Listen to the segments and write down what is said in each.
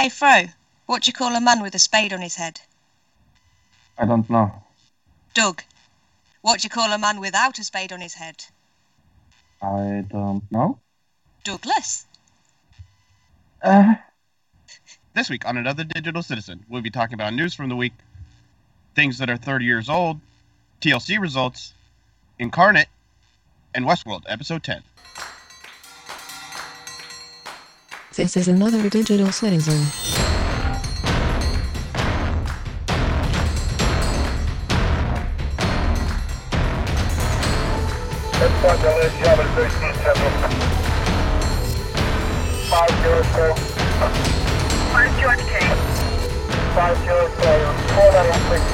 Hey, Fro, what do you call a man with a spade on his head? I don't know. Doug, what do you call a man without a spade on his head? I don't know. Douglas. Uh, This week on Another Digital Citizen, we'll be talking about news from the week, things that are 30 years old, TLC results, Incarnate, and Westworld Episode 10. This is another digital citizen.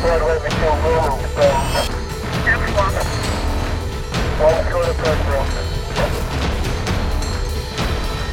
Broadway Mitchell Road. Walk. one to the first row.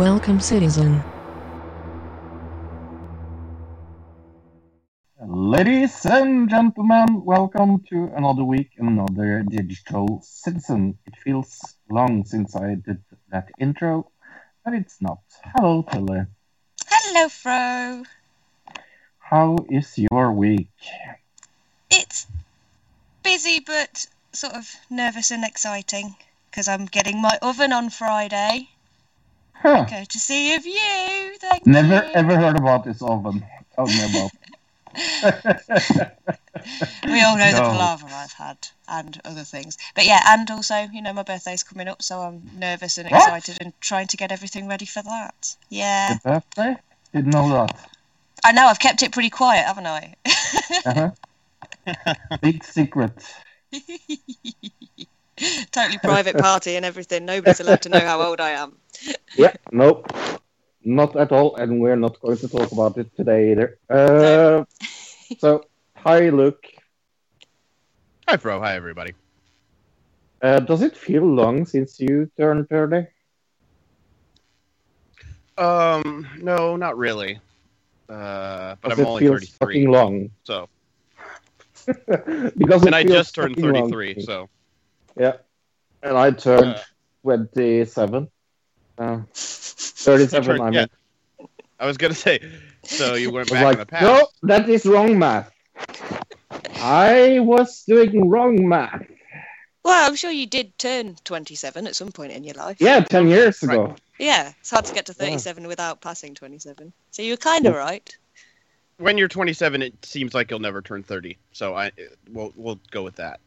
Welcome, citizen. ladies and gentlemen, welcome to another week, another digital citizen. It feels long since I did that intro, but it's not. Hello, Tilly. Hello, Fro. How is your week? It's busy but sort of nervous and exciting because I'm getting my oven on Friday. Huh. Courtesy of you. Thank you. Never you. ever heard about this oven. Me about. We all know the No. palaver I've had and other things. But yeah, and also, you know, my birthday's coming up, so I'm nervous and What? excited and trying to get everything ready for that. Yeah. The birthday? Didn't know that. I know, I've kept it pretty quiet, haven't I? Uh-huh. Big secret. totally private party and everything. Nobody's allowed to know how old I am. Yeah, nope. Not at all, and we're not going to talk about it today either. Uh, so, hi, Luke. Hi, Fro. Hi, everybody. Uh, does it feel long since you turned 30? Um, no, not really. Uh, but Does I'm only feel 33, fucking long? so. because And I just turned fucking long 33, so. Yeah. And I turned Uh, 27. 37, turned- I mean. yeah. I was going to say, so you went I was back like, in the past. no, that is wrong math. I was doing wrong math. Well, I'm sure you did turn 27 at some point in your life. Yeah, 10 years ago. Yeah, it's hard to get to Yeah. 37 without passing 27. So you're kind of right. When you're 27, it seems like you'll never turn 30. So I, we'll, we'll go with that.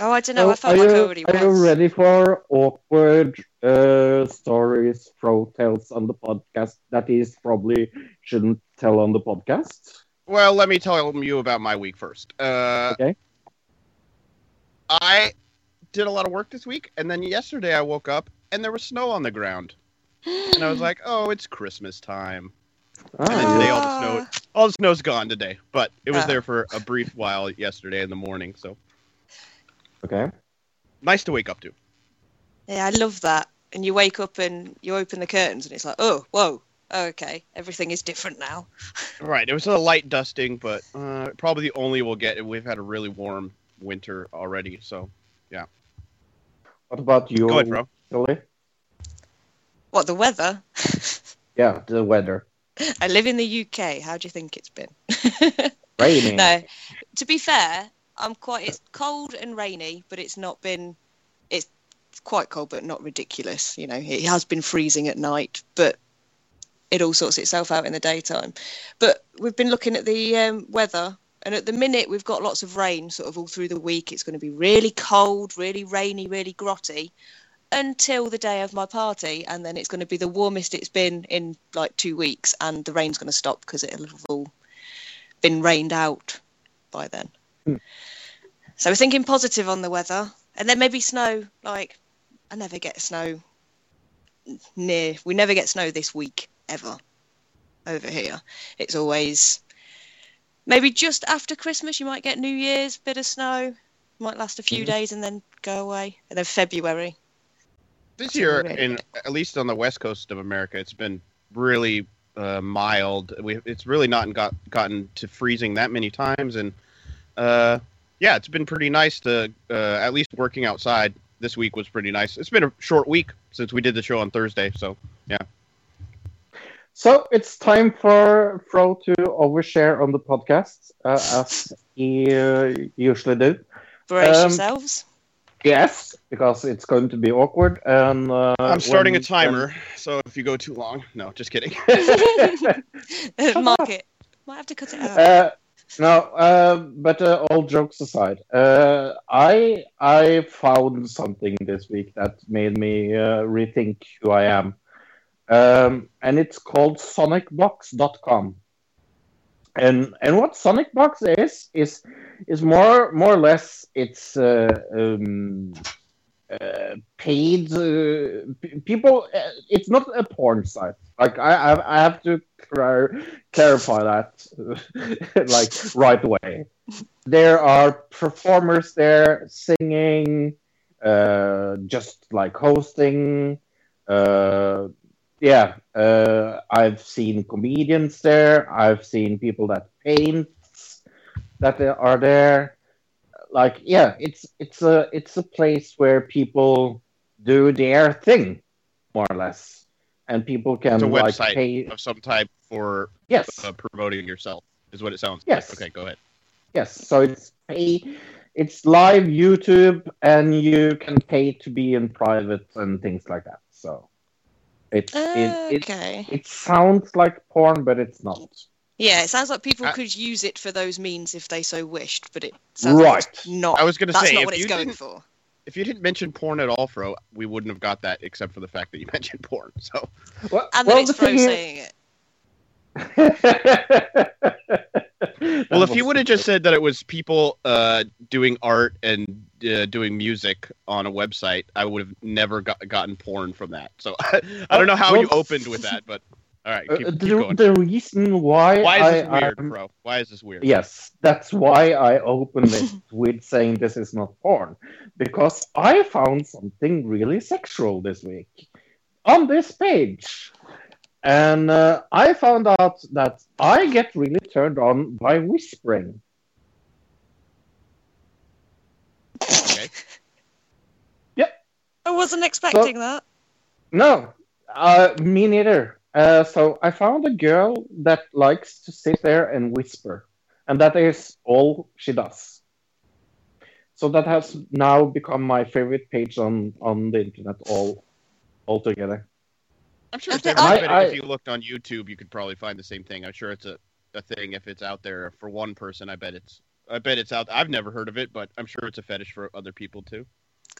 Oh, I don't know. I felt are like you, I already are you ready for awkward uh, stories Fro tells on the podcast that he probably shouldn't tell on the podcast? Well, let me tell you about my week first. Uh, Okay. I did a lot of work this week, and then yesterday I woke up and there was snow on the ground, and I was like, "Oh, it's Christmas time." And then Ah, today all the snow, all the snow's gone today, but it was Ah. there for a brief while yesterday in the morning. So okay. nice to wake up to. Yeah, I love that. And you wake up and you open the curtains and it's like, oh, whoa, okay, everything is different now. Right, it was a light dusting, but uh, probably the only we'll get. We've had a really warm winter already, so yeah. What about you, go ahead, bro. Tilly? What, the weather? Yeah, the weather. I live in the UK. How do you think it's been? Raining. no, to be fair, I'm quite. It's cold and rainy, but it's not been. It's quite cold, but not ridiculous. You know, it has been freezing at night, but it all sorts itself out in the daytime. But we've been looking at the um, weather, and at the minute we've got lots of rain, sort of all through the week. It's going to be really cold, really rainy, really grotty. Until the day of my party, and then it's going to be the warmest it's been in like two weeks, and the rain's going to stop because it'll have all been rained out by then. So we're thinking positive on the weather, and then maybe snow like I never get snow near. We never get snow this week ever over here. It's always maybe just after Christmas. You might get New Year's bit of snow. Might last a few Mm-hmm. Mhm. days and then go away. And then February. This year, in at least on the west coast of America, it's been really uh, mild. We, it's really not got gotten to freezing that many times, and uh, yeah, it's been pretty nice to uh, at least working outside. This week was pretty nice. It's been a short week since we did the show on Thursday, so yeah. So it's time for Fro to overshare on the podcast, uh, as he uh, usually do. Brace Um, yourselves. Yes, because it's going to be awkward. And uh, I'm starting a when- timer. So if you go too long, no, just kidding. Mark it. Might have to cut it out. No, uh, but uh, all jokes aside, uh, I I found something this week that made me uh, rethink who I am, um, and it's called SonicBox.com. And and what SonicBox is is is more more or less it's uh, um, uh, paid uh, people. Uh, it's not a porn site. Like I I, I have to clar- clarify that like right away. There are performers there singing, uh, just like hosting. Uh, yeah, uh, I've seen comedians there. I've seen people that paint that are there. Like, yeah, it's it's a it's a place where people do their thing, more or less, and people can It's a like pay. of some type for Yes, uh, promoting yourself, is what it sounds Yes. like. Okay, go ahead. Yes, so it's pay, it's live YouTube, and you can pay to be in private and things like that. So it's it, it, okay. it sounds like porn, but it's not. Yeah, it sounds like people I- could use it for those means if they so wished, but it sounds like Right. it's not. I was gonna say not if what it's you going didn't for. if you didn't mention porn at all, Fro, we wouldn't have got that except for the fact that you mentioned porn. So Well, And well, then it's the Fro thing is- saying it. Well, if you would have just said that it was people uh, doing art and uh, doing music on a website, I would have never got, gotten porn from that. So I don't know how Well- you opened with that, but all right, Uh, keep, keep the, going. the reason why, Why is this I, weird, I'm- bro? Why is this weird? Yes, that's why I opened it with saying this is not porn. Because I found something really sexual this week on this page. And uh, I found out that I get really turned on by whispering. Okay. Yep. I wasn't expecting that. No, uh, me neither. Uh, so I found a girl that likes to sit there and whisper, and that is all she does. So that has now become my favorite page on on the internet all altogether. I'm sure I it's think every I- I- if you looked on YouTube, you could probably find the same thing. I'm sure it's a, a thing if it's out there for one person. I bet it's I bet it's out. I've never heard of it, but I'm sure it's a fetish for other people too.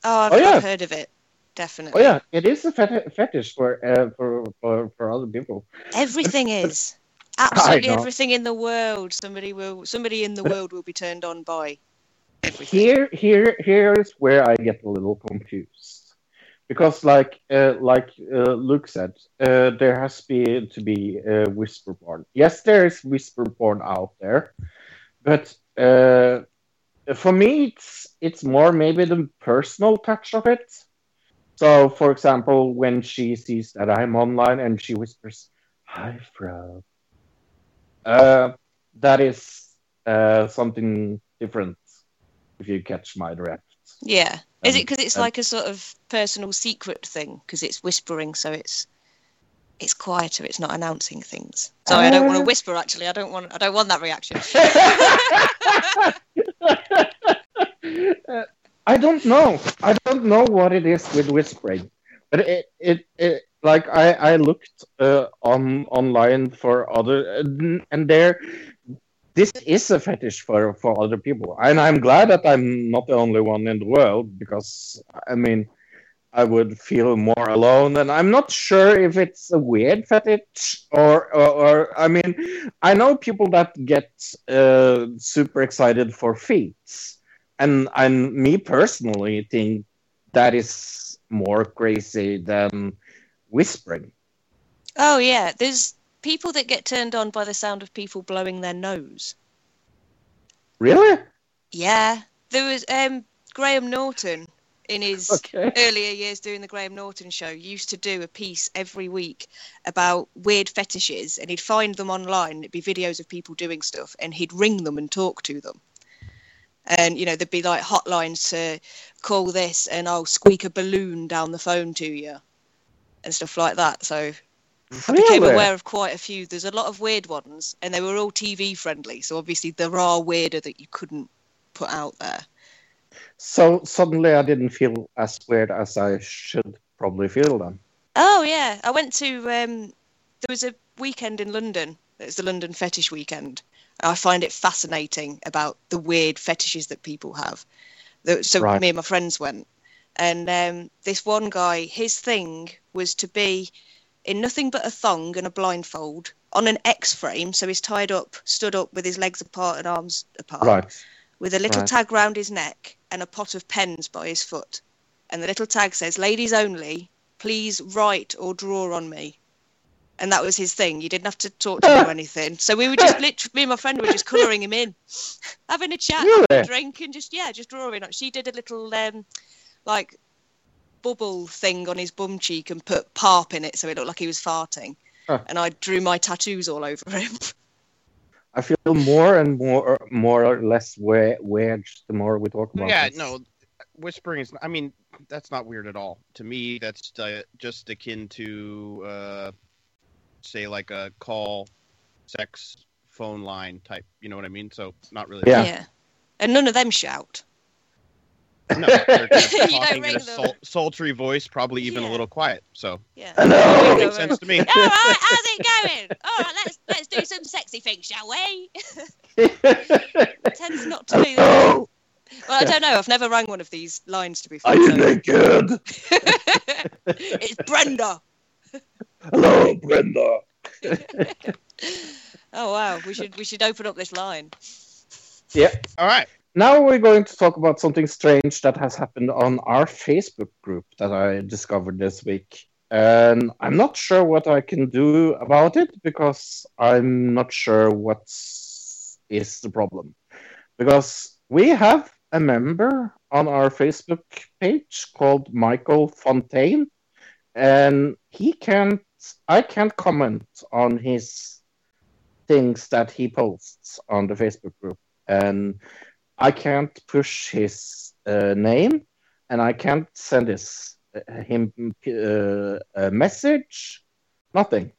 Oh, I've, Oh, yeah. I've heard of it. Oh Definitely. yeah, it is a fet- fetish for, uh, for for for other people. Everything is. Absolutely everything in the world. Somebody will. Somebody in the world will be turned on by. Everything. Here, here, here is where I get a little confused, because like, uh, like uh, Luke said, uh, there has been to be uh, whisper porn. Yes, there is whisper porn out there, but uh, for me, it's it's more maybe the personal touch of it. So, for example, when she sees that I'm online and she whispers, "Hi, Fro," uh, that is uh, something different if you catch my drift. Yeah. Is it Um, because it's um, like a sort of personal secret thing? Because it's whispering, so it's it's quieter. It's not announcing things. Sorry, I don't want to Uh, whisper. Actually, I don't want. I don't want that reaction. Uh, I don't know. I don't know what it is with whispering, but it it, it like I I looked uh, on online for other and, there this is a fetish for for other people, and I'm glad that I'm not the only one in the world because I mean. I would feel more alone, and I'm not sure if it's a weird fetish or, or, or I mean, I know people that get uh, super excited for feet, and and me personally think that is more crazy than whispering. Oh yeah, there's people that get turned on by the sound of people blowing their nose. Really? Yeah, there was um, Graham Norton in his Okay. earlier years doing the Graham Norton show used to do a piece every week about weird fetishes and he'd find them online it'd be videos of people doing stuff and he'd ring them and talk to them and you know there'd be like hotlines to call this and I'll squeak a balloon down the phone to you and stuff like that so I became aware of quite a few there's a lot of weird ones and they were all TV friendly so obviously there are weirder that you couldn't put out there So suddenly I didn't feel as weird as I should probably feel then. Oh yeah, I went to. Um, there was a weekend in London. It was the London Fetish Weekend. I find it fascinating about the weird fetishes that people have. So Right. me and my friends went, and um, this one guy, his thing was to be in nothing but a thong and a blindfold on an X-frame, so he's tied up, stood up with his legs apart and arms apart Right. with a little Right. tag round his neck and a pot of pens by his foot. And the little tag says, Ladies only, please write or draw on me. And that was his thing. You didn't have to talk to him or anything. So we were just literally, me and my friend were just colouring him in, having a chat, having a drink, and just, yeah, just drawing. She did a little, um, like, bubble thing on his bum cheek and put parp in it so it looked like he was farting. Huh. And I drew my tattoos all over him. I feel more and more, more or less we- weird the more we talk about yeah, this. no, whispering is. I mean, that's not weird at all. To me, that's uh, just akin to, uh, say, like a call, sex phone line type. You know what I mean? So not really. Yeah. And none of them shout. No, they're just You don't talking in a them. sul- sultry voice, probably even Yeah. a little quiet. So Yeah. Hello. makes sense to me. All right, how's it going? All right, let's let's do some sexy things, shall we? Tends not to be. The... Hello. Well, I don't know. I've never rang one of these lines to be fair. Are you so- naked? it's Brenda. Hello, Brenda. Oh wow, we should we should open up this line. Yeah. All right. Now we're going to talk about something strange that has happened on our Facebook group that I discovered this week. And I'm not sure what I can do about it because I'm not sure what is the problem. Because we have a member on our Facebook page called Michael Fontaine, and he can't, I can't comment on his things that he posts on the Facebook group. And I can't push his uh, name, and I can't send his uh, him uh, a message. Nothing.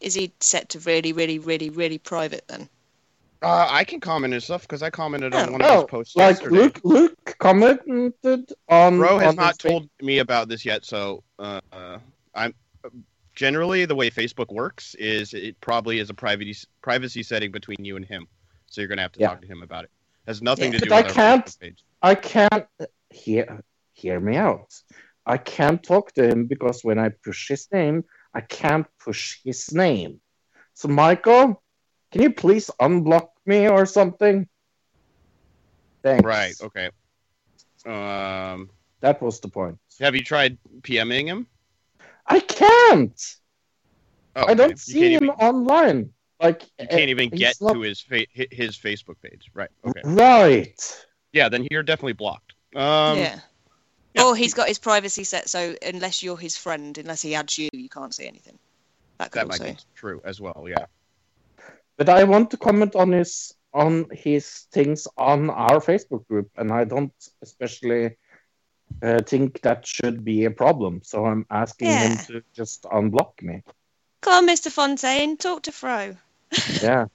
Is he set to really, really, really, really private then? Uh, I can comment and stuff because I commented on Oh. one of his Oh, posts like yesterday. Luke. Luke commented on. Bro has on not told me about this yet, so uh, I'm generally the way Facebook works is it probably is a privacy privacy setting between you and him, so you're gonna have to Yeah. talk to him about it. Has nothing Yeah. to do But I can't- page. I can't hear hear me out. I can't talk to him because when I push his name, I can't push his name. So Michael, can you please unblock me or something? Thanks. Right. Okay. Um, That was the point. have you tried PMing him? I can't. Oh, I don't You see him even, online. Like you can't even get not- to his fa- his Facebook page. Right. Okay. Right. Yeah. Then you're definitely blocked. Um, yeah. yeah. Or he's got his privacy set, so unless you're his friend, unless he adds you, you can't see anything. That could That might be true as well. Yeah. But I want to comment on his on his things on our Facebook group, and I don't especially uh, think that should be a problem. So I'm asking him to just unblock me. Come on, Mr. Fontaine, talk to Fro. Yeah.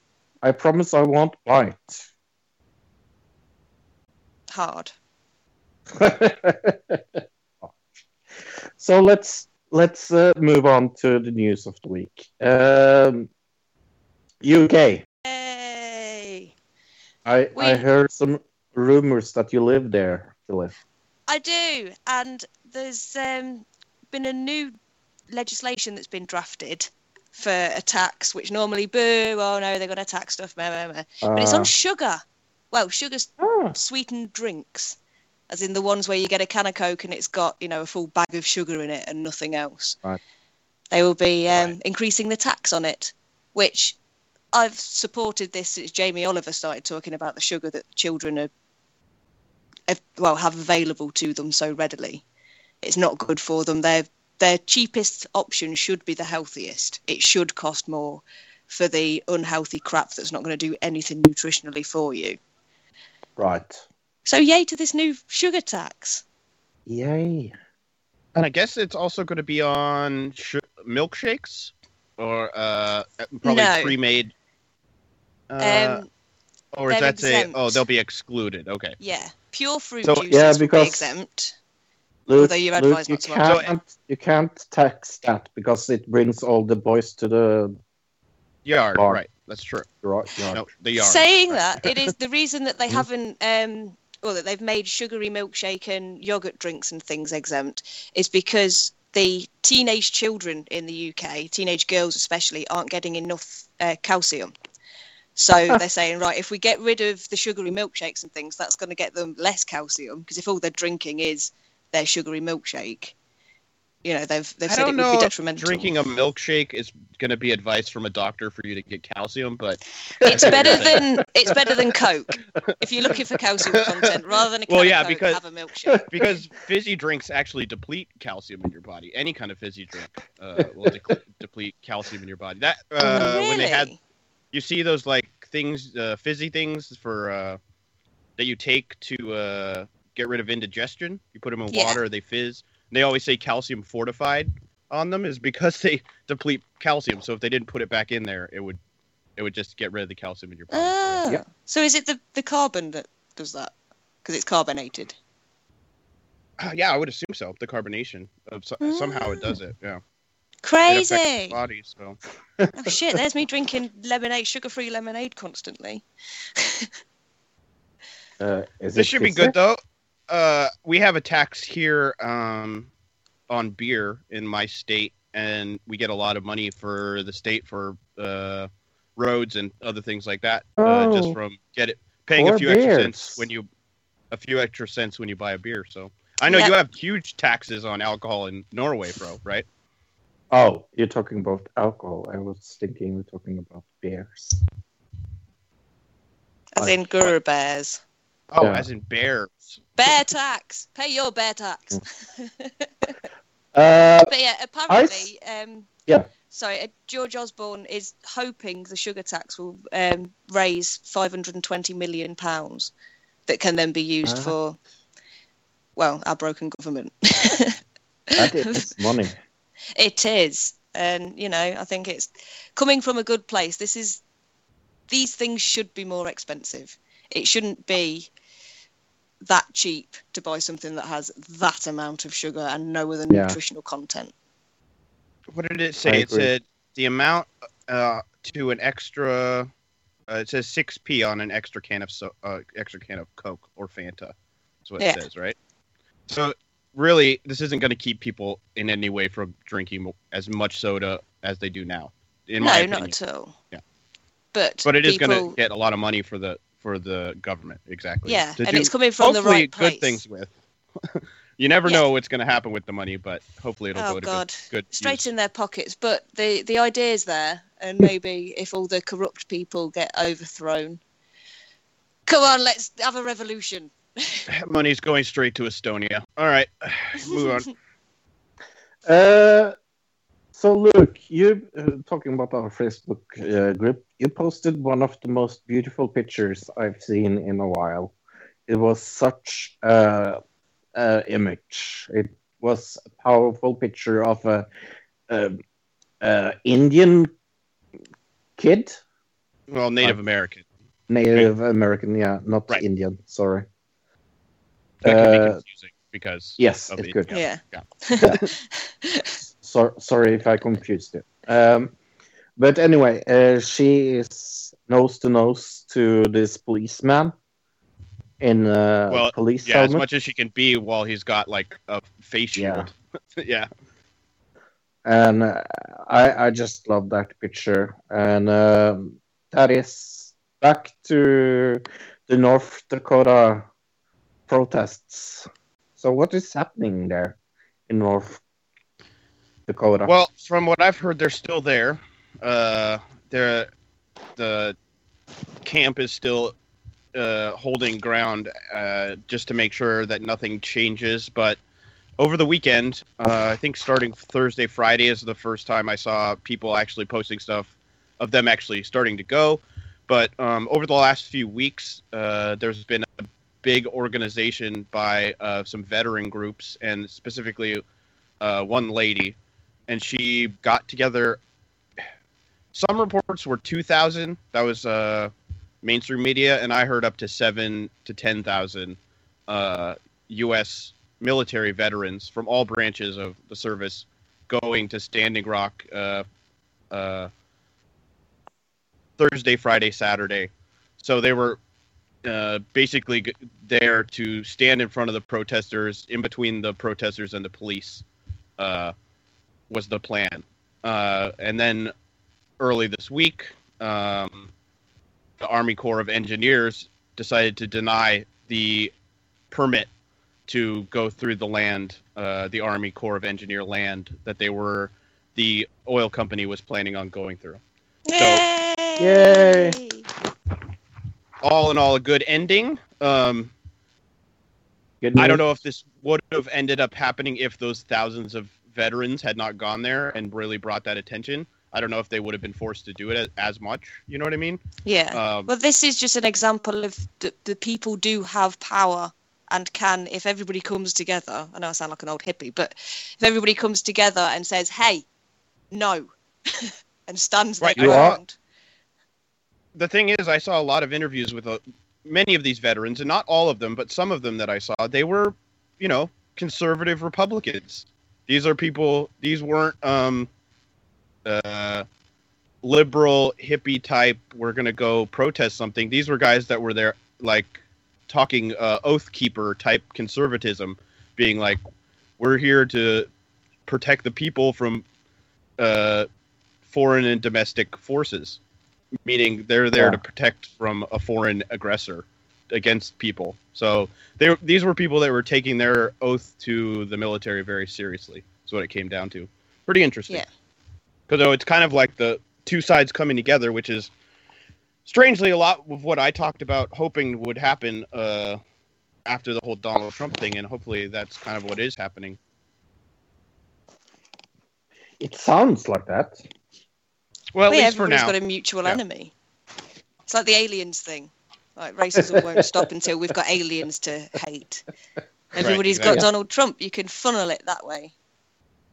I promise I won't bite. Hard. so let's let's uh, move on to the news of the week. Um, UK. Hey. I We- I heard some rumors that you live there, Philip. I do, and there's um, been a new legislation that's been drafted for a tax, which normally boo, oh no, they're going to tax stuff, meh, meh, meh. but it's Uh, on sugar. Well, sugar ah, sweetened drinks. as in the ones where you get a can of Coke and it's got, you know, a full bag of sugar in it and nothing else. Right. They will be um, Right. increasing the tax on it, which I've supported this since Jamie Oliver started talking about the sugar that children are, well, have available to them so readily. It's not good for them. Their their cheapest option should be the healthiest. It should cost more for the unhealthy crap that's not going to do anything nutritionally for you. Right. So yay to this new sugar tax. Yay. And I guess it's also going to be on sh- milkshakes or uh, probably No. pre-made. Uh, um, or is that say? Oh, they'll be excluded. Okay. yeah, pure fruit So- juices Yeah, will be because- exempt. Luke, Although you're Luke, advised you not to watch can't you can't tax that because it brings all the boys to the Yard. Bar. Right. That's true. yard. yard. No, the yard. Saying right. that, it is the reason that they Mhm. haven't, um, well, that they've made sugary milkshake and yogurt drinks and things exempt is because the teenage children in the UK, teenage girls especially, aren't getting enough uh, calcium. So they're saying, right, if we get rid of the sugary milkshakes and things, that's going to get them less calcium because if all they're drinking is their sugary milkshake, you know, they've they've I said it don't would know be if detrimental. drinking a milkshake is going to be advice from a doctor for you to get calcium, but It's better than it's better than Coke. If you're looking for calcium content, rather than a can Well, yeah, Coke, because- have a milkshake. because fizzy drinks actually deplete calcium in your body. Any kind of fizzy drink uh, will de- deplete calcium in your body. That uh, really? when they had you see those like things, uh, fizzy things for uh, that you take to uh, get rid of indigestion. You put them in Yeah. water, they fizz. And they always say calcium fortified on them is because they deplete calcium. So if they didn't put it back in there, it would it would just get rid of the calcium in your body. Ah, Yeah. so is it the, the carbon that does that? Because it's carbonated. Uh, yeah, I would assume so. The carbonation of so- somehow it does it. Yeah, it affects the Crazy! body. So Oh shit! There's me drinking lemonade, sugar-free lemonade constantly. Uh, is this it should be good though. Uh, we have a tax here um, on beer in my state, and we get a lot of money for the state for uh, roads and other things like that. Uh, just Oh. from get it paying a For few extra cents when you a few extra cents when you buy a beer. So I know Yeah. you have huge taxes on alcohol in Norway, bro. Right? Oh, you're talking about alcohol. I was thinking you're talking about beers. As in Guru bears. Oh, Yeah. as in bears. Bear tax. Pay your bear tax. Uh, But yeah, apparently, um, Yeah. Sorry, uh, George Osborne is hoping the sugar tax will um, raise 520 million pounds that can then be used Ah. for, well, our broken government. that is money. It is, and you know, I think it's coming from a good place. This is these things should be more expensive. It shouldn't be that cheap to buy something that has that amount of sugar and no other Yeah. nutritional content. What did it say? It said the amount uh, to an extra. Uh, it says six p on an extra can of so, uh, extra can of Coke or Fanta. That's what Yeah. it says, right? So really, this isn't going to keep people in any way from drinking as much soda as they do now. In my no, opinion. not at all. Yeah. But But it is people, going to get a lot of money for the for the government, exactly. yeah, to and do it's coming from the right place. good things with. you never Yeah. know what's going to happen with the money, but hopefully it'll Oh go to God, good, good straight use. in their pockets. But the the idea's there, and maybe if all the corrupt people get overthrown, come on, let's have a revolution. Money's going straight to Estonia. All right, move on. Uh, so Luke, you uh, talking about our Facebook uh, group? You posted one of the most beautiful pictures I've seen in a while. It was such a, a image. It was a powerful picture of a, a, a Indian kid, Well, Native American. Native American, yeah, not Right. Indian. Sorry. That can be Uh, confusing because Yes, of it it, could. Yeah. so, sorry if I confused you. Um, but anyway, uh, she is nose to nose to this policeman in uh, Well, police yeah, as much as she can be while he's got like a face Yeah. shield. Yeah, and uh, I, I just love that picture. And um, that is back to the North Dakota protests. So what is happening there in North Dakota? Well, from what I've heard, they're still there. Uh, they're the camp is still uh, holding ground uh, just to make sure that nothing changes. But over the weekend, uh, I think starting Thursday, Friday is the first time I saw people actually posting stuff of them actually starting to go. But um, over the last few weeks, uh, there's been a big organization by uh, some veteran groups and specifically uh, one lady, and she got together. Some reports were 2,000. That was uh, mainstream media, and I heard up to seven to 10,000 uh, U.S. military veterans from all branches of the service going to Standing Rock uh, uh, Thursday, Friday, Saturday. So they were uh, basically there to stand in front of the protesters, in between the protesters and the police, uh, was the plan. Uh, and then early this week, um, the Army Corps of Engineers decided to deny the permit to go through the land, uh, the Army Corps of Engineer land that they were, the oil company was planning on going through. Yay! Yay! All in all, a good ending. Um, Good I don't know if this would have ended up happening if those thousands of veterans had not gone there and really brought that attention. I don't know if they would have been forced to do it as, as much. You know what I mean? Yeah. Um, well, this is just an example of the, the people do have power and can, if everybody comes together. I know I sound like an old hippie, but if everybody comes together and says, "Hey, no," and stands Right, their you are- ground. The thing is, I saw a lot of interviews with uh many of these veterans, and not all of them, but some of them that I saw, they were, you know, conservative Republicans. These are people. These weren't um, uh, liberal hippie type. We're gonna go protest something. These were guys that were there, like talking uh, oath keeper type conservatism, being like, we're here to protect the people from uh, foreign and domestic forces meaning they're there Yeah. to protect from a foreign aggressor against people. So they these were people that were taking their oath to the military very seriously. Is what it came down to. Pretty interesting. Yeah. Because it's kind of like the two sides coming together, which is strangely a lot of what I talked about hoping would happen uh, after the whole Donald Trump thing, and hopefully that's kind of what is happening. It sounds like that. Well, at Well, yeah, least for now. got a mutual Yeah. enemy. It's like the aliens thing. Like racism won't stop until we've got aliens to hate. Everybody's got exactly. Donald Trump. You can funnel it that way.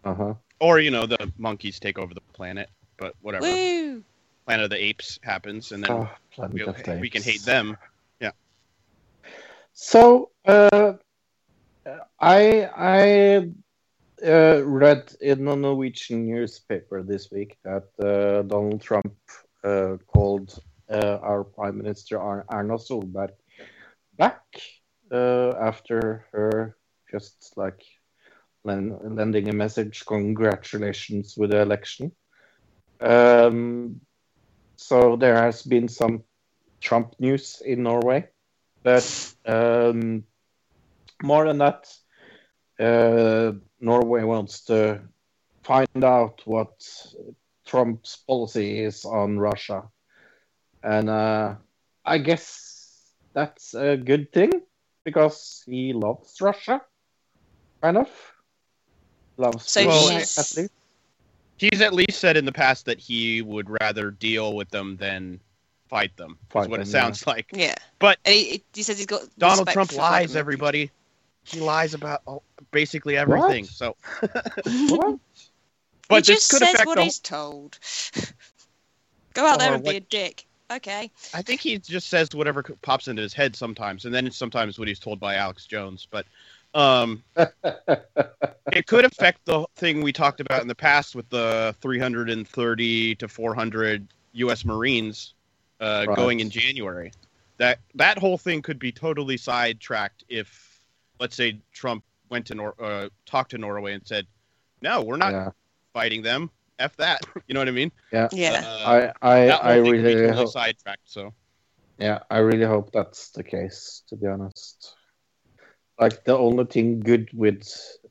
Uh huh. Or you know, the monkeys take over the planet, but whatever. Woo! Planet of the Apes happens, and then Oh, we, of we can hate them. Yeah. So, uh, I I uh, read in a Norwegian newspaper this week that uh, Donald Trump uh, called uh, our Prime Minister Ar- Erna Solberg back uh, after her just like len- lending a message, congratulations with the election. Um, so there has been some Trump news in Norway. But um, more than that, uh, Norway wants to find out what Trump's policy is on Russia. And uh, I guess that's a good thing because he loves Russia, kind of. Loves So Putin, Well, she's at least. He's at least said in the past that he would rather deal with them than fight them. That's Fight what it them, yeah. sounds like. yeah. But- and he, he says he's got Donald Trump lies, Vladimir everybody. He lies about oh, basically everything. What? So, Putin. What? but he this just could says affect what the. he's told. Go out there Or and be a dick. Okay. I think he just says whatever pops into his head sometimes, and then it's sometimes what he's told by Alex Jones. But um, it could affect the thing we talked about in the past with the 330 to 400 U.S. Marines uh, Right. going in January. That that whole thing could be totally sidetracked if, let's say, Trump went to Nor- uh, talked to Norway and said, "No, we're not yeah, fighting them. F that." You know what I mean? Yeah. Uh, I I, that I thing really hope. sidetracked. So Yeah, I really hope that's the case, to be honest. like the only thing good with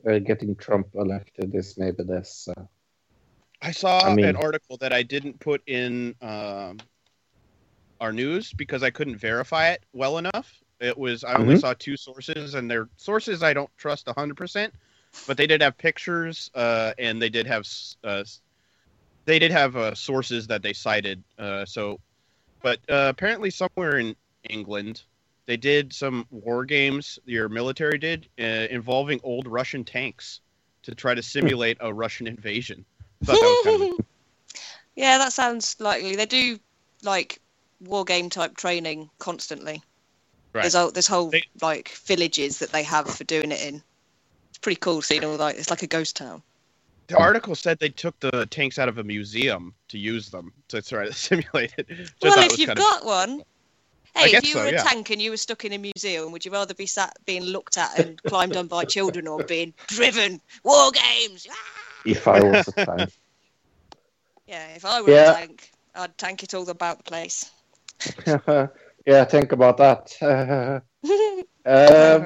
uh, getting Trump elected is maybe this. Uh, I saw I mean- an article that I didn't put in um, our news because I couldn't verify it well enough. It was I only Mhm. saw two sources, and they're sources I don't trust hundred percent, but they did have pictures, uh, and they did have uh, they did have uh, sources that they cited. Uh, so, but uh, apparently somewhere in England, they did some war games. Your military did uh, involving old Russian tanks to try to simulate a Russian invasion. That kind of yeah, that sounds likely. They do like war game type training constantly. Right. There's all, this whole They- like villages that they have for doing it in. It's pretty cool seeing all that. It's like a ghost town. The article said they took the tanks out of a museum to use them to try to simulate it. Which I well, if was you've kind of- got one. Hey, guess if you so, were a yeah. tank and you were stuck in a museum, would you rather be sat being looked at and climbed on by children or being driven? War games! Ah! if I was a tank. Yeah, if I were Yeah. a tank, I'd tank it all about the place. Yeah, think about that. um,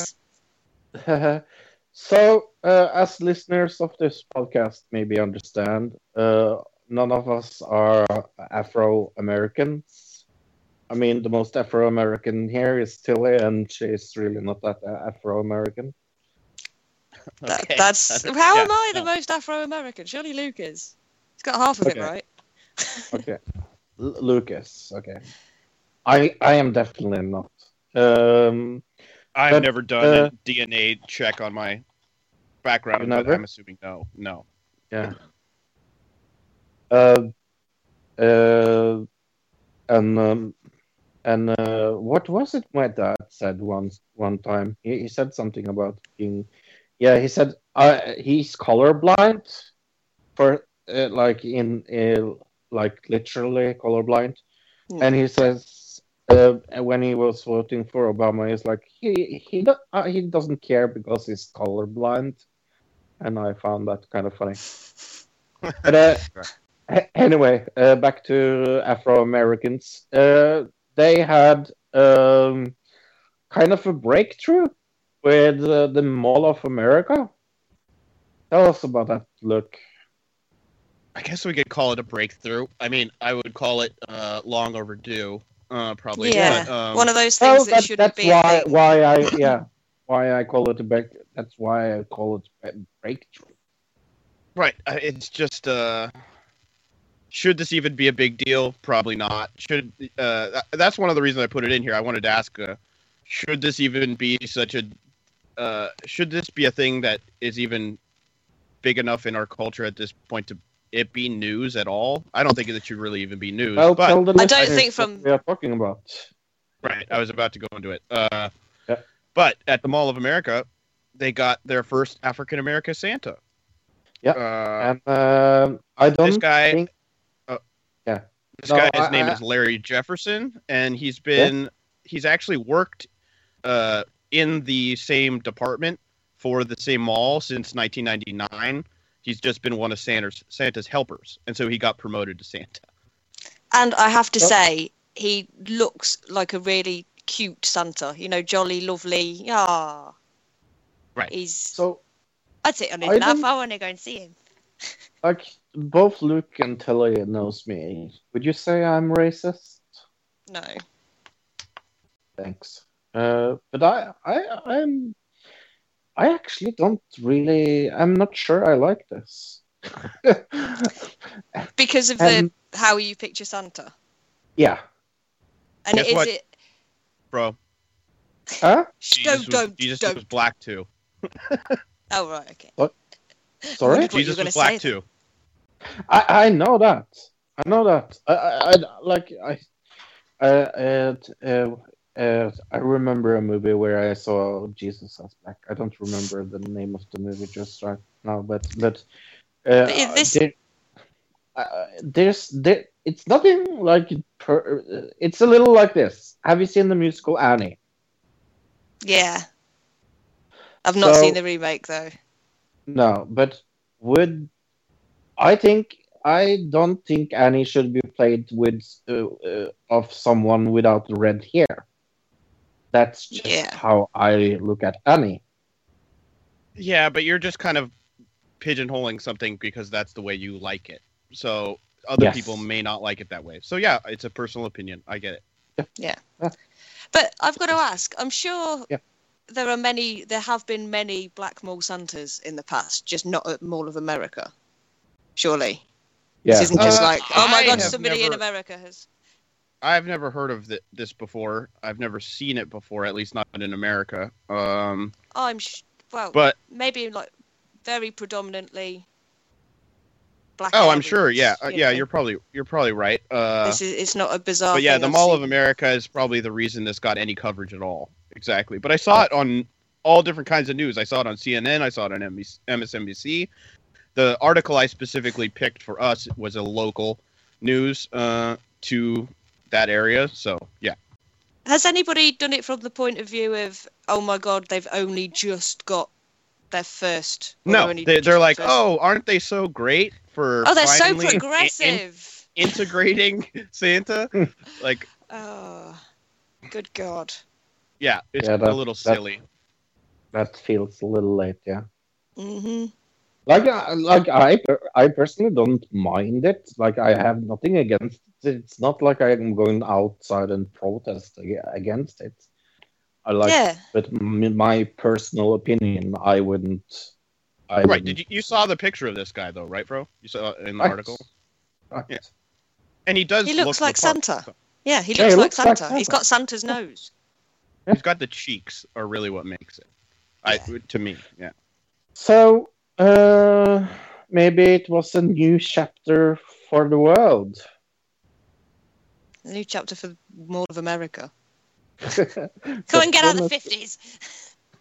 so, uh, as listeners of this podcast maybe understand, uh, none of us are Afro Americans. I mean, the most Afro American here is Tilly, and she's really not that Afro American. That, Okay. That's how Yeah, am I the no. most Afro-American? Surely Luke is. He's got half of Okay. it right. Okay, L- Lucas. Okay, I I am definitely not. Um, I've but, never done uh, a DNA check on my background, but? I'm assuming no. No. Yeah. Uh, uh, and um, and uh, what was it my dad said once one time? He, he said something about being, yeah. He said uh, he's colorblind, for uh, like in uh, like literally colorblind, Hmm. and he says uh, when he was voting for Obama, he's like he he do, uh, he doesn't care because he's colorblind, and I found that kind of funny. But uh, a- anyway, uh, back to Afro Americans. Uh, they had um, kind of a breakthrough with uh, the Mall of America. Tell us about that, Luke. I guess we could call it a breakthrough. I mean, I would call it uh, long overdue, uh, probably. Yeah, But, um, One of those Well, things that, that, shouldn't that's be why why I yeah why I call it a break. That's why I call it a breakthrough. Right. uh, It's just. Uh, should this even be a big deal? Probably not. Should uh, that's one of the reasons I put it in here. I wanted to ask, uh, should this even be such a? Uh, should this be a thing that is even big enough in our culture at this point to it be news at all? I don't think that should really even be news. Well, but tell the I don't listeners think what from- we are talking about. Right. I was about to go into it. Uh, Yeah. But at the Mall of America, they got their first African American Santa. Yeah, Uh, And um, I don't this guy. think uh, Yeah. This No, guy, his I- name I- is Larry Jefferson, and he's been he's actually worked uh, in the same department for the same mall since 1999. He's just been one of Santa's Santa's helpers, and so he got promoted to Santa. And I have to Oh. say, he looks like a really cute Santa. You know, jolly, lovely. Yeah. Right. He's. so. I'd sit on his I lap. don't- I want to go and see him. Like both Luke and Tilly knows me. Would you say I'm racist? No. Thanks. Uh, but I, I, I'm, I actually don't really. I'm not sure I like this. Because of Um, the how you picture Santa. yeah. And Guess is what? it. Bro, Huh? Shh, Jesus, don't, was, don't, Jesus don't. was black too. Oh, right, okay. Sorry. What Jesus was black too. I, I know that. I know that. I, I, I like I, uh, uh, uh, uh, I remember a movie where I saw Jesus as black. I don't remember the name of the movie just right now, but but, uh, But this- there, uh, there's there. It's nothing like per, uh, it's a little like this. Have you seen the musical Annie? Yeah. I've not So- seen the remake, though. No, but would I think I don't think Annie should be played with uh, uh, of someone without red hair. That's just Yeah. how I look at Annie. Yeah, but you're just kind of pigeonholing something because that's the way you like it. So other Yes. people may not like it that way. So yeah, it's a personal opinion. I get it. Yeah. But I've got to ask. I'm sure Yeah. there are many. There have been many Black Mall Santas in the past, just not at Mall of America. Surely, Yeah. this isn't just Uh, like, oh my I god, have somebody in America has. I've never heard of th- this before. I've never seen it before, at least not in America. Um, I'm sh- well, but maybe like very predominantly black. oh, I'm sure. Yeah, uh, you yeah, know. you're probably you're probably right. Uh, This is it's not a bizarre. but yeah, the I've Mall seen. of America is probably the reason this got any coverage at all. Exactly. But I saw it on all different kinds of news. I saw it on CNN. I saw it on MSNBC. The article I specifically picked for us was a local news uh, to that area. So yeah. Has anybody done it from the point of view of, oh my god, they've only just got their first? No, they're they, just they're like, first- oh, aren't they so great for? oh, they're so finally in- in- progressive. integrating Santa. like, Oh, good god. yeah, it's Yeah, a little silly. That feels a little late, yeah. hmm Like, uh, like I, I personally don't mind it. Like, I have nothing against it. It's not like I'm going outside and protest against it. I like, yeah. but m- my personal opinion, I wouldn't. I Right? wouldn't- Did you you saw the picture of this guy though, right, bro? You saw it in the Right. article, Right. Yeah. and he does. He looks look like the part. Santa. So Yeah, he looks Yeah, he like looks like Santa. He's got Santa's nose. He's got the cheeks are really what makes it. I to me, yeah. So, uh, maybe it was a new chapter for the world. A new chapter for Mall of America. Go Go and get out of the 50s.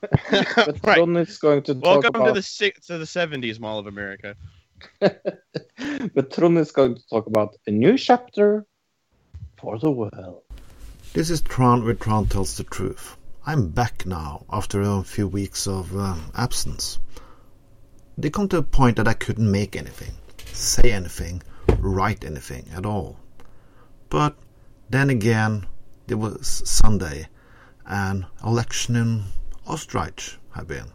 But right. Ron is going to talk Welcome about, to the six to the seventies Mall of America. but Trond is going to talk about a new chapter for the world. This is Tron where Tron tells the truth. I'm back now after a few weeks of uh, absence. They come to a point that I couldn't make anything, say anything, write anything at all. But then again, there was Sunday, and election in Österreich had been.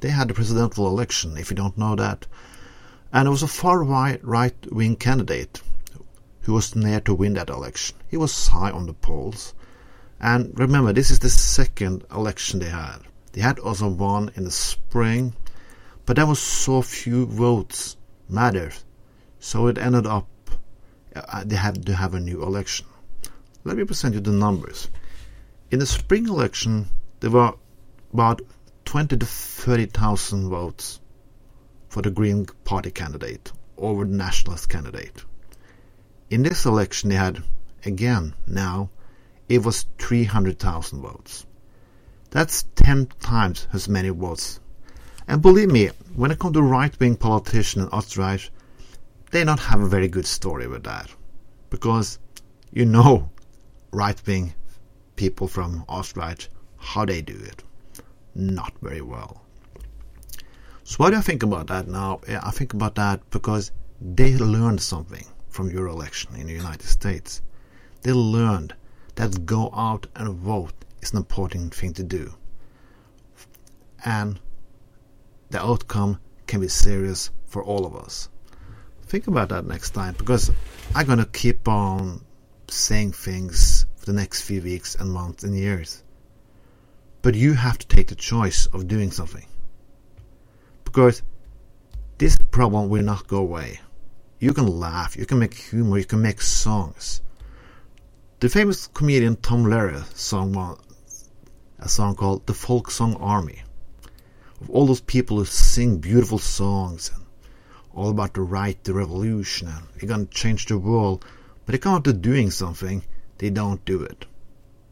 They had a presidential election, if you don't know that, and it was a far right wing candidate who was near to win that election. He was high on the polls. And remember, this is the second election they had. They had also one in the spring, but there was so few votes mattered. So it ended up uh, they had to have a new election. Let me present you the numbers. In the spring election, there were about 20 to 30,000 votes for the Green Party candidate over the Nationalist candidate. In this election, they had, again, now, it was 300,000 votes. That's 10 times as many votes. And believe me, when it comes to right-wing politicians in Österreich, they don't have a very good story with that. Because you know right-wing people from Österreich, how they do it. Not very well. So what do I think about that now? I think about that because they learned something from your election in the United States. They learned that go out and vote is an important thing to do. And the outcome can be serious for all of us. Think about that next time because I'm going to keep on saying things for the next few weeks and months and years. But you have to take the choice of doing something. Because this problem will not go away. You can laugh, you can make humor, you can make songs. The famous comedian Tom Lehrer one, a song called The Folk Song Army. Of all those people who sing beautiful songs all about the right, the revolution, and we're gonna change the world, but they come out to doing something, they don't do it.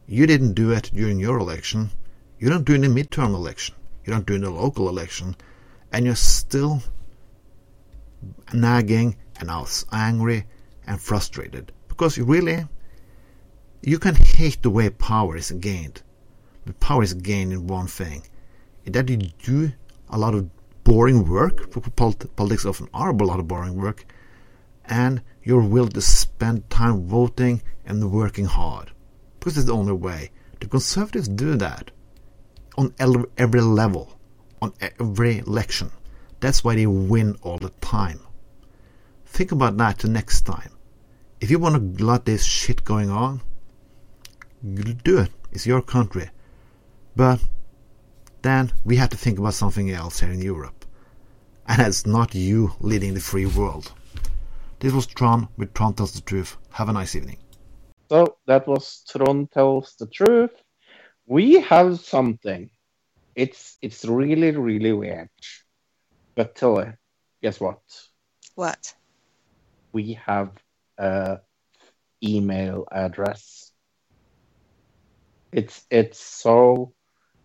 You didn't do it during your election. You don't do it in the midterm election. You don't do it in the local election. And you're still nagging and was angry and frustrated. Because you really, you can hate the way power is gained. But power is gained in one thing. That you do a lot of boring work, politics often are a lot of boring work, and you're willing to spend time voting and working hard. Because it's the only way. The conservatives do that on every level. on every election. That's why they win all the time. Think about that the next time. If you want to let this shit going on, do it. It's your country. But then we have to think about something else here in Europe. And it's not you leading the free world. This was Tron with Tron Tells the Truth. Have a nice evening. So that was Tron tells the truth. We have something. It's it's really really weird. But Tilly, guess what? What? We have a email address. It's it's so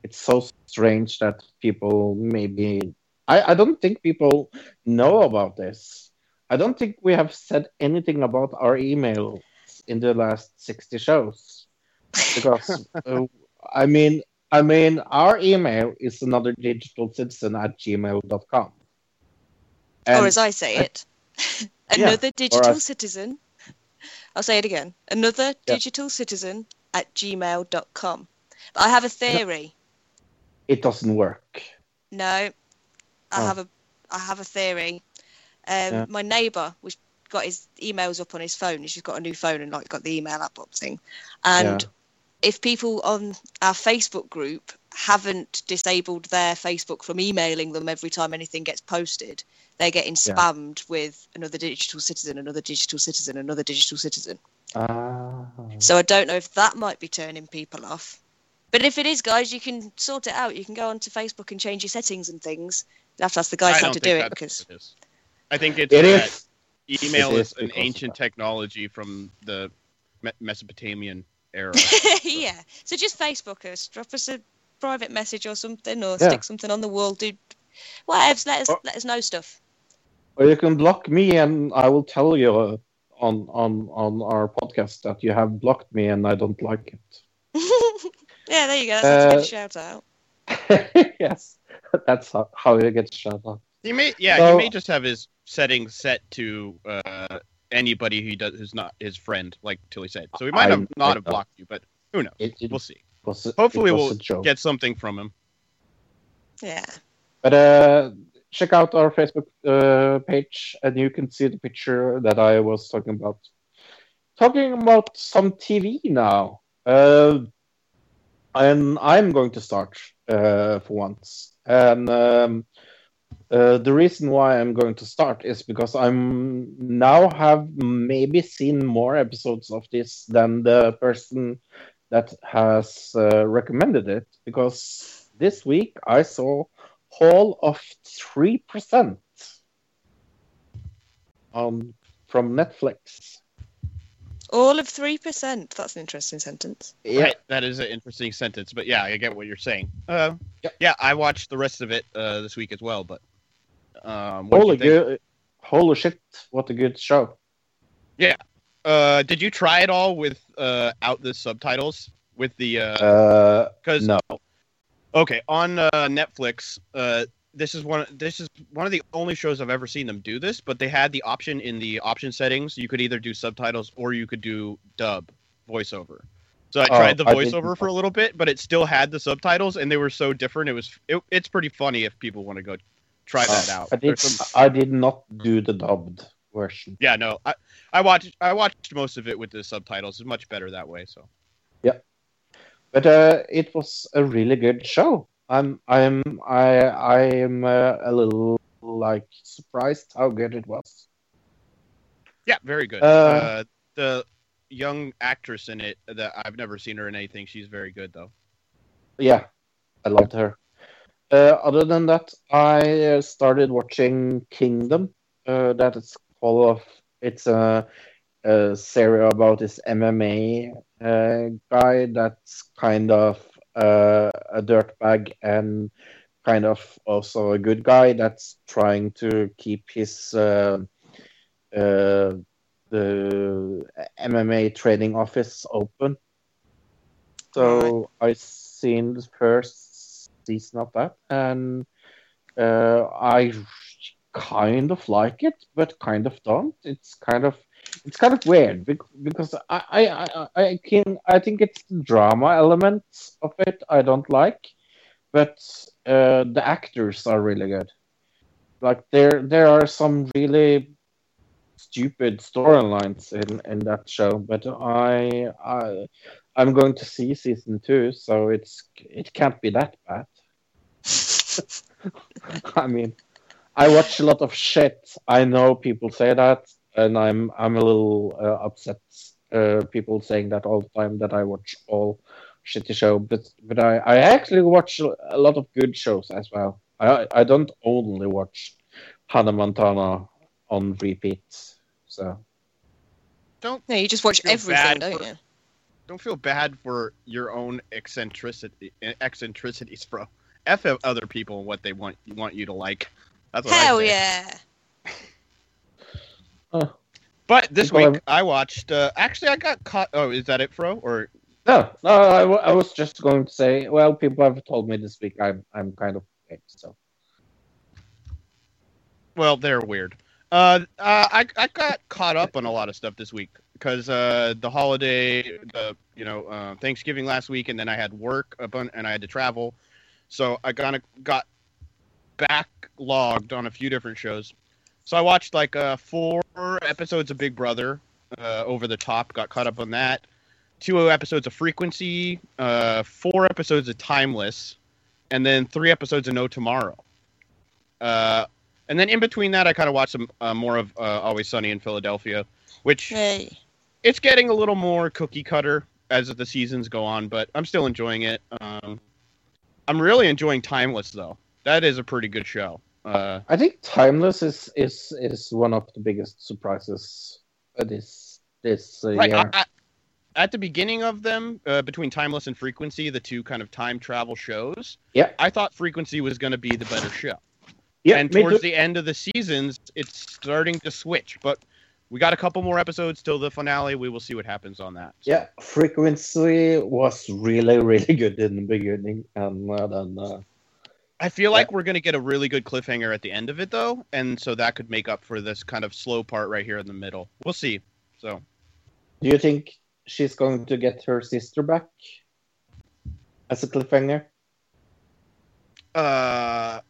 it's so strange that people maybe I, I don't think people know about this. I don't think we have said anything about our email in the last 60 shows because uh, I mean I mean our email is another digital citizen at gmail.com. And or as I say it, Yeah, another digital as- citizen. I'll say it again. Another digital citizen at gmail.com. But I have a theory. it doesn't work. No, I Oh. have a I have a theory. Um, Yeah. My neighbour was got his emails up on his phone. He's just got a new phone and like got the email app up thing. And Yeah. if people on our Facebook group haven't disabled their Facebook from emailing them every time anything gets posted, they're getting Yeah. spammed with another digital citizen, another digital citizen, another digital citizen. Ah. So I don't know if that might be turning people off. But if it is, guys, you can sort it out. You can go onto Facebook and change your settings and things. You have to ask the guys I how to do it because what it is. I think it's It that is. email It is, is an ancient technology from the Me- Mesopotamian era. yeah. So just Facebook us, drop us a private message or something, or Yeah. stick something on the wall. Do whatever. Let us Oh. let us know stuff. Or you can block me, and I will tell you uh, on on on our podcast that you have blocked me, and I don't like it. yeah, there you go. That's a Uh, good shout out. yes, that's how, it gets get shut up. he may, yeah, So- he may just have his settings set to uh, anybody he does who's not his friend, like Tilly said. So he might I- have not I have don't. blocked you, but who knows? It, it We'll see. was Hopefully, we'll get something from him. Yeah. But uh, check out our Facebook uh, page, and you can see the picture that I was talking about. Talking about some TV now. Uh, and I'm going to start uh, for once. And um, uh, the reason why I'm going to start is because I'm now have maybe seen more episodes of this than the person that has uh, recommended it. Because this week I saw Hall of Three Percent on from Netflix. All of three percent. That's an interesting sentence. Yeah, Right, that is an interesting sentence, but yeah, I get what you're saying. Uh, Yep. Yeah, I watched the rest of it uh, this week as well, but um, what holy you good, holy shit! What a good show. Yeah. Uh, did you try it all with uh, out the subtitles with the uh Uh, because no, okay on uh, Netflix uh this is one this is one of the only shows I've ever seen them do this, but they had the option in the option settings you could either do subtitles or you could do dub voiceover. So I Oh, tried the voiceover for a little bit, but it still had the subtitles and they were so different. It was it, it's pretty funny if people want to go try that out. I did. Some- I did not do the dubbed version. yeah, no, I I watched I watched most of it with the subtitles. It's much better that way. So yeah, But uh, it was a really good show. I'm I'm I I am uh, a little like surprised how good it was. yeah, very good. Uh, uh, the young actress in it that I've never seen her in anything. She's very good though. Yeah, I loved her. Uh, other than that, I uh, started watching Kingdom. Uh, that is full of. It's a, a series about this MMA uh, guy that's kind of uh, a dirtbag and kind of also a good guy that's trying to keep his uh, uh, the MMA training office open. So I seen the first season of that, and uh, I kind of like it, but kind of don't. It's kind of it's kind of weird because I I, I, I can I think it's the drama elements of it I don't like, but uh, the actors are really good. Like there there are some really stupid storylines in, in that show, but I I I'm going to see season two, so it's it can't be that bad. I mean, I watch a lot of shit. I know people say that, and I'm I'm a little uh, upset. Uh, people saying that all the time that I watch all shitty show, but but I, I actually watch a lot of good shows as well. I I don't only watch Hannah Montana on repeat. So Don't No, you just watch everything, bad don't for- you? don't feel bad for your own eccentricity eccentricities, bro. F other people and what they want want you to like. That's what I Hell say. But this People week I watched. Uh, actually, I got caught. Oh, is that it, Fro? Or no, no, I, was just going to say. Well, people have told me this week I'm I'm kind of okay, so well, they're weird. Uh, uh, I I got caught up on a lot of stuff this week because uh, the holiday, the you know uh, Thanksgiving last week, and then I had work a bun- and I had to travel, so I kind of got backlogged on a few different shows. So I watched like uh, four episodes of Big Brother uh, over the top, got caught up on that. Two episodes of Frequency, uh, four episodes of Timeless, and then three episodes of No Tomorrow. Uh, and then in between that, I kind of watched some uh, more of uh, Always Sunny in Philadelphia, which Hey. it's getting a little more cookie cutter as the seasons go on, but I'm still enjoying it. Um, I'm really enjoying Timeless though. That is a pretty good show. Uh, I think Timeless is is is one of the biggest surprises this this uh, right year. I, I, at the beginning of them, uh, between Timeless and Frequency, the two kind of time travel shows. Yeah. I thought Frequency was going to be the better show. yeah, and towards the end of the seasons, it's starting to switch. But we got a couple more episodes till the finale. We will see what happens on that. So, Yeah, frequency was really really good in the beginning, and uh, then uh, I feel like we're going to get a really good cliffhanger at the end of it, though, and so that could make up for this kind of slow part right here in the middle. We'll see. So do you think she's going to get her sister back as a cliffhanger? Uh,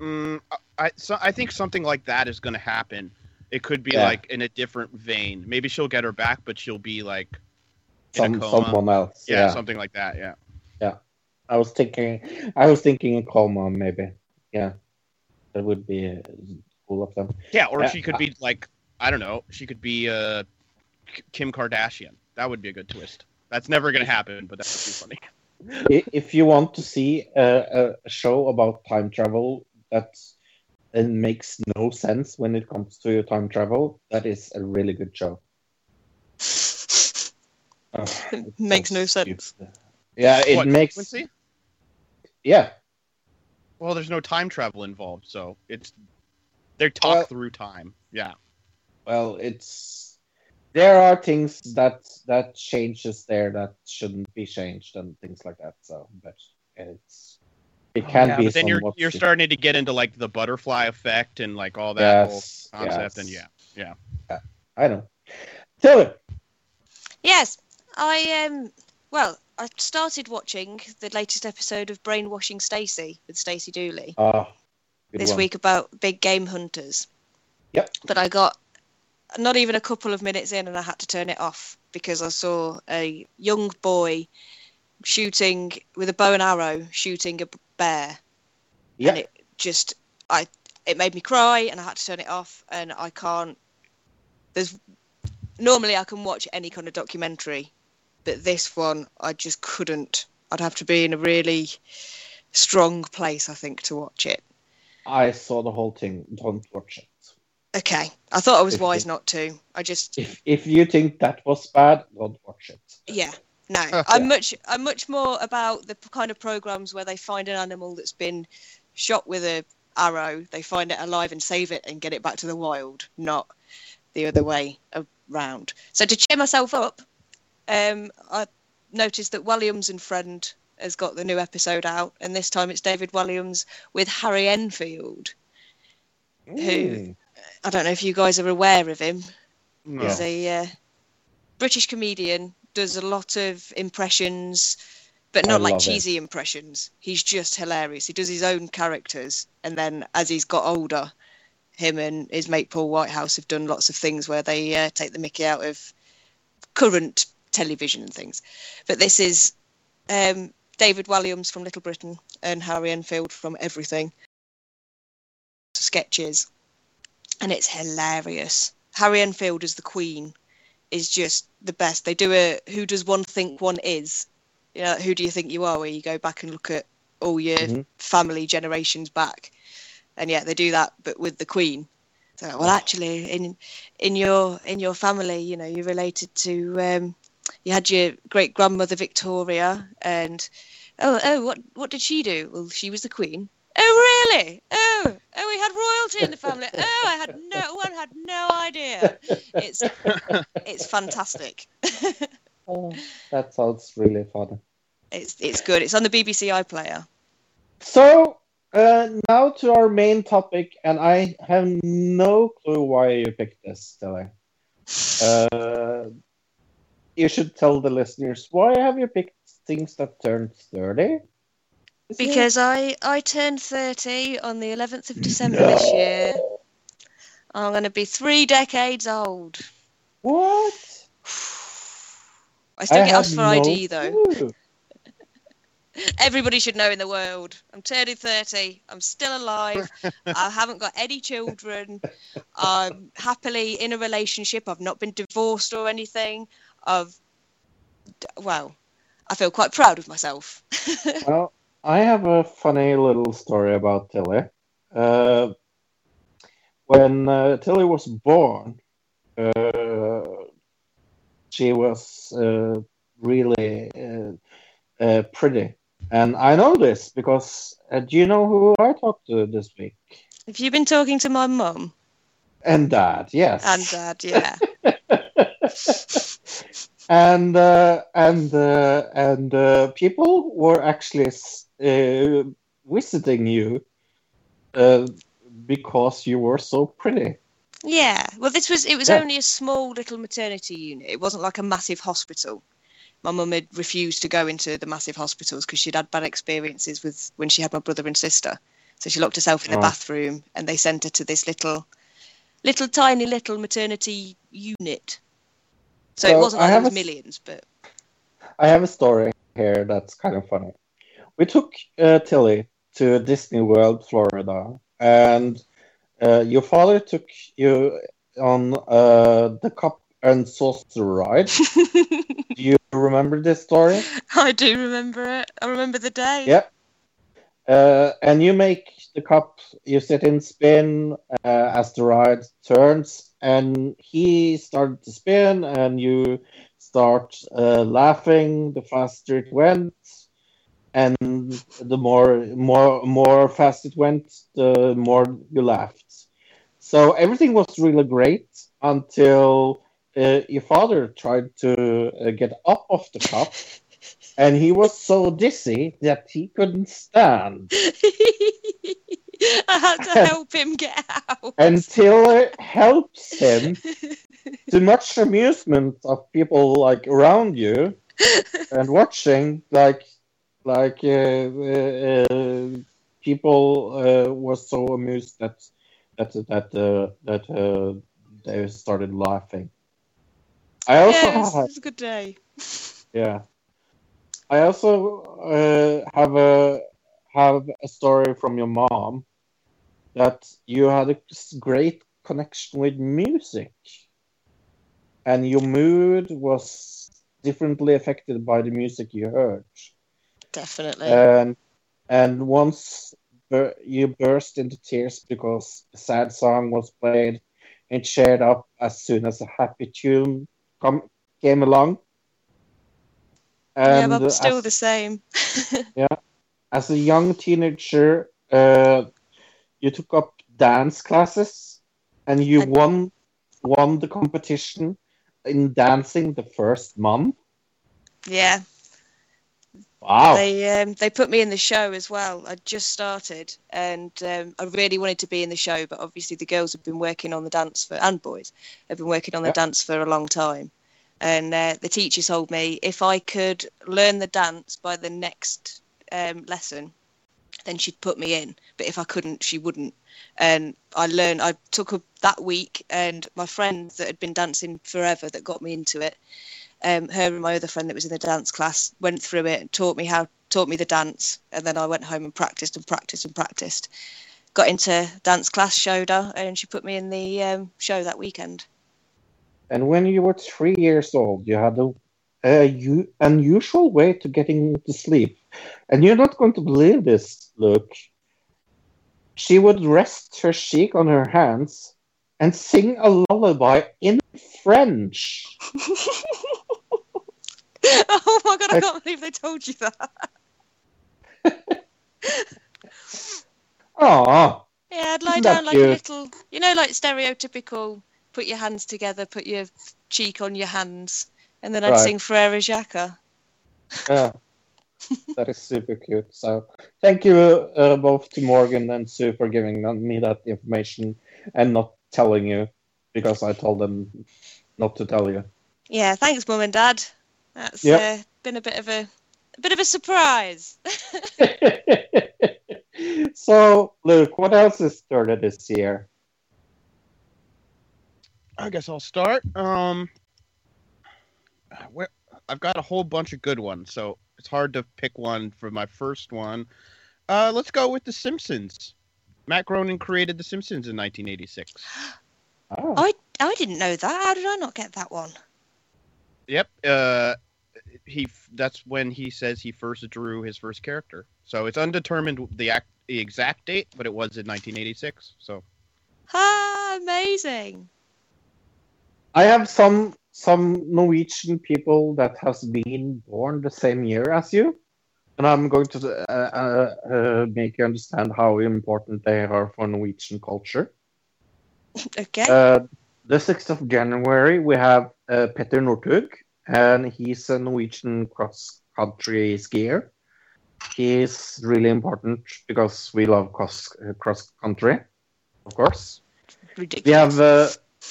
mm, I so I think something like that is going to happen. It could be Yeah. like in a different vein. Maybe she'll get her back, but she'll be like Some someone else? yeah, Yeah, something like that. Yeah. Yeah, I was thinking, I was thinking a coma maybe. Yeah, that would be uh, cool of them. yeah, or Yeah, she could be like I don't know. She could be uh, Kim Kardashian. That would be a good twist. That's never going to happen, but that would be funny. If you want to see a, a show about time travel that it makes no sense when it comes to your time travel, that is a really good show. Oh, it's so Makes no sense. Yeah, it What, makes. Frequency? Yeah, Well, there's no time travel involved, so it's they talk Well- through time. Yeah. well, it's there are things that that changes there that shouldn't be changed and things like that. So, but it's it can yeah, be. but then you're you're stupid. starting to get into like the butterfly effect and like all that whole Yes, concept, and yeah, yeah. I know. Tell it. Yes, I um. Well, I started watching the latest episode of Brainwashing Stacey with Stacey Dooley ah, good this one. week about big game hunters. Yep. But I got not even a couple of minutes in, and I had to turn it off because I saw a young boy shooting with a bow and arrow, shooting a bear. Yeah. and it just I it made me cry and I had to turn it off and I can't there's normally I can watch any kind of documentary but this one I just couldn't I'd have to be in a really strong place I think to watch it I saw the whole thing. Don't watch it. okay I thought I was If wise you- not to I just If if you think that was bad, don't watch it. yeah no I'm much I'm much more about the kind of programs where they find an animal that's been shot with a arrow they find it alive and save it and get it back to the wild not the other way around so to cheer myself up um I noticed that Walliams and Friend has got the new episode out and this time it's David Walliams with Harry Enfield Mm. I don't know if you guys are aware of him No. He's a uh, British comedian, does a lot of impressions, but not like love it. cheesy impressions. He's just hilarious. He does his own characters, and then as he's got older, him and his mate Paul Whitehouse have done lots of things where they uh, take the Mickey out of current television and things. But this is um, David Walliams from Little Britain and Harry Enfield from Everything sketches, and it's hilarious. Harry Enfield as the Queen is just the best. They do a "Who does one think one is?" You know, who do you think you are? Where you go back and look at all your Mhm. family generations back, and yeah, they do that, but with the Queen. So, well, actually, in in your in your family, you know, you're related to. Um, you had your great grandmother Victoria, and oh, oh, what what did she do? Well, she was the Queen. Oh, really? Oh, oh, we had royalty in the family. Oh, I had no one had no idea. It's it's fantastic. Oh, that sounds really fun. It's it's good. It's on the BBC iPlayer. So uh, now to our main topic, and I have no clue why you picked this, Tilly. Uh, you should tell the listeners why have you picked things that turned thirty? This year? Because I I turned thirty on the 11th of December this year. I'm going to be three decades old. what? I still I get asked for no ID though. clue. Everybody should know in the world. I'm turning 30. I'm still alive. I haven't got any children. I'm happily in a relationship. I've not been divorced or anything. I've, well, I feel quite proud of myself. Well, I have a funny little story about Tilly. Uh, when uh, Tilly was born, uh, she was uh, really uh, uh, pretty. And I know this because uh, do you know who I talked to this week? Have you been talking to my mum And dad, yes. and dad? Yeah. and uh, and uh, and uh, people were actually uh, visiting you uh, because you were so pretty. Yeah. Well, this was it was Yeah. only a small little maternity unit. It wasn't like a massive hospital. My mum had refused to go into the massive hospitals because she'd had bad experiences with when she had my brother and sister. So she locked herself in the Oh. bathroom, and they sent her to this little, little tiny little maternity unit. So, it wasn't like have was a millions, but I have a story here that's kind of funny. We took uh, Tilly to Disney World, Florida, and uh, your father took you on uh, the cup and saucer ride. Do you remember this story? I do remember it. I remember the day. Yeah. Uh, and you make the cup, you sit in spin uh, as the ride turns, and he started to spin, and you start uh, laughing the faster it went, and the more more more fast it went, the more you laughed. So everything was really great until uh, your father tried to uh, get up off the cup and he was so dizzy that he couldn't stand I had to help him get out. until it helps him to much amusement of people like around you and watching like like uh, uh, uh, people uh, were so amused that that that uh, that uh, they started laughing i also yeah, it was, had- it was a good day. Yeah. I also uh, have a have a story from your mom that you had a great connection with music, and your mood was differently affected by the music you heard. Definitely. And and once bur- you burst into tears because a sad song was played and cheered up as soon as a happy tune come, came along. Yeah, but I'm still as- the same. Yeah, as a young teenager, uh, you took up dance classes, and you won won the competition in dancing the first month. yeah. Wow! They um, they put me in the show as well. I just started, and um, I really wanted to be in the show, but obviously the girls have been working on the dance for and boys have been working on the Yeah. dance for a long time. And uh, the teacher told me if I could learn the dance by the next um, lesson, then she'd put me in. But if I couldn't, she wouldn't. And I learned. I took a, that week, and my friend that had been dancing forever that got me into it. Um, her and my other friend that was in the dance class went through it and taught me how taught me the dance, and then I went home and practiced and practiced and practiced. Got into dance class, showed her, and she put me in the um, show that weekend. And when you were three years old, you had a, a u- unusual way to getting to sleep. And you're not going to believe this, Luke. She would rest her cheek on her hands and sing a lullaby in French. oh my god, I I- can't believe they told you that. Ah, Yeah, I'd lie down like a little, you know, like stereotypical. Put your hands together, put your cheek on your hands, and then I'd Right. sing Frere Jacques. yeah. that is super cute. So thank you uh, both to Morgan and Sue for giving me that information and not telling you because I told them not to tell you. Yeah, thanks, mum and dad. That's Yep. uh, been a bit of a, a bit of a surprise. so, Luke, what else is started this year? I guess I'll start. Um, where I've got a whole bunch of good ones, so it's hard to pick one for my first one. Uh, let's go with The Simpsons. Matt Groening created The Simpsons in 1986. Oh, I I didn't know that. How did I not get that one? Yep. Uh, he that's when he says he first drew his first character. So it's undetermined the act the exact date, but it was in 1986. So Ah, amazing. I have some some Norwegian people that has been born the same year as you, and I'm going to uh, uh, uh, make you understand how important they are for Norwegian culture. Okay. Uh, the 6th of January, we have uh, Petter Northug, and he's a Norwegian cross country skier. He is really important because we love cross cross country, of course. Ridiculous. We have uh,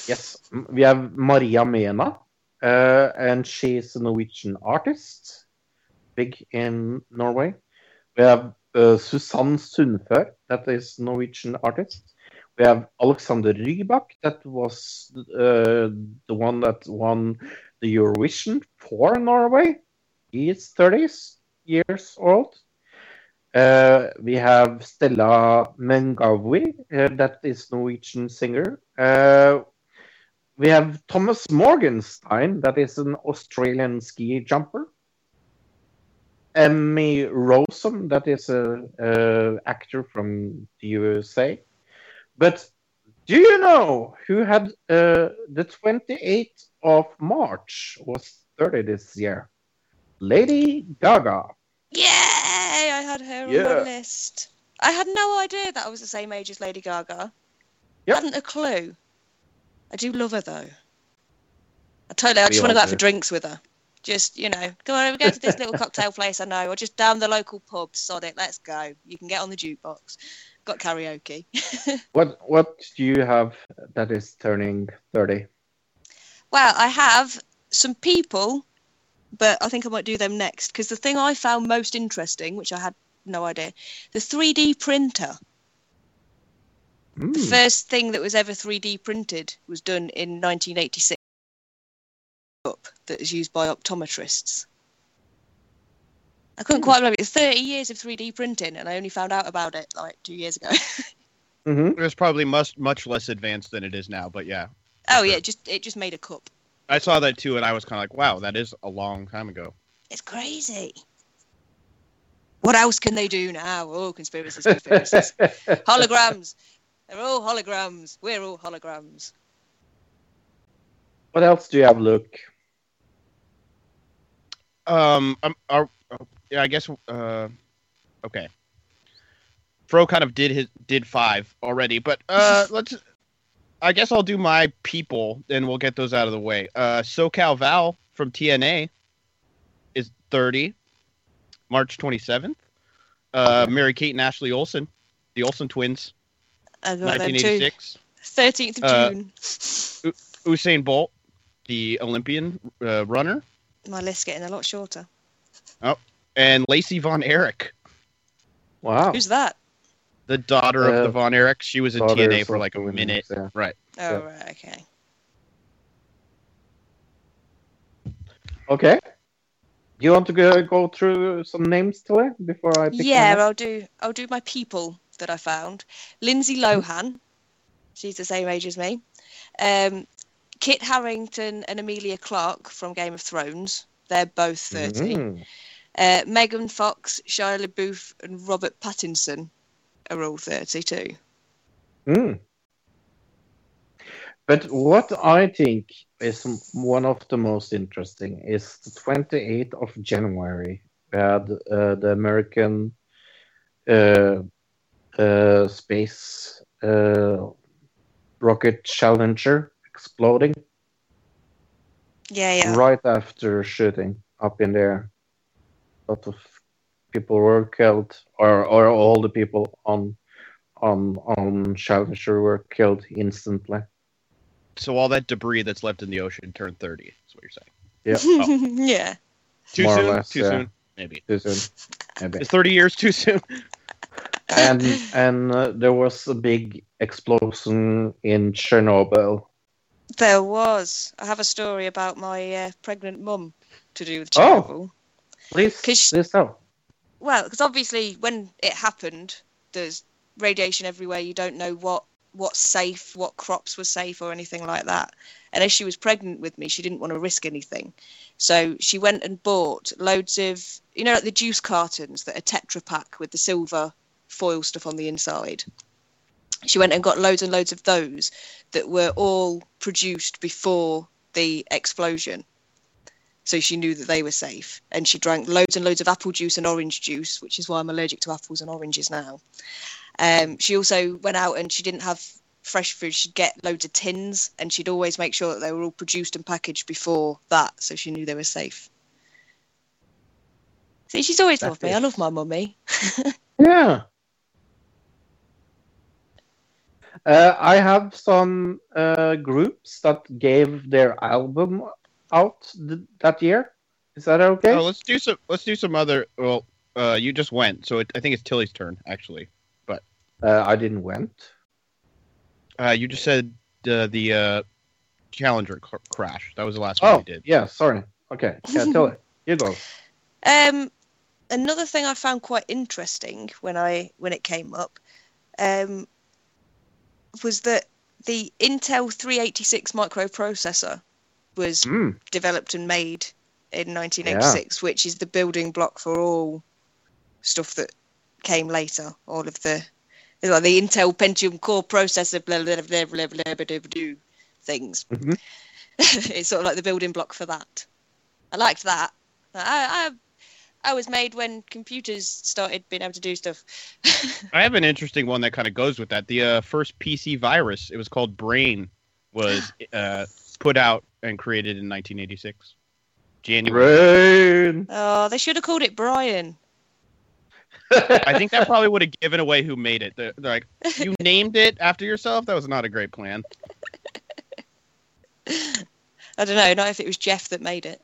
yes, we have Maria Mena, uh, and she's a Norwegian artist, big in Norway. We have uh, Susanne Sundfør, that is Norwegian artist. We have Alexander Rybak, that was uh, the one that won the Eurovision for Norway. He is 30 years old. Uh, we have Stella Mwangi, uh, that is Norwegian singer. We have Thomas Morgenstern, that is an Australian ski jumper. Emmy Rossum, that is a, a actor from the USA. But do you know who had uh, the 28th of March was 30 this year? Lady Gaga. Yay! I had her on Yeah. my list. I had no idea that I was the same age as Lady Gaga. Yep. Hadn't a clue. I do love her though. I totally. I just want to go out for drinks with her. Just you know, come on, we go to this little cocktail place I know, or just down the local pub. Sod it, let's go. You can get on the jukebox. Got karaoke. What what do you have that is turning 30? Well, I have some people, but I think I might do them next because the thing I found most interesting, which I had no idea, the 3D printer. The Hmm. first thing that was ever 3D printed was done in 1986 up that is used by optometrists. I couldn't quite believe it. 30 years of 3D printing, and I only found out about it like two years ago. hmm it was probably much much less advanced than it is now. But yeah, oh yeah, it just it just made a cup. I saw that too, and I was kind of like, wow, that is a long time ago. It's crazy. What else can they do now? Oh, conspiracies, conspiracies. holograms. They're all holograms. We're all holograms. what else do you have, Luke? Um, um are, oh, yeah, I guess. Uh, okay. Fro kind of did his did five already, but uh, let's. I guess I'll do my people, and we'll get those out of the way. Uh, SoCal Val from TNA is thirty, March twenty seventh. Uh, Mary Kate and Ashley Olsen, the Olsen twins, I got them nineteen too. 13th of Uh, June. Usain Bolt, the Olympian uh, runner, My list's getting a lot shorter. Oh, and Lacey Von Erich, Wow. Who's that? the daughter Uh, of the Von Erichs. She was in Daughters TNA for like a the Winners, minute. yeah. Right. Oh, Yeah. right, okay. Okay. Do you want to go, go through some names today before I pick Yeah. I'll do. I'll do my people that I found. Lindsay Lohan, she's the same age as me. Um, Kit Harington and Emilia Clarke from Game of Thrones. They're both 30 Mhm. Uh, Megan Fox, Shia LaBeouf, and Robert Pattinson are all 32. Mm. But what I think is one of the most interesting is the 28th of January. We had uh, the American uh, uh, space uh, rocket Challenger exploding Yeah, yeah. right after shooting up in the air. A lot of people were killed, or, or all the people on on on Challenger were killed instantly. So all that debris that's left in the ocean turned 30. Is what you're saying. Oh. yeah. Too More soon. less, too yeah. soon. Maybe. Too soon, maybe. Is 30 years too soon? and and uh, there was a big explosion in Chernobyl. There was. I have a story about my uh, pregnant mum to do with Oh. Chernobyl. Please, 'Cause- please tell. Well, because obviously when it happened, there's radiation everywhere. You don't know what what's safe, what crops were safe, or anything like that. And as she was pregnant with me, she didn't want to risk anything, so she went and bought loads of you know like the juice cartons that are Tetra Pak with the silver foil stuff on the inside. She went and got loads and loads of those that were all produced before the explosion so she knew that they were safe. And she drank loads and loads of apple juice and orange juice, which is why I'm allergic to apples and oranges now. Um, she also went out and she didn't have fresh food. She'd get loads of tins, and she'd always make sure that they were all produced and packaged before that, so she knew they were safe. See, she's always That loved me. I love my mummy. Yeah. Uh, I have some uh, groups that gave their album out th- that year. Is that okay? Oh, let's do some. Let's do some other. Well, uh, you just went, so it, I think it's Tilly's turn actually. But uh, I didn't went. Uh, you just said uh, the uh, Challenger cr- crash. That was the last one Oh, you did. yeah. Sorry. Okay. Yeah, tell it. You go. Um, another thing I found quite interesting when I when it came up um, was that the Intel 386 microprocessor was Mm. developed and made in 1986, which is the building block for all stuff that came later. All of the like the Intel Pentium core processor, blah blah blah blah blah blah, blah, blah, blah things. Mhm. it's sort of like the building block for that. I liked that. I, I I was made when computers started being able to do stuff. I have an interesting one that kind of goes with that. The uh, first PC virus, it was called Brain, was uh, put out and created in 1986. January. Rain. oh, they should have called it Brian. I think that probably would have given away who made it. They're, they're like, you named it after yourself. That was not a great plan. I don't know, not if it was Jeff that made it.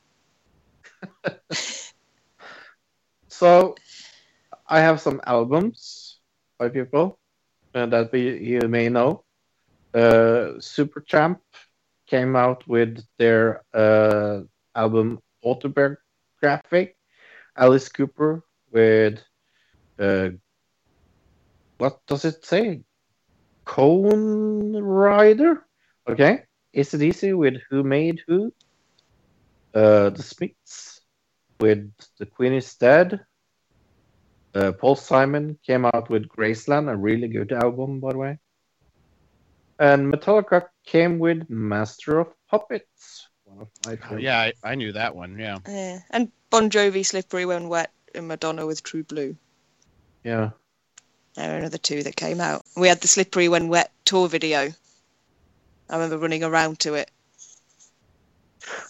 So, I have some albums by people uh, that we, you may know. Uh, Supertramp came out with their uh, album Autobiography. Alice Cooper with uh, what does it say? Cone Rider. Okay. AC/DC with Who Made Who? Uh, the Smiths with The Queen is Dead. Uh, Paul Simon came out with Graceland, a really good album, by the way. And Metallica came with Master of Puppets, one of my Oh, yeah, I, I knew that one. Yeah. Yeah. And Bon Jovi, Slippery When Wet, and Madonna with True Blue. Yeah. There are another two that came out. We had the Slippery When Wet tour video. I remember running around to it.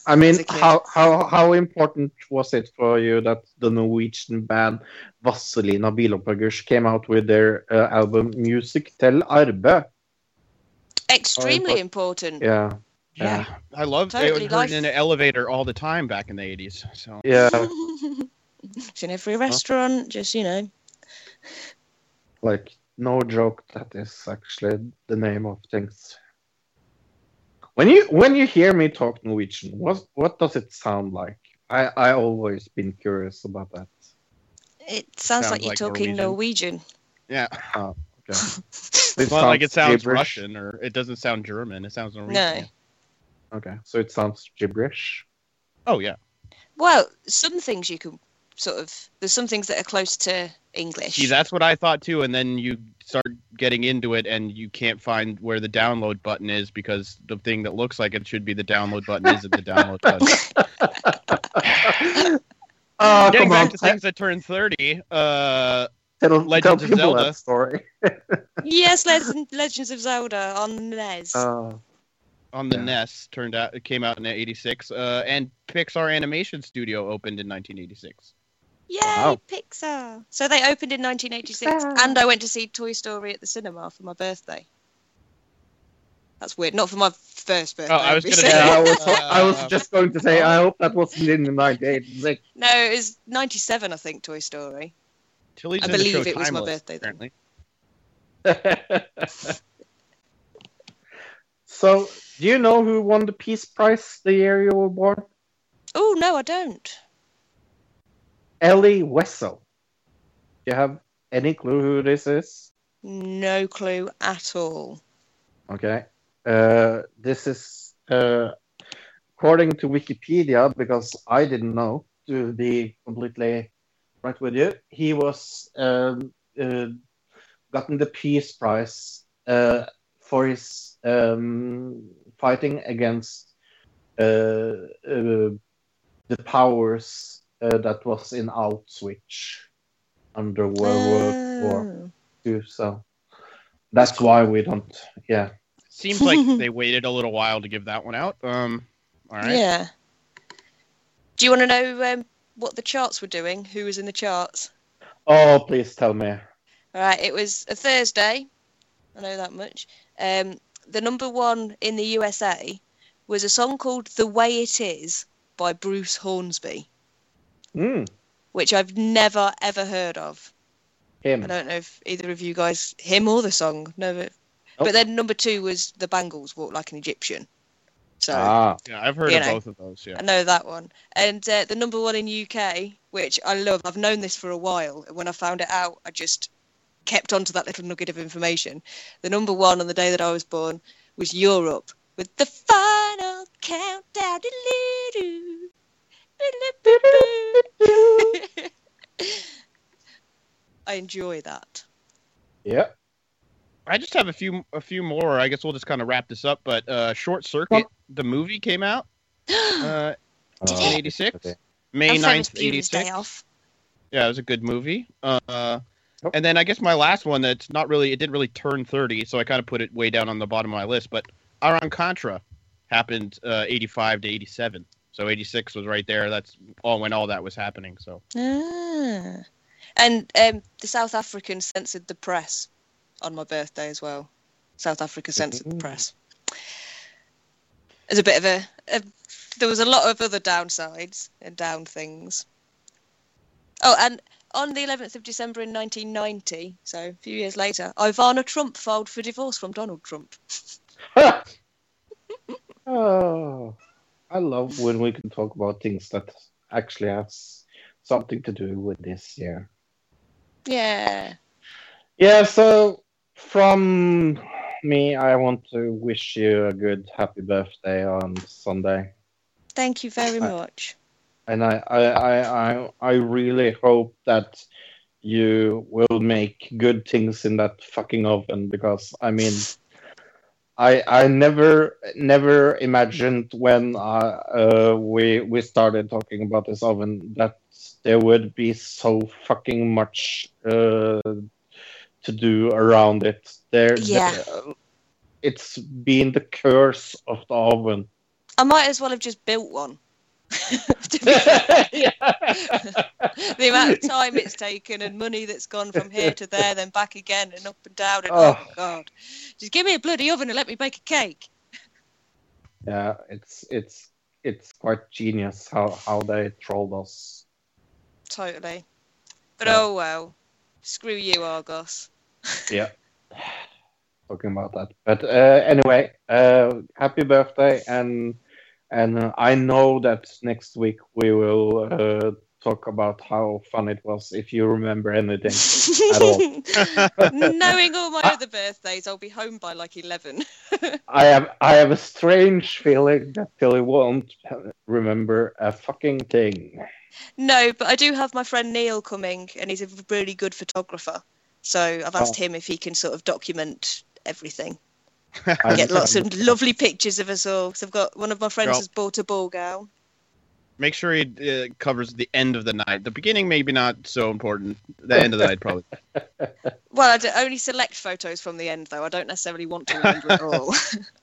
I mean, As a kid. how, how how important was it for you that the Norwegian band Vazelina Bilopphøggers came out with their uh, album Musikk til arbeid? Extremely but- important. Yeah, Yeah, I love Totally, it. Heard life- in an elevator all the time back in the '80s. So Yeah, it's in every restaurant, just you know. like no joke. That is actually the name of things. When you when you hear me talk Norwegian, what what does it sound like? I I always been curious about that. It sounds, Sounds like you're like talking Norwegian. yeah, ah, Okay. it's not like it sounds gibberish. Russian or it doesn't sound German. It sounds Norwegian. No. Okay, so it sounds gibberish. Oh yeah. Well, some things you can sort of. There's some things that are close to English. See, that's what I thought too. And then you start getting into it, and you can't find where the download button is because the thing that looks like it should be the download button isn't the download button. Oh, Getting come back on. to things that turn 30, uh, Tell, Legends tell of Zelda. that story. yes, Legends, Legends of Zelda on the NES. Uh, on the Yeah. NES turned out it came out in '86, uh, and Pixar Animation Studio opened in 1986. Yay, wow. Pixar! So they opened in 1986, Pixar. and I went to see Toy Story at the cinema for my birthday. That's weird. Not for my first birthday. Oh, I was gonna obviously. yeah, I was I was just going to say I hope that wasn't in the 98. no, it was 97, I think. Toy Story. Tilly's I believe show it was my Timeless, birthday then. Apparently, so, do you know who won the Peace Prize the year you were born? Oh no, I don't. Elie Wiesel. Do you have any clue who this is? No clue at all. Okay. Uh, this is uh, according to Wikipedia, because I didn't know, to be completely right with you, he was um, uh, gotten the Peace Prize uh, for his um, fighting against uh, uh, the powers uh, that was in Auschwitz under World War Oh. II. So that's why we don't. Yeah. seems like they waited a little while to give that one out. Um, all right. Yeah. Do you want to know um, what the charts were doing? Who was in the charts? Oh, please tell me. All right, it was a Thursday. I know that much. Um, the number one in the USA was a song called "The Way It Is" by Bruce Hornsby, Hmm. which I've never ever heard of. Him. I don't know if either of you guys him or the song. Never. Oh. But then number two was the Bangles "Walk Like an Egyptian." So Ah. Yeah, I've heard You of know. both of those. Yeah. I know that one. And uh, the number one in UK, which I love. I've known this for a while. and When I found it out, I just kept on to that little nugget of information. The number one on the day that I was born was Europe with the final countdown. Diddle-doo-doo. Diddle-doo-doo. I enjoy that. Yeah. I just have a few a few more. I guess we'll just kind of wrap this up. But uh, Short Circuit, the movie came out uh, Did in '86, okay. May And Ferris 9th, '86. Yeah, it was a good movie. Uh, Yep. and then I guess my last one that's not really it didn't really turn 30, so I kind of put it way down on the bottom of my list. But Iran Contra happened uh, 85 to 87, so 86 was right there. That's all when all that was happening. So Ah. And um, the South Africans censored the press on my birthday as well. South Africa censored the press. There's a bit of a, a. There was a lot of other downsides and down things. Oh, and on the 11th of December in 1990, so a few years later, Ivana Trump filed for divorce from Donald Trump. oh, I love when we can talk about things that actually has something to do with this year. Yeah. Yeah, so from me, I want to wish you a good happy birthday on Sunday. Thank you very Uh, much. and I, I, I, I, I really hope that you will make good things in that fucking oven because I mean, I, I never, never imagined when uh, uh, we, we started talking about this oven that there would be so fucking much uh, to do around it. There, Yeah. there- it's been the curse of the oven. I might as well have just built one. To be fair. the amount of time it's taken and money that's gone from here to there, then back again and up and down. And oh, Oh. god, just give me a bloody oven and let me bake a cake. Yeah, it's it's it's quite genius how how they trolled us. Totally. But Yeah. oh well. Screw you, Argos. Yeah. Talking about that, but uh, anyway, uh, happy birthday, and and uh, I know that next week we will uh, talk about how fun it was. If you remember anything, at all. Knowing all my other birthdays, I'll be home by like 11. I have I have a strange feeling that Tilly won't remember a fucking thing. no, but I do have my friend Neil coming, and he's a really good photographer. So I've asked Oh. him if he can sort of document everything. I Get lots of lovely pictures of us all. So I've got one of my friends Well- has bought a ball gown. Make sure he uh, covers the end of the night. The beginning maybe not so important. The end of the night probably. Well, I only select photos from the end, though. I don't necessarily want to remember it all.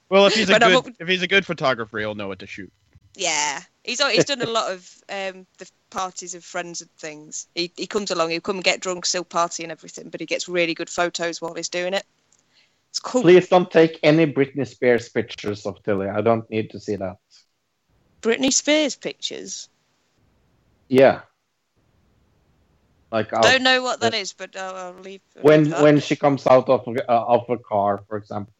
Well, if he's a But I'm good if he's a good photographer, he'll know what to shoot. yeah, he's he's done a lot of um, the parties of friends and things. He he comes along, he'll come and get drunk, still party and everything, but he gets really good photos while he's doing it. It's cool. Please don't take any Britney Spears pictures of Tilly. I don't need to see that. Britney Spears pictures. Yeah. Like I'll, Don't know what that is, but I'll, I'll leave. I'll when leave when she comes out of a- uh, of a car, for example.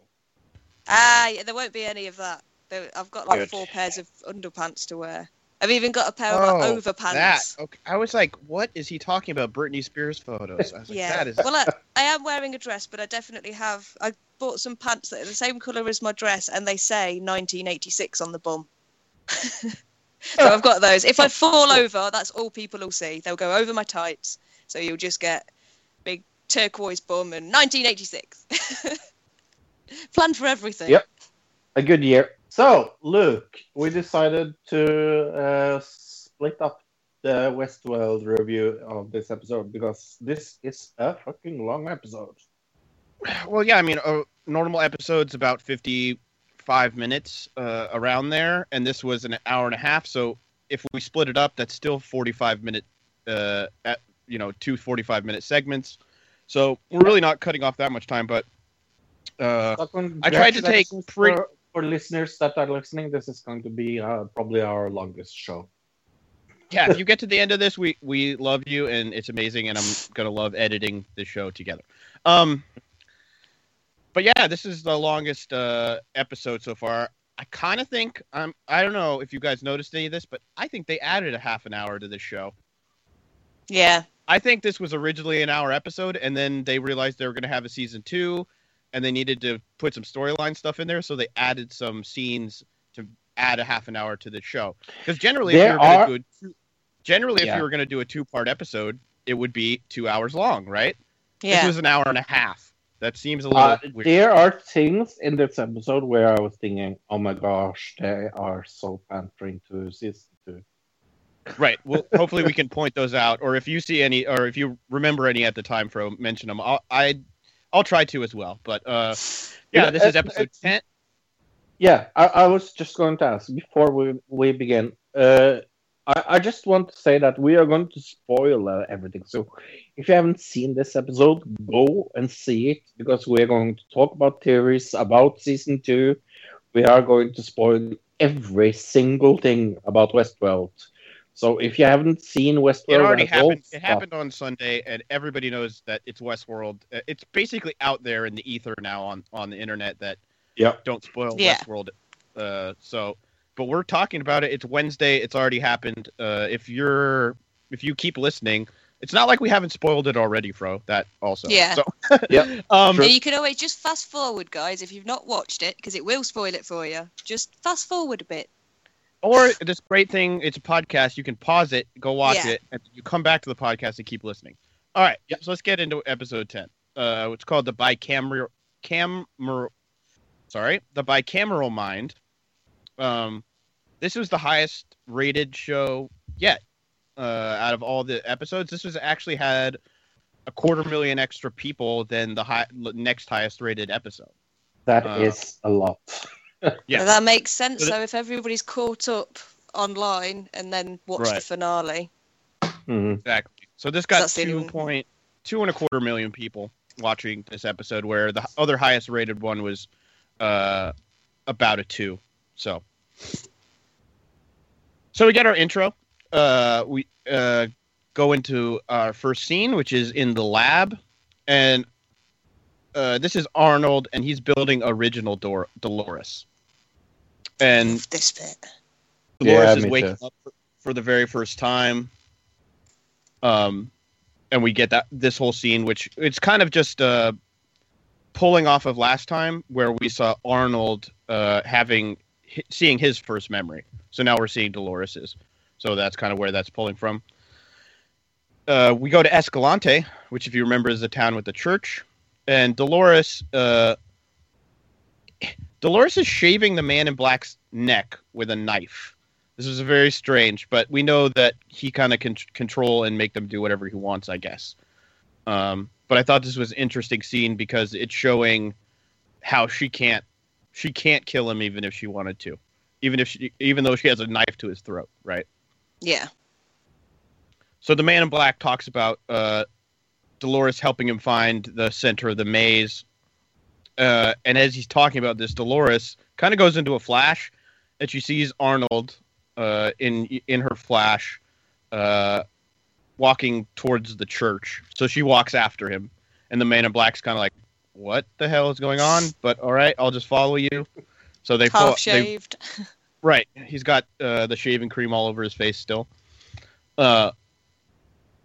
ah, yeah, there won't be any of that. There, I've got like Good. four pairs of underpants to wear. I've even got a pair of like, overpants. Oh, That okay. I was like, what is he talking about? Britney Spears photos. I was like, Yeah. that is well, I, I am wearing a dress, but I definitely have. I bought some pants that are the same colour as my dress, and they say 1986 on the bum. so I've got those. If I fall over, that's all people will see. They'll go over my tights, so you'll just get big turquoise bum and 1986. Plan for everything. Yep. A good year. So, Luke, we decided to uh, split up the Westworld review of this episode because this is a fucking long episode. well, yeah. I mean, a normal episode's about fifty-five minutes uh, around there, and this was an hour and a half. So if we split it up, that's still forty-five minute. Uh, at, you know, two 45-minute segments. So we're really not cutting off that much time, but. Uh, I tried to take pretty- for, for listeners that are listening. This is going to be uh, probably our longest show. yeah, if you get to the end of this, we we love you and it's amazing, and I'm gonna love editing the show together. Um, but yeah, this is the longest uh, episode so far. I kind of think um, I don't know if you guys noticed any of this, but I think they added a half an hour to this show. Yeah. I think this was originally an hour episode, and then they realized they were going to have a season two, and they needed to put some storyline stuff in there, so they added some scenes to add a half an hour to the show. Because generally, There if you were going are- to do a two, generally if you were going to do a two part episode, it would be two hours long, right? This Yeah. was an hour and a half. That seems a little Uh, weird. there are things in this episode where I was thinking, oh my gosh, they are so pandering to season two. Right. Well, hopefully we can point those out, or if you see any, or if you remember any at the time, Fro, mention them. I'll, I, I'll try to as well. But uh, yeah, Yeah, this is episode ten. Yeah, I, I was just going to ask before we, we begin. Uh, I, I just want to say that we are going to spoil uh, everything. So if you haven't seen this episode, go and see it because we are going to talk about theories about season two. We are going to spoil every single thing about Westworld. So if you haven't seen Westworld, It already at all, happened. It stop. happened on Sunday, and everybody knows that it's Westworld. Uh, It's basically out there in the ether now on on the internet that Yeah. don't spoil Yeah. Westworld. Uh, so, but we're talking about it. It's Wednesday. It's already happened. Uh, if you're if you keep listening, it's not like we haven't spoiled it already, Fro. That also. Yeah. So, Yep. um, Yeah, you can always just fast forward, guys, if you've not watched it, because it will spoil it for you. Just fast forward a bit. Or this great thing, it's a podcast. You can pause it, go watch Yeah. it, and you come back to the podcast and keep listening. All right, so let's get into episode ten. Uh, it's called the bicameral camera. Sorry, the bicameral mind. Um, this was the highest rated show yet. Uh, out of all the episodes, this was actually had a quarter million extra people than the high, next highest rated episode. That Uh, is a lot. Yeah. So that makes sense. So if everybody's caught up online and then watch the Right. finale, Mhm. Exactly. So this got That's the two point two and a quarter million people watching this episode, where the other highest rated one was uh, about a two. So So we get our intro. Uh, we uh, go into our first scene, which is in the lab, and uh, this is Arnold, and he's building original Dor- Dolores. And this bit. Dolores Yeah, is waking too. up for, for the very first time. Um, and we get that this whole scene, which it's kind of just uh, pulling off of last time, where we saw Arnold uh, having hi- seeing his first memory. So now we're seeing Dolores's. So that's kind of where that's pulling from. Uh, we go to Escalante, which, if you remember, is the town with the church, and Dolores. Uh, Dolores is shaving the man in black's neck with a knife. This is very strange, but we know that he kind of can control and make them do whatever he wants, I guess. Um, but I thought this was an interesting scene because it's showing how she can't she can't kill him even if she wanted to, even if she even though she has a knife to his throat, right? Yeah. So the man in black talks about uh, Dolores helping him find the center of the maze. Uh, and as he's talking about this, Dolores kind of goes into a flash, and she sees Arnold uh, in in her flash, uh, walking towards the church. So she walks after him, and the man in black's kind of like, "What the hell is going on?" But all right, I'll just follow you. So they Half they shaved. Right. He's got uh, the shaving cream all over his face still. Uh,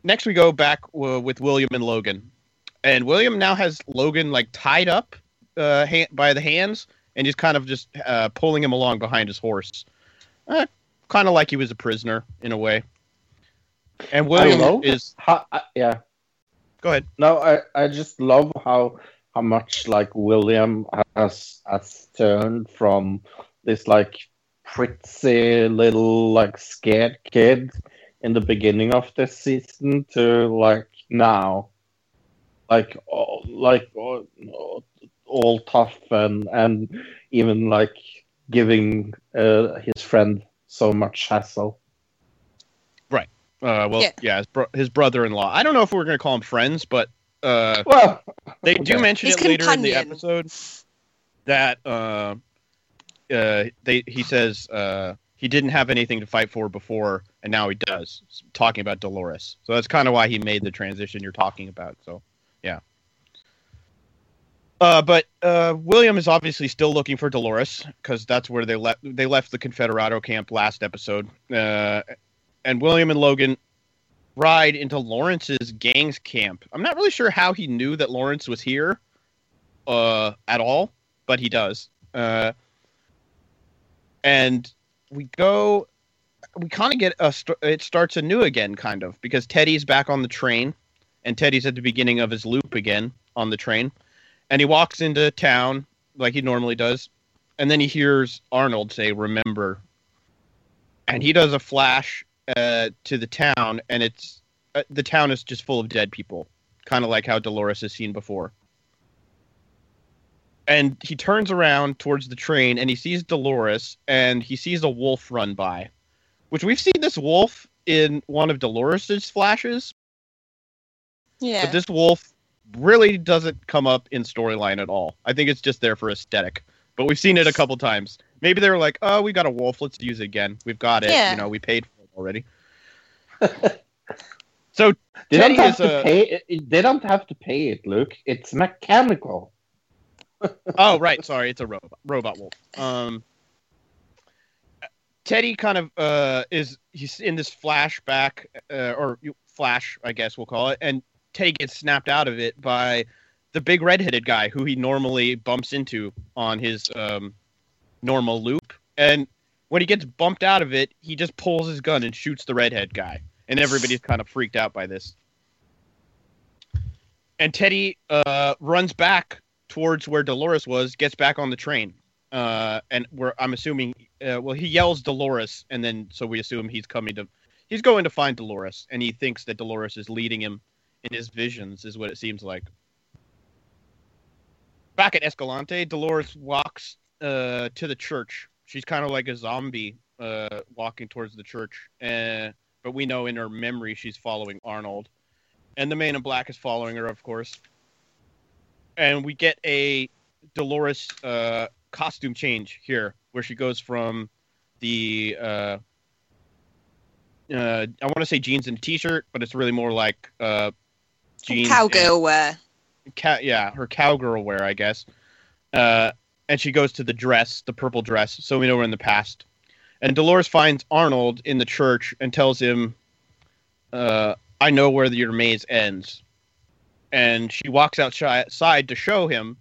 next, we go back w- with William and Logan, and William now has Logan like tied up uh, ha- by the hands, and he's kind of just uh, pulling him along behind his horse, uh, kind of like he was a prisoner in a way. And William love is How, uh, yeah. go ahead. No, I, I just love how how much like William has has turned from this like pretty little like scared kid in the beginning of this season to like now, like oh, like all, all tough and and even like giving uh, his friend so much hassle. Right. Uh, well, yeah, Yeah. his, bro- his brother-in-law. I don't know if we're gonna call him friends, but uh, Well, They do mention His it later in the episode that uh, uh, they he says uh, he didn't have anything to fight for before, and now he does. Talking about Dolores, so that's kind of why he made the transition you're talking about. So, yeah. Uh, but uh, William is obviously still looking for Dolores because that's where they left. They left the Confederado camp last episode, uh, and William and Logan ride into Lawrence's gang's camp. I'm not really sure how he knew that Lawrence was here uh, at all, but he does. Uh, and we go, we kind of get a, st- it starts anew again, kind of, because Teddy's back on the train, and Teddy's at the beginning of his loop again on the train. And he walks into town like he normally does, and then he hears Arnold say, Remember. And he does a flash uh, to the town, and it's uh, the town is just full of dead people, kind of like how Dolores has seen before. And he turns around towards the train, and he sees Dolores, and he sees a wolf run by, which we've seen this wolf in one of Dolores's flashes, Yeah. but this wolf really doesn't come up in storyline at all. I think it's just there for aesthetic. But we've seen it a couple times. Maybe they were like, "Oh, we got a wolf. Let's use it again. We've got it. Yeah. You know, we paid for it already." so They Teddy don't have is to a- pay. They don't have to pay it, Luke. It's mechanical. oh right sorry it's a robot robot wolf um teddy kind of uh is he's in this flashback uh, or flash i guess we'll call it and teddy gets snapped out of it by the big redheaded guy who he normally bumps into on his um normal loop. And when he gets bumped out of it he just pulls his gun and shoots the redhead guy. And everybody's kind of freaked out by this. And teddy uh runs back towards where Dolores was, gets back on the train. Uh, and where I'm assuming, uh, well, he yells Dolores, and then so we assume he's coming to, he's going to find Dolores, and he thinks that Dolores is leading him in his visions, is what it seems like. Back at Escalante, Dolores walks uh, to the church. She's kind of like a zombie uh, walking towards the church, uh, but we know in her memory she's following Arnold, and the man in black is following her, of course and we get a Dolores uh, costume change here, where she goes from the uh, uh, I want to say jeans and t-shirt, but it's really more like uh, jeans. and- Cowgirl wear. Cow, yeah, her cowgirl wear, I guess. Uh, and she goes to the dress, the purple dress, so we know we're in the past. And Dolores finds Arnold in the church and tells him, uh, "I know where your maze ends." And she walks outside to show him,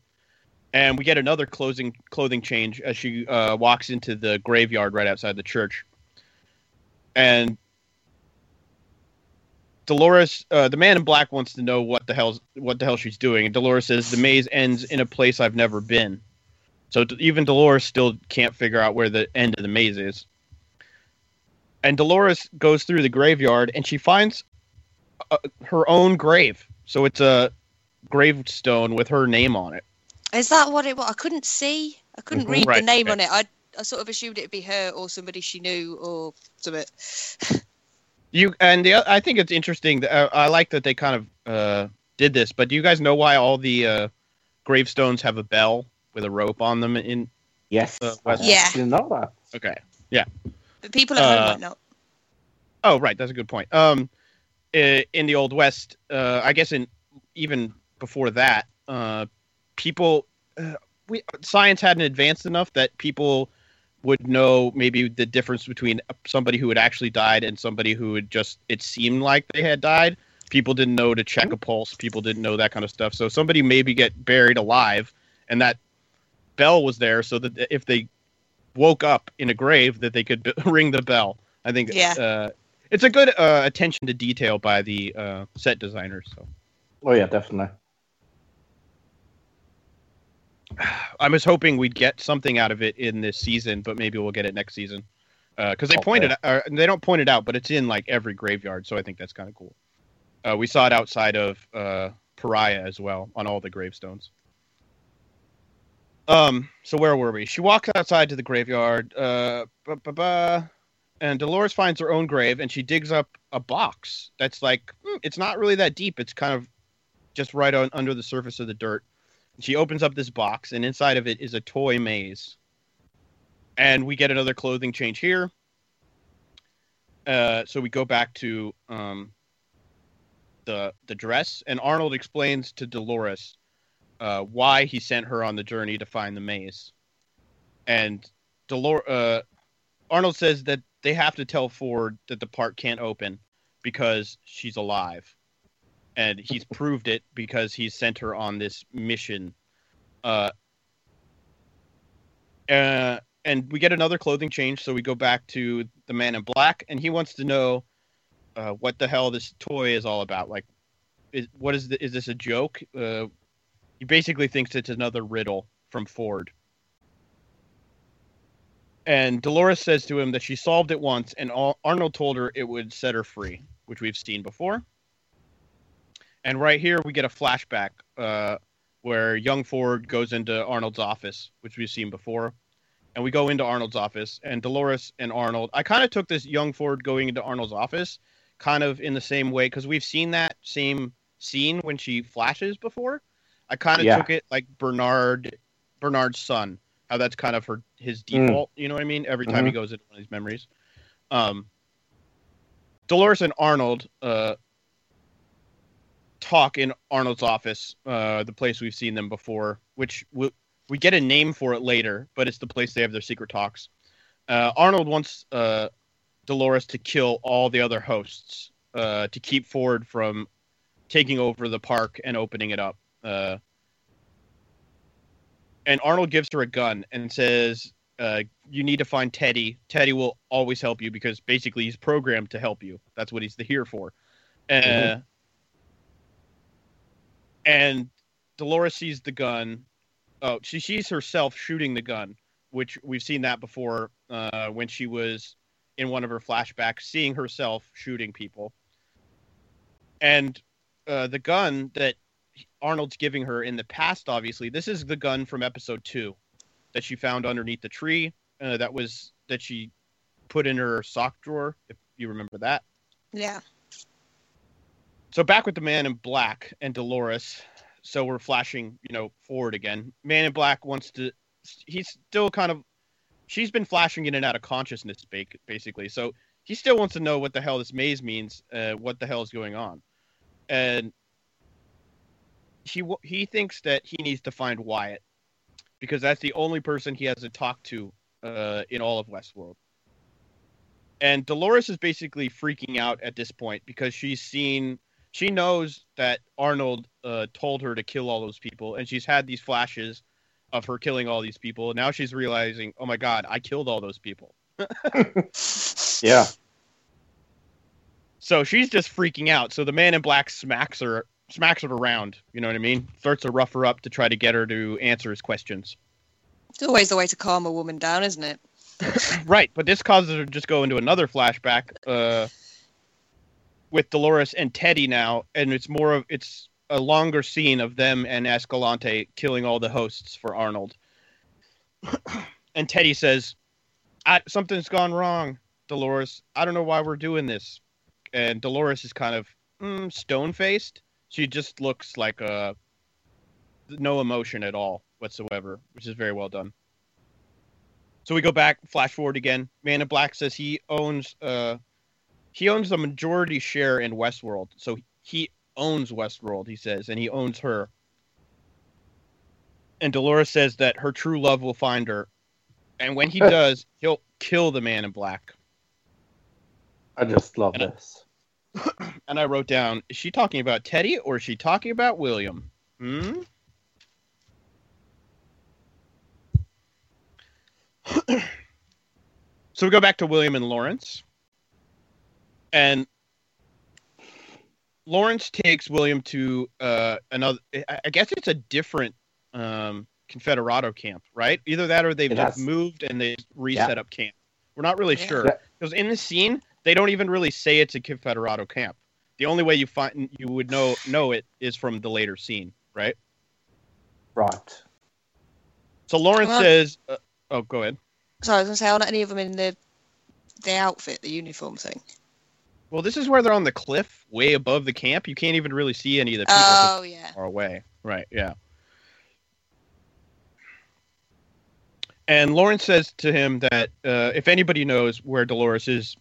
and we get another closing clothing change as she uh, walks into the graveyard right outside the church. And Dolores, uh, the man in black, wants to know what the hell's what the hell she's doing, and Dolores says the maze ends in a place I've never been. So d- even Dolores still can't figure out where the end of the maze is. And Dolores goes through the graveyard, and she finds uh, her own grave. So it's a gravestone with her name on it. Is that what it was? I couldn't see. I couldn't Mhm. read Right, the name on it. I I sort of assumed it'd be her or somebody she knew or something. You and the I think it's interesting. That, uh, I like that they kind of uh, did this. But do you guys know why all the uh, gravestones have a bell with a rope on them? In Yes. Uh, I West- Yeah. didn't know that. okay. Yeah. But people at home Uh, might not. Oh, right. That's a good point. Um, in the old west, uh, I guess in even before that, uh, people, uh, we science hadn't advanced enough that people would know maybe the difference between somebody who had actually died and somebody who had just it seemed like they had died. People didn't know to check a pulse. People didn't know that kind of stuff. So somebody maybe get buried alive, and that bell was there so that if they woke up in a grave, that they could b- ring the bell. I think Yeah. uh, it's a good uh, attention to detail by the uh, set designers. So Oh yeah, definitely. I was hoping we'd get something out of it in this season, but maybe we'll get it next season. Because they Okay. pointed, uh, they don't point it out, but it's in like every graveyard, so I think that's kind of cool. Uh, we saw it outside of uh, Pariah as well on all the gravestones. Um. So where were we? She walks outside to the graveyard. Uh. ba, ba, ba, and Dolores finds her own grave, and she digs up a box that's like hmm, it's not really that deep. It's kind of just right on under the surface of the dirt. She opens up this box, and inside of it is a toy maze. And we get another clothing change here. Uh, so we go back to um, the the dress, and Arnold explains to Dolores uh, why he sent her on the journey to find the maze. And Dolores, uh, Arnold says that they have to tell Ford that the part can't open because she's alive and he's proved it because he's sent her on this mission. Uh, uh, and we get another clothing change, so we go back to the man in black, and he wants to know uh, what the hell this toy is all about. Like, is what is the, is this a joke? Uh, he basically thinks it's another riddle from Ford. And Dolores says to him that she solved it once, and Arnold told her it would set her free, which we've seen before. And right here, we get a flashback uh, where young Ford goes into Arnold's office, which we've seen before. And we go into Arnold's office, and Dolores and Arnold. I kind of took this young Ford going into Arnold's office kind of in the same way because we've seen that same scene when she flashes before. I kind of Yeah. took it like Bernard, Bernard's son, how that's kind of her his Mm. default. You know what I mean? Every time he goes into one of these memories. Um, Dolores and Arnold uh, talk in Arnold's office, uh, the place we've seen them before, which we, we get a name for it later, but it's the place they have their secret talks. Uh, Arnold wants uh, Dolores to kill all the other hosts uh, to keep Ford from taking over the park and opening it up. Uh, and Arnold gives her a gun and says, uh, "You need to find Teddy. Teddy will always help you because basically he's programmed to help you. That's what he's here for." Uh, Mhm. And Dolores sees the gun. Oh, she sees herself shooting the gun, which we've seen that before uh, when she was in one of her flashbacks, seeing herself shooting people. And uh, the gun that Arnold's giving her in the past, obviously, this is the gun from episode two that she found underneath the tree. Uh, that was that she put in her sock drawer, if you remember that. Yeah. So back with the man in black and Dolores. So we're flashing, you know, forward again. Man in black wants to. He's still kind of she's been flashing in and out of consciousness, basically. So he still wants to know what the hell this maze means, uh, what the hell is going on, and he he thinks that he needs to find Wyatt because that's the only person he hasn't talked to uh, in all of Westworld. And Dolores is basically freaking out at this point because she's seen, she knows that Arnold uh, told her to kill all those people, and she's had these flashes of her killing all these people. Now she's realizing, oh my god, I killed all those people. Yeah. So she's just freaking out. So the man in black smacks her, smacks her around. You know what I mean? Starts to rough her up to try to get her to answer his questions. It's always the way to calm a woman down, isn't it? Right, but this causes her to just go into another flashback uh, with Dolores and Teddy now, and it's more of it's a longer scene of them and Escalante killing all the hosts for Arnold. and Teddy says, I, "Something's gone wrong, Dolores. I don't know why we're doing this." And Dolores is kind of mm, stone faced. She just looks like a no emotion at all whatsoever, which is very well done. So we go back, flash forward again. Man in Black says he owns uh he owns the majority share in Westworld. So he owns Westworld, he says, and he owns her. And Dolores says that her true love will find her. And when he does, he'll kill the man in black. I just love And I- this. And I wrote down, is she talking about Teddy or is she talking about William? Hmm? so we go back to William and Lawrence. And Lawrence takes William to uh, another, I I guess it's a different um, Confederado camp, right? Either that or they've It just has- moved and they reset up camp. We're not really Yeah. sure. Because in the scene, they don't even really say it's a Confederado camp. The only way you find you would know know it is from the later scene, right? Right. So Lawrence Well- says, uh, "Oh, go ahead." Sorry, I was gonna say, aren't any of them in the the outfit, the uniform thing? Well, this is where they're on the cliff, way above the camp. You can't even really see any of the people Oh yeah. far away. Right? Yeah. And Lawrence says to him that uh, if anybody knows where Dolores is,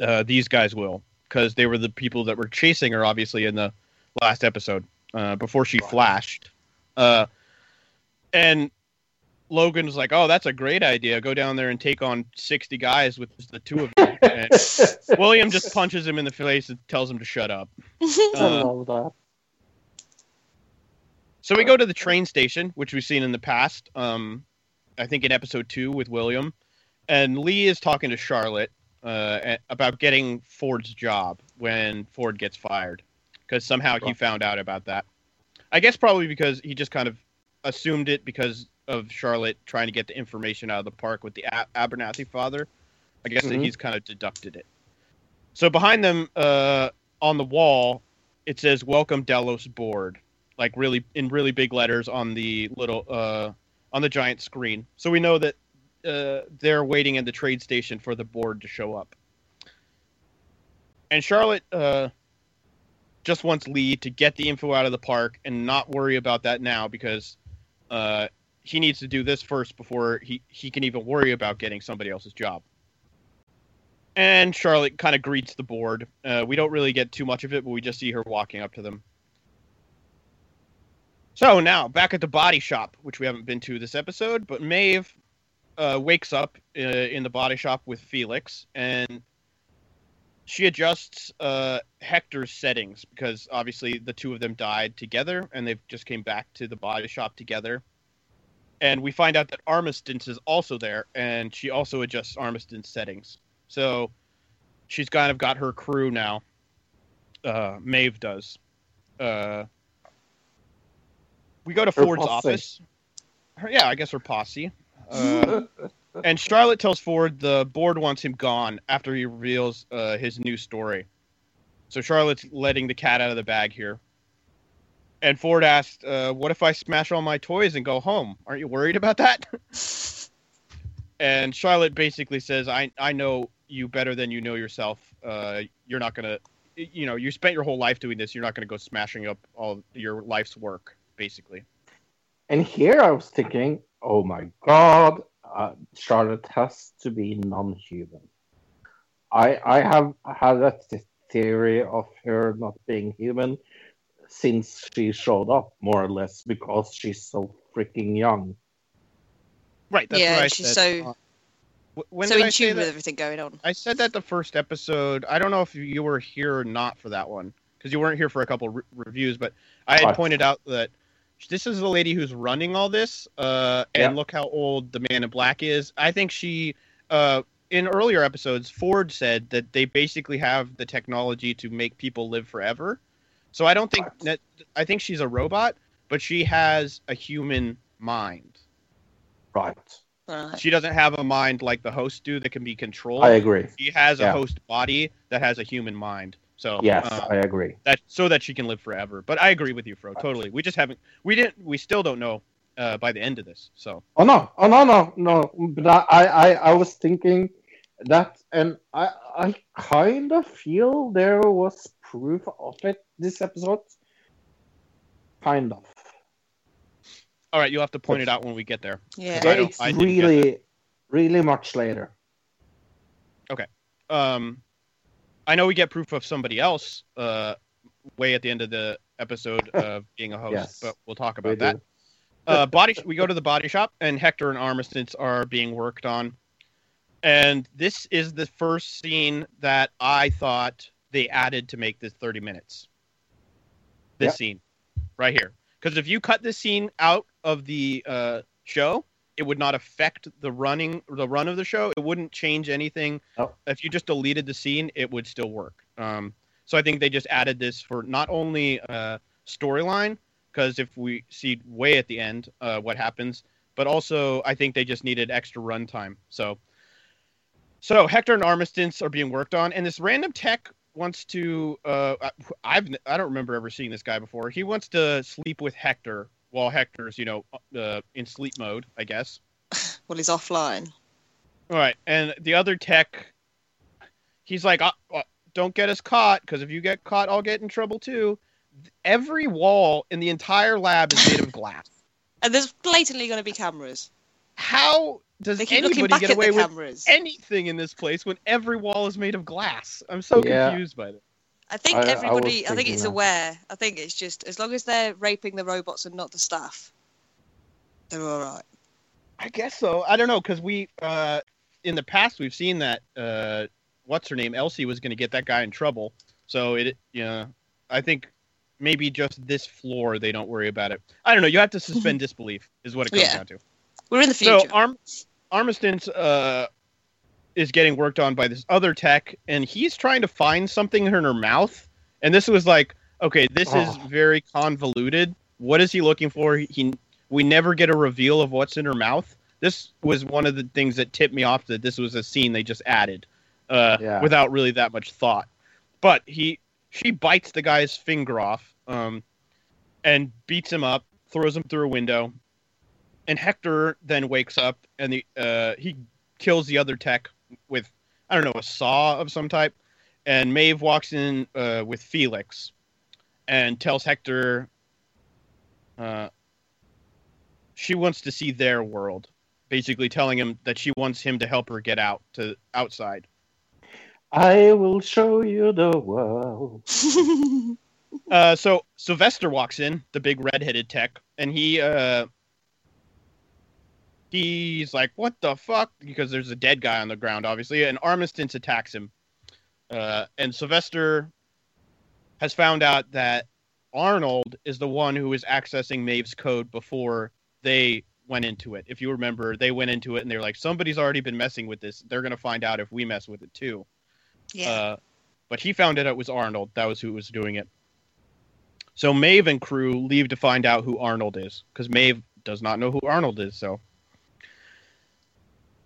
uh, these guys will, because they were the people that were chasing her, obviously, in the last episode uh, before she Right. flashed. Uh, and Logan was like, "Oh, that's a great idea. Go down there and take on sixty guys with just the two of them." And William just punches him in the face and tells him to shut up. I Uh, love that. So we go to the train station, which we've seen in the past. Um, I think in episode two with William, and Lee is talking to Charlotte uh, about getting Ford's job when Ford gets fired, because somehow he found out about that. I guess probably because he just kind of assumed it because of Charlotte trying to get the information out of the park with the A- Abernathy father. I guess that Mhm. he's kind of deducted it. So behind them, uh, on the wall, it says "Welcome Delos Board." like really in really big letters on the little uh on the giant screen. So we know that uh they're waiting in the trade station for the board to show up. And Charlotte uh just wants Lee to get the info out of the park and not worry about that now because uh he needs to do this first before he he can even worry about getting somebody else's job. And Charlotte kind of greets the board. Uh, we don't really get too much of it, but we just see her walking up to them. So now back at the body shop, which we haven't been to this episode, but Maeve uh, wakes up uh, in the body shop with Felix, and she adjusts uh, Hector's settings because obviously the two of them died together, and they've just came back to the body shop together. And we find out that Armistice is also there, and she also adjusts Armistice's settings. So she's kind of got her crew now. Uh, Maeve does. Uh, we go to Her Ford's posse. office. Her, yeah, I guess her posse. Uh, and Charlotte tells Ford the board wants him gone after he reveals uh, his new story. So Charlotte's letting the cat out of the bag here. And Ford asked, uh, "What if I smash all my toys and go home? Aren't you worried about that?" and Charlotte basically says, "I I know you better than you know yourself. Uh, you're not gonna, you know, you spent your whole life doing this. You're not gonna go smashing up all your life's work, basically." And here I was thinking, oh my god, uh, Charlotte has to be non-human. I I have had a th- theory of her not being human since she showed up, more or less, because she's so freaking young. Right. That's yeah, what I she's said. so Wh- when so did in I say tune with that? everything going on. I said that the first episode. I don't know if you were here or not for that one because you weren't here for a couple re- reviews, but I had Right. pointed out that this is the lady who's running all this, uh, and Yeah. look how old the Man in Black is. I think she, uh, in earlier episodes, Ford said that they basically have the technology to make people live forever. So I don't think that I think she's a robot, but she has a human mind. Right. Right. She doesn't have a mind like the hosts do that can be controlled I agree. she has a host body that has a human mind. So Yes, uh, I agree. that so that she can live forever. But I agree with you, Fro. Totally. We just haven't. We didn't. We still don't know uh, by the end of this. So Oh no! Oh no! No! No! But I, I, I was thinking that, and I, I kind of feel there was proof of it this episode. Kind of. All right, you'll have to point it out when we get there. Yeah. I Yeah, don't- it's I didn't really, really much later. Okay. Um, I know we get proof of somebody else uh, way at the end of the episode of being a host, Yes. but we'll talk about that. uh, body we go to the body shop and hector and armistice are being worked on and this is the first scene that i thought they added to make this 30 minutes this Yep. scene right here because if you cut this scene out of the uh, show it would not affect the running the run of the show it wouldn't change anything Oh. if you just deleted the scene it would still work um, so i think they just added this for not only uh, storyline because if we see way at the end uh, what happens, but also I think they just needed extra runtime. So, so Hector and Armistice are being worked on, and this random tech wants to. Uh, I- I've I don't remember ever seeing this guy before. He wants to sleep with Hector while Hector's you know uh, in sleep mode, I guess. Well, he's offline. All right, and the other tech, he's like, uh, uh, "Don't get us caught, because if you get caught, I'll get in trouble too." Every wall in the entire lab is made of glass. And there's blatantly going to be cameras. How does They keep looking anybody get away with cameras. anything in this place when every wall is made of glass? I'm so Yeah. confused by it. I think I- I everybody. I, think it's that. aware. I think it's just as long as they're raping the robots and not the staff, they're all right. I guess so. I don't know because we uh, in the past we've seen that uh, what's her name Elsie was going to get that guy in trouble. So it yeah, I think maybe just this floor they don't worry about it. I don't know. You have to suspend disbelief is what it comes Yeah. down to. We're in the future. So Arm Armistice uh, is getting worked on by this other tech, and he's trying to find something in her mouth. And this was like, okay, this is Oh. very convoluted. What is he looking for? He we never get a reveal of what's in her mouth. This was one of the things that tipped me off that this was a scene they just added, uh, Yeah. without really that much thought. But he she bites the guy's finger off, um, and beats him up, throws him through a window, and Hector then wakes up and the uh, he kills the other tech with I don't know a saw of some type, and Maeve walks in uh, with Felix, and tells Hector uh, she wants to see their world, basically telling him that she wants him to help her get out to outside. I will show you the world. Uh, so Sylvester walks in, the big red-headed tech, and he uh, he's like, "What the fuck?" Because there's a dead guy on the ground, obviously, and Armistice attacks him. Uh, and Sylvester has found out that Arnold is the one who was accessing Maeve's code before they went into it. If you remember, they went into it and they're like, "Somebody's already been messing with this. They're gonna find out if we mess with it too." yeah. Uh, but he found out it was Arnold. That was who was doing it. So Maeve and crew leave to find out who Arnold is, because Maeve does not know who Arnold is. So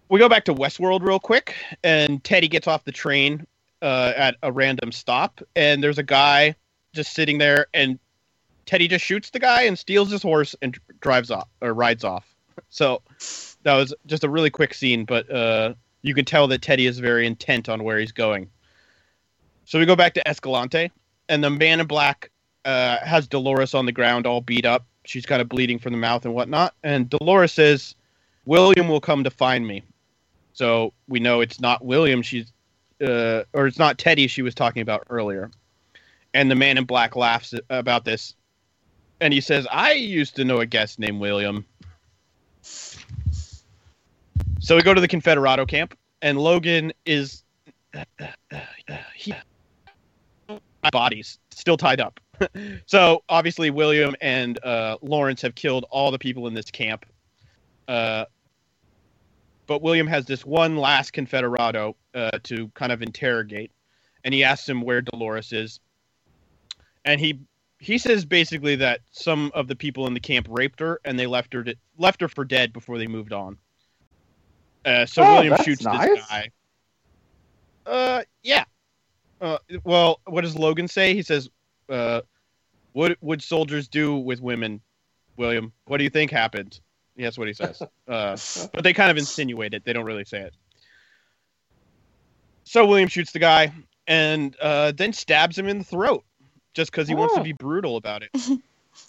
we go back to Westworld real quick, and Teddy gets off the train uh, at a random stop, and there's a guy just sitting there, and Teddy just shoots the guy and steals his horse and drives off or rides off. So that was just a really quick scene, but uh, you can tell that Teddy is very intent on where he's going. So we go back to Escalante, and the man in black uh, has Dolores on the ground, all beat up. She's kind of bleeding from the mouth and whatnot. And Dolores says, William will come to find me. So we know it's not William. She's, uh, or it's not Teddy. She was talking about earlier. And the man in black laughs about this, and he says, "I used to know a guest named William." So we go to the Confederado camp, and Logan is he, bodies still tied up. so obviously William and uh, Lawrence have killed all the people in this camp. Uh, but William has this one last Confederado uh, to kind of interrogate, and he asks him where Dolores is, and he he says basically that some of the people in the camp raped her and they left her to, left her for dead before they moved on. Uh, so Oh, William shoots nice. this guy. Uh, yeah. Uh, well, what does Logan say? He says, uh, "What would soldiers do with women?" William, what do you think happened? Yeah, That's what he says. Uh, but they kind of insinuate it. They don't really say it. So William shoots the guy and uh, then stabs him in the throat just because he wants to Oh. be brutal about it.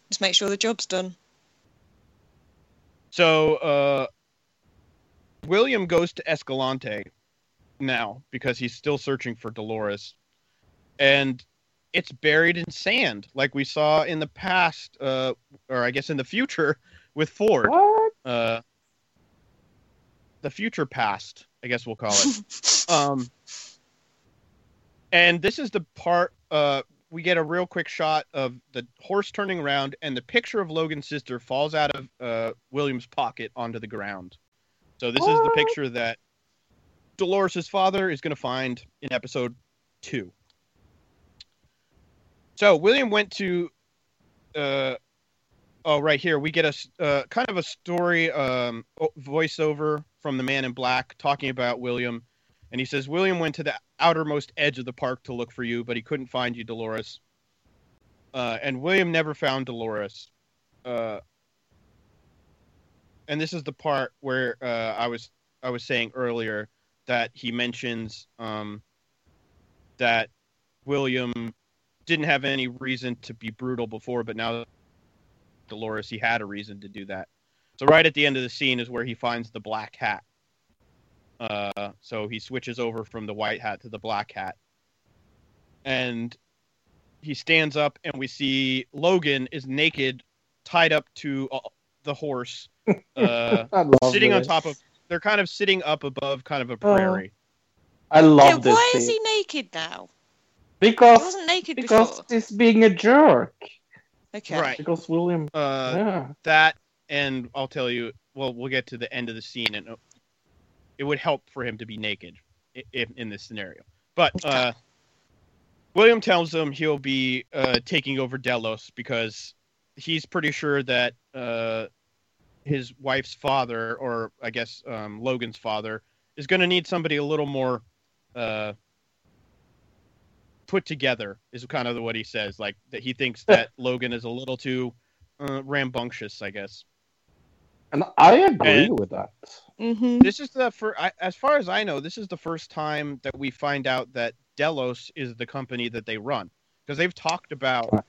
Just make sure the job's done. So uh, William goes to Escalante now because he's still searching for Dolores, and it's buried in sand, like we saw in the past, uh, or I guess in the future with Ford. What? Uh, the future past, I guess we'll call it. um, and this is the part uh, we get a real quick shot of the horse turning around, and the picture of Logan's sister falls out of uh, William's pocket onto the ground. So this is the picture that Dolores' father is going to find in episode two. So William went to. Uh, oh, right here we get a uh, kind of a story um, voiceover from the Man in Black talking about William, and he says William went to the outermost edge of the park to look for you, but he couldn't find you, Dolores. Uh, and William never found Dolores. Uh, and this is the part where uh, I was I was saying earlier that he mentions um, that William didn't have any reason to be brutal before, but now Dolores, he had a reason to do that. So right at the end of the scene is where he finds the black hat. Uh, so he switches over from the white hat to the black hat, and he stands up, and we see Logan is naked, tied up to uh, the horse, uh, I love sitting on top of. They're kind of sitting up above kind of a prairie. I love Yeah, this why is he naked now? Because He wasn't naked because before. he's being a jerk. Okay. Right. Because William. Uh, yeah. that and I'll tell you. Well, we'll get to the end of the scene, and it would help for him to be naked i- if, in this scenario. But uh, William tells him he'll be uh, taking over Delos because he's pretty sure that uh, his wife's father, or I guess um, Logan's father, is going to need somebody a little more uh, put together. Is kind of what he says. Like that he thinks that Logan is a little too uh, rambunctious, I guess. And I agree And- with that. Mm-hmm. This is the for as far as I know, this is the first time that we find out that Delos is the company that they run because they've talked about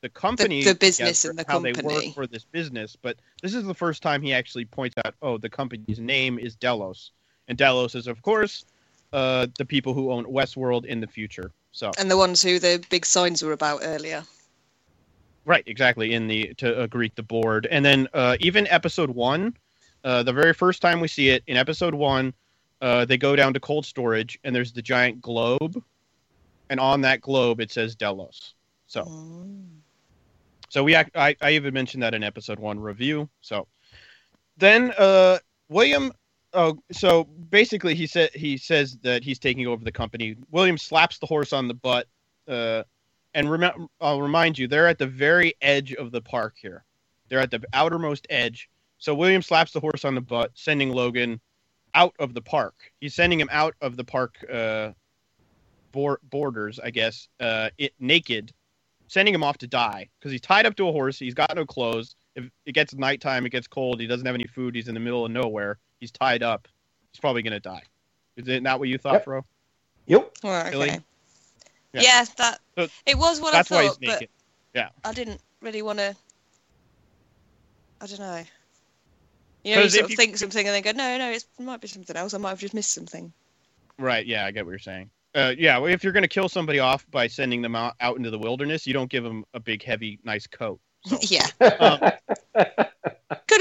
the company, the business and the how they work for this business. But this is the first time he actually points out, oh, the company's name is Delos, and Delos is of course uh, the people who own Westworld in the future. So And the ones who the big signs were about earlier. Right, exactly. In the to uh, greet the board, and then uh, even episode one, uh, the very first time we see it in episode one, uh, they go down to cold storage, and there's the giant globe, and on that globe it says Delos. So, Mm. so we act, I I even mentioned that in episode one review. So, then uh, William. Oh, so basically, he said he says that he's taking over the company. William slaps the horse on the butt. Uh, and rem- I'll remind you, they're at the very edge of the park here. They're at the outermost edge. So William slaps the horse on the butt, sending Logan out of the park. He's sending him out of the park uh, bor- borders, I guess, uh, it naked, sending him off to die because he's tied up to a horse. He's got no clothes. If it gets nighttime, it gets cold. He doesn't have any food. He's in the middle of nowhere. He's tied up. He's probably gonna die. Is it not what you thought, Yep. Fro? Yep. Oh, okay. Really? Yeah. Yeah. that So it was what That's I why he's thought, but naked. I didn't really want to. I don't know. You know, you 'Cause sort of you- think something and then go, no, no, it's, it might be something else. I might have just missed something. Right. Yeah, I get what you're saying. Uh, yeah, well, if you're going to kill somebody off by sending them out, out into the wilderness, you don't give them a big, heavy, nice coat. So, yeah. um, Could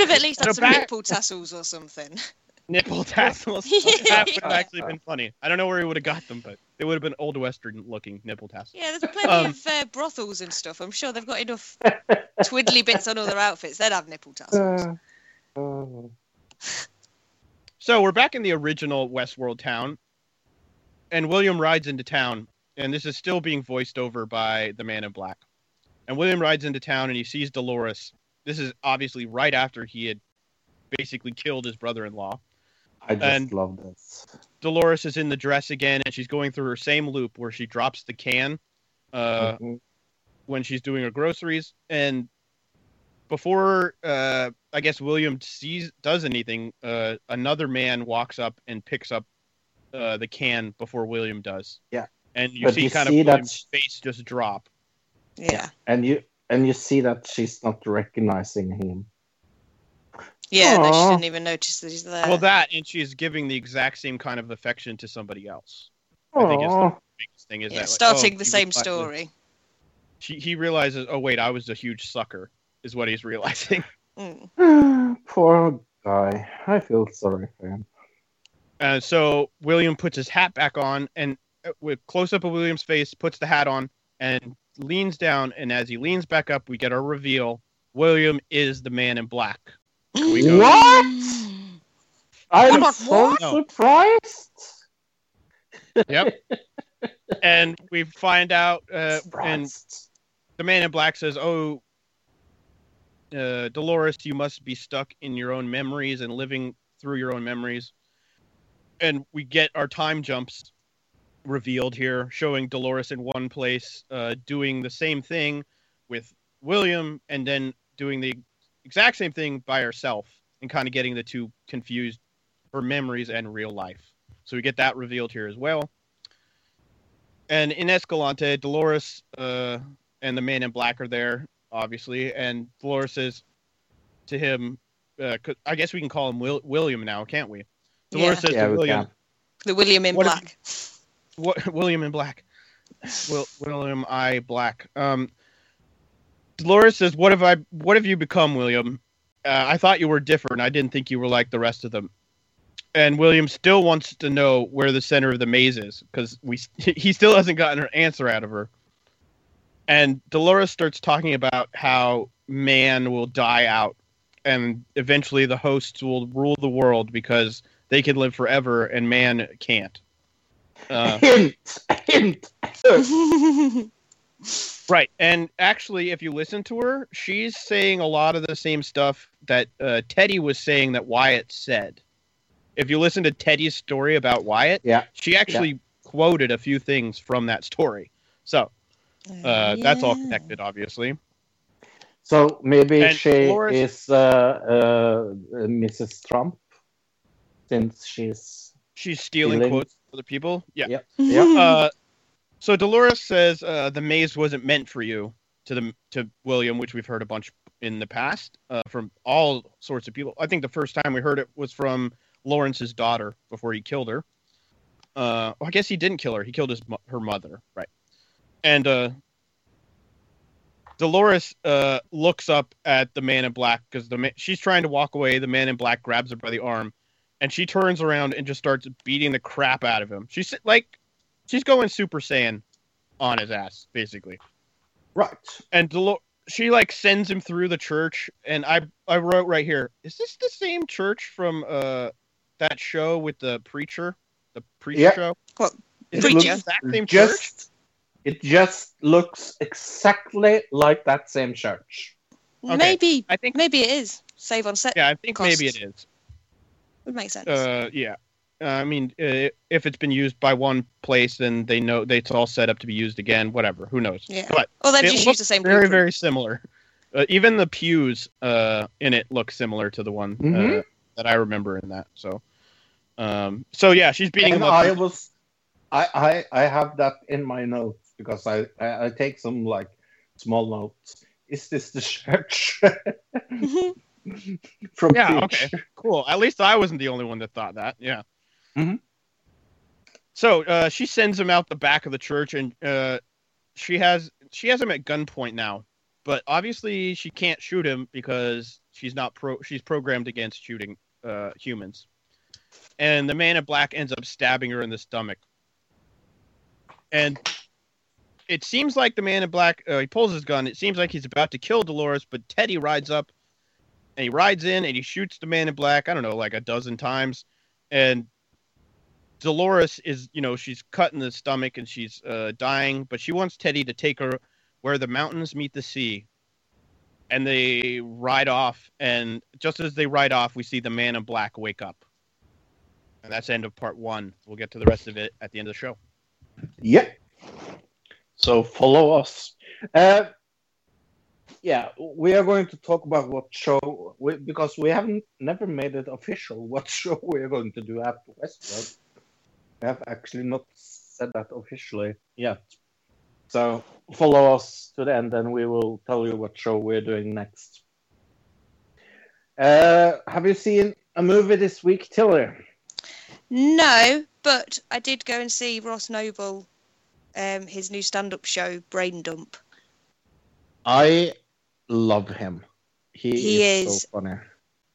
have at least had some back- nipple tassels or something. nipple tassels. that would have actually been funny. I don't know where he would have got them, but they would have been old western looking nipple tassels. Yeah, there's plenty Um, of uh, brothels and stuff. I'm sure they've got enough twiddly bits on all their outfits. They'd have nipple tassels. Uh, uh, So we're back in the original Westworld town, and William rides into town, and this is still being voiced over by the Man in Black. And William rides into town, and he sees Dolores. This is obviously right after he had basically killed his brother-in-law. I just And- love this. Dolores is in the dress again, and she's going through her same loop where she drops the can uh, Mhm. when she's doing her groceries. And before uh, I guess William sees does anything, uh, another man walks up and picks up uh, the can before William does. Yeah. and you But see you kind see of that William's sh- face just drop. Yeah. and you and you see that she's not recognizing him. Yeah, no, she didn't even notice that he's there. well, that and she's giving the exact same kind of affection to somebody else. I think it's Aw. the biggest thing is yeah, that like, starting oh, the same story. She, he realizes, oh wait, I was a huge sucker, is what he's realizing. Mm. Poor guy. I feel sorry for him. Uh, so William puts his hat back on, and uh, with close up of William's face, puts the hat on and leans down. And as he leans back up, we get our reveal: William is the Man in Black. We go- What? I'm Come on, so? No. surprised. Yep. and we find out, uh, and the Man in Black says, "Oh, uh, Dolores, you must be stuck in your own memories and living through your own memories." And we get our time jumps revealed here, showing Dolores in one place, uh, doing the same thing with William, and then doing the exact same thing by herself, and kind of getting the two confused, her memories and real life. So we get that revealed here as well. And in Escalante, Dolores uh, and the Man in Black are there, obviously, and Dolores says to him, uh, 'cause I guess we can call him Will- William now, can't we? Dolores Yeah. says Yeah, to William, can. The William in What if- black. What William in Black. Will, William I Black. Um, Dolores says, "What have I? What have you become, William? Uh, I thought you were different. I didn't think you were like the rest of them." And William still wants to know where the center of the maze is because we he still hasn't gotten an answer out of her. And Dolores starts talking about how man will die out, and eventually the hosts will rule the world because they can live forever and man can't. Uh, hint, hint. Right. And actually, if you listen to her, she's saying a lot of the same stuff that uh, Teddy was saying that Wyatt said. If you listen to Teddy's story about Wyatt, Yeah. she actually quoted a few things from that story. So uh, that's all connected, obviously. So maybe And she Dolores- is uh, uh, Mrs. Trump, since she's She's stealing Stealing. quotes from other people. Yeah. Yeah. yeah. Uh, so Dolores says uh, the maze wasn't meant for you to the to William, which we've heard a bunch in the past uh, from all sorts of people. I think the first time we heard it was from Lawrence's daughter before he killed her. Uh, well, I guess he didn't kill her; he killed his her mother, right? And uh, Dolores uh, looks up at the man in black because the man, she's trying to walk away. The man in black grabs her by the arm, and she turns around and just starts beating the crap out of him. She's like, she's going Super Saiyan on his ass, basically. right. And Delo- she like sends him through the church. And I I wrote right here, is this the same church from uh that show with the preacher, the preacher Yeah. show? What, Is Preacher? it the exact same church? Just, it just looks exactly like that same church. Okay. Maybe, I think. maybe it is. Save on set. Yeah, I think maybe it is. Would make sense. Uh, yeah. Uh, I mean, uh, if it's been used by one place, then they know they- it's all set up to be used again. Whatever, who knows? Yeah. But or they've it just looks used the same very, blueprint. very similar. Uh, even the pews uh, in it look similar to the one uh, Mhm. that I remember in that. So, um, so yeah, she's beating and him up. I was, I, I, I have that in my notes because I, I, I take some like small notes. Is this the church? from Yeah, Peach. okay. Cool. At least I wasn't the only one that thought that. Yeah. Mhm. So uh, she sends him out the back of the church, and uh, she has she has him at gunpoint now. But obviously, she can't shoot him because she's not pro. She's programmed against shooting uh, humans. And the man in black ends up stabbing her in the stomach. And it seems like the man in black uh, he pulls his gun. It seems like he's about to kill Dolores, but Teddy rides up and he rides in and he shoots the man in black i don't know like a dozen times. And dolores is you know she's cut in the stomach and she's uh, dying but she wants teddy to take her where the mountains meet the sea. And they ride off and just as they ride off we see the man in black wake up. And that's end of part one. We'll get to the rest of it at the end of the show. Yep. So follow us. Uh, yeah, we are going to talk about what show we, because we haven't never made it official what show we are going to do after Westworld. We have actually not said that officially yet. So follow us to the end, and we will tell you what show we're doing next. Uh, have you seen a movie this week, Tilly? No, but I did go and see Ross Noble, um, his new stand-up show, Brain Dump. I love him. He, He is, is. so funny.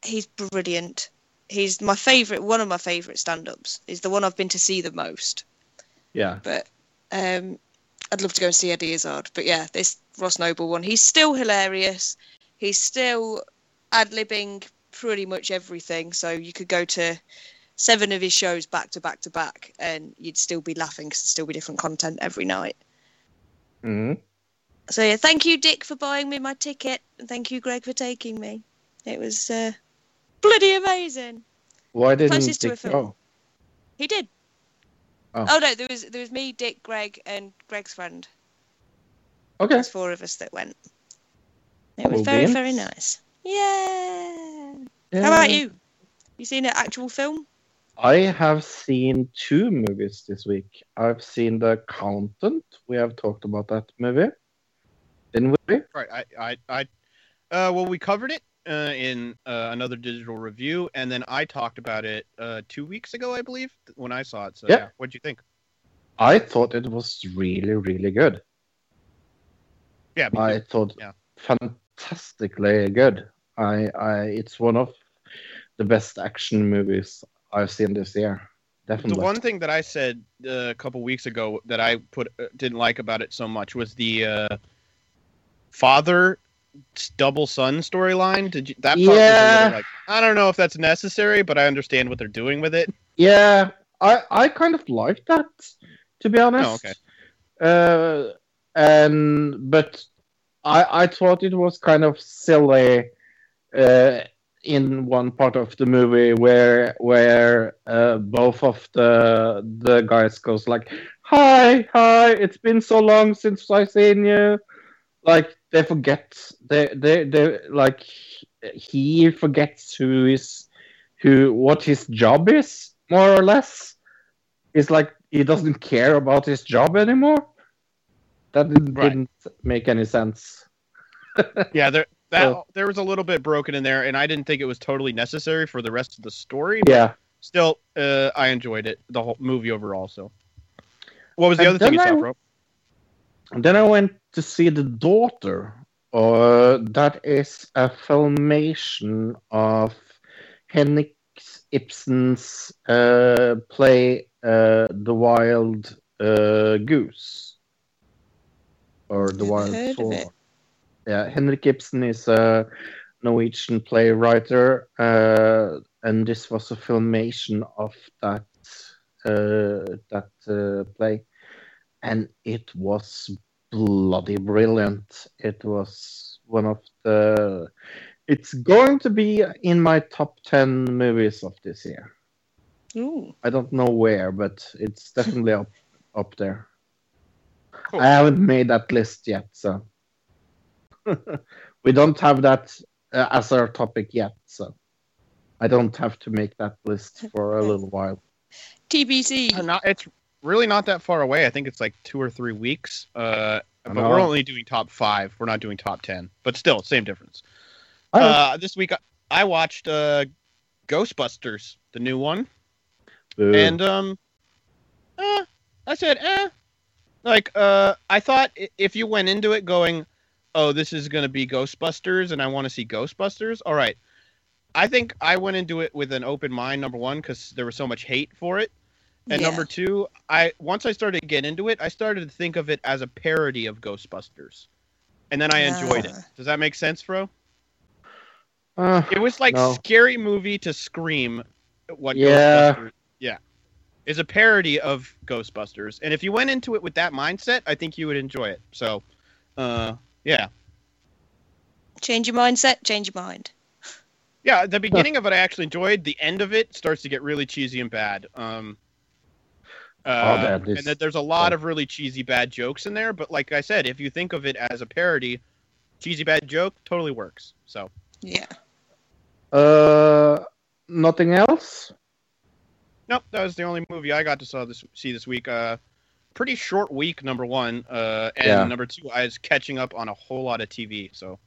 He's brilliant. He's my favourite, one of my favourite stand-ups. He's the one I've been to see the most. Yeah. But um, I'd love to go and see Eddie Izzard. But yeah, this Ross Noble one, he's still hilarious. He's still ad-libbing pretty much everything. So you could go to seven of his shows back to back to back, and you'd still be laughing because there'd still be different content every night. hmm So yeah, thank you, Dick, for buying me my ticket, and thank you, Greg, for taking me. It was uh, bloody amazing. Why didn't Closest Dick go? He did. Oh. Oh. no, there was there was me, Dick, Greg, and Greg's friend. Okay. There's four of us that went. It was very very nice. Yeah. How about you? You seen an actual film? I have seen two movies this week. I've seen The Accountant. We have talked about that movie. Didn't we? right i i, I uh, well we covered it uh, in uh, another digital review and then i talked about it uh, two weeks ago i believe when i saw it so Yeah. yeah what'd you think I thought it was really, really good. yeah I thought Yeah. fantastically good. I, I, it's one of the best action movies I've seen this year. Definitely. the one thing that I said uh, a couple weeks ago that I put uh, didn't like about it so much was the uh, father double son storyline. Did you that part was a Yeah. like I don't know if that's necessary, but I understand what they're doing with it. Yeah, I I kind of like that, to be honest. Oh, okay. Uh, and but I I thought it was kind of silly, uh, in one part of the movie where where uh, both of the the guys goes like, "Hi, hi, it's been so long since I seen you." Like they forget they they they like he forgets who is who what his job is more or less. It's like he doesn't care about his job anymore. That didn't, Right. didn't make any sense. Yeah, there that So- there was a little bit broken in there, and I didn't think it was totally necessary for the rest of the story. Yeah. Still, uh, I enjoyed it, the whole movie overall. So, what was the other thing you then saw, bro? And then I went to see The Daughter. Uh, that is a filmation of Henrik Ibsen's uh, play uh, The Wild uh, Goose. Or The Wild heard of Sword. it. Yeah, Henrik Ibsen is a Norwegian playwright, uh, and this was a filmation of that uh, that uh, play, and it was bloody brilliant. It was one of the. It's going to be in my top ten movies of this year. Ooh. I don't know where, but it's definitely up up there. Cool. I haven't made that list yet, so we don't have that uh, as our topic yet. So I don't have to make that list for a little while. TBC. Uh, not, it's really not that far away. I think it's like two or three weeks. Uh, but we're only doing top five. We're not doing top ten. But still, same difference. Right. Uh, this week, I- watched uh, Ghostbusters, the new one, Boo. and um, eh, I said, eh. Like, uh, I thought if you went into it going, oh, this is gonna be Ghostbusters, and I want to see Ghostbusters. All right. I think I went into it with an open mind. Number one, because there was so much hate for it, and Yeah. number two, I once I started to get into it, I started to think of it as a parody of Ghostbusters, and then I enjoyed it. Ah. Does that make sense, bro? Uh, It was like No. scary movie to scream. What Yeah. Ghostbusters? Yeah, is a parody of Ghostbusters, and if you went into it with that mindset, I think you would enjoy it. So, uh, yeah, Change your mindset, change your mind. yeah. The beginning of it I actually enjoyed. The end of it starts to get really cheesy and bad. Um, uh, and that there's a lot of really cheesy bad jokes in there. But like I said, if you think of it as a parody, cheesy bad joke totally works. So Yeah. uh, nothing else. Nope, that was the only movie I got to saw this see this week. Uh, pretty short week, number one, uh, and Yeah. number two, I was catching up on a whole lot of TV. So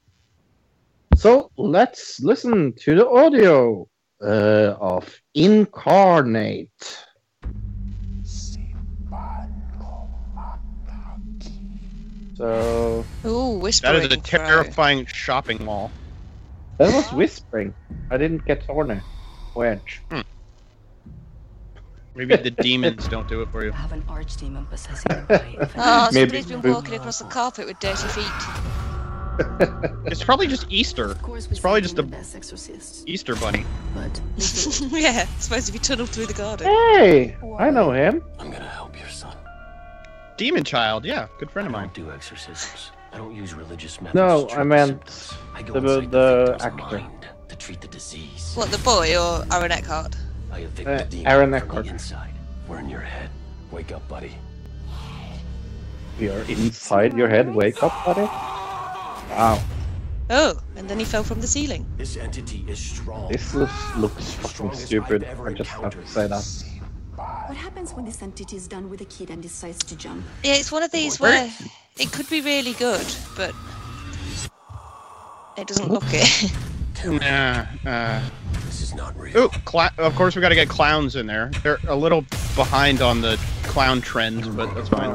So let's listen to the audio uh, of Incarnate. So Ooh, that whispering. is a Crow. terrifying shopping mall. that was whispering. I didn't get horny. Wedge. Hmm. Maybe the demons don't do it for you. I have an archdemon possessing ah, the body of an Oh, Maybe- somebody's been walking across the carpet with dirty feet. It's probably just Easter. Of course, It's probably just a the best exorcist, Easter bunny. but yeah, it's supposed to be tunneled through the garden. Hey, I know him. I'm gonna help your son. Demon child, yeah, good friend of mine. I don't do exorcisms. I don't use religious methods. No, I the meant. I go the- inside the actor. mind to treat the disease. What, the boy or Aaron Eckhart? I evict Uh, the demon Aaron from Eckhart. the inside. We're in your head. Wake up, buddy. We are inside your head. Wake up, buddy. Wow, Oh, and then he fell from the ceiling. This entity is strong. this is, looks fucking stupid. I just have to say that. What happens when this entity is done with a kid and decides to jump? Yeah, it's one of these Where- where it could be really good, but it doesn't look it. Nah, uh, This is not real. ooh, cla- of course we got to get clowns in there. They're a little behind on the clown trends, but that's fine.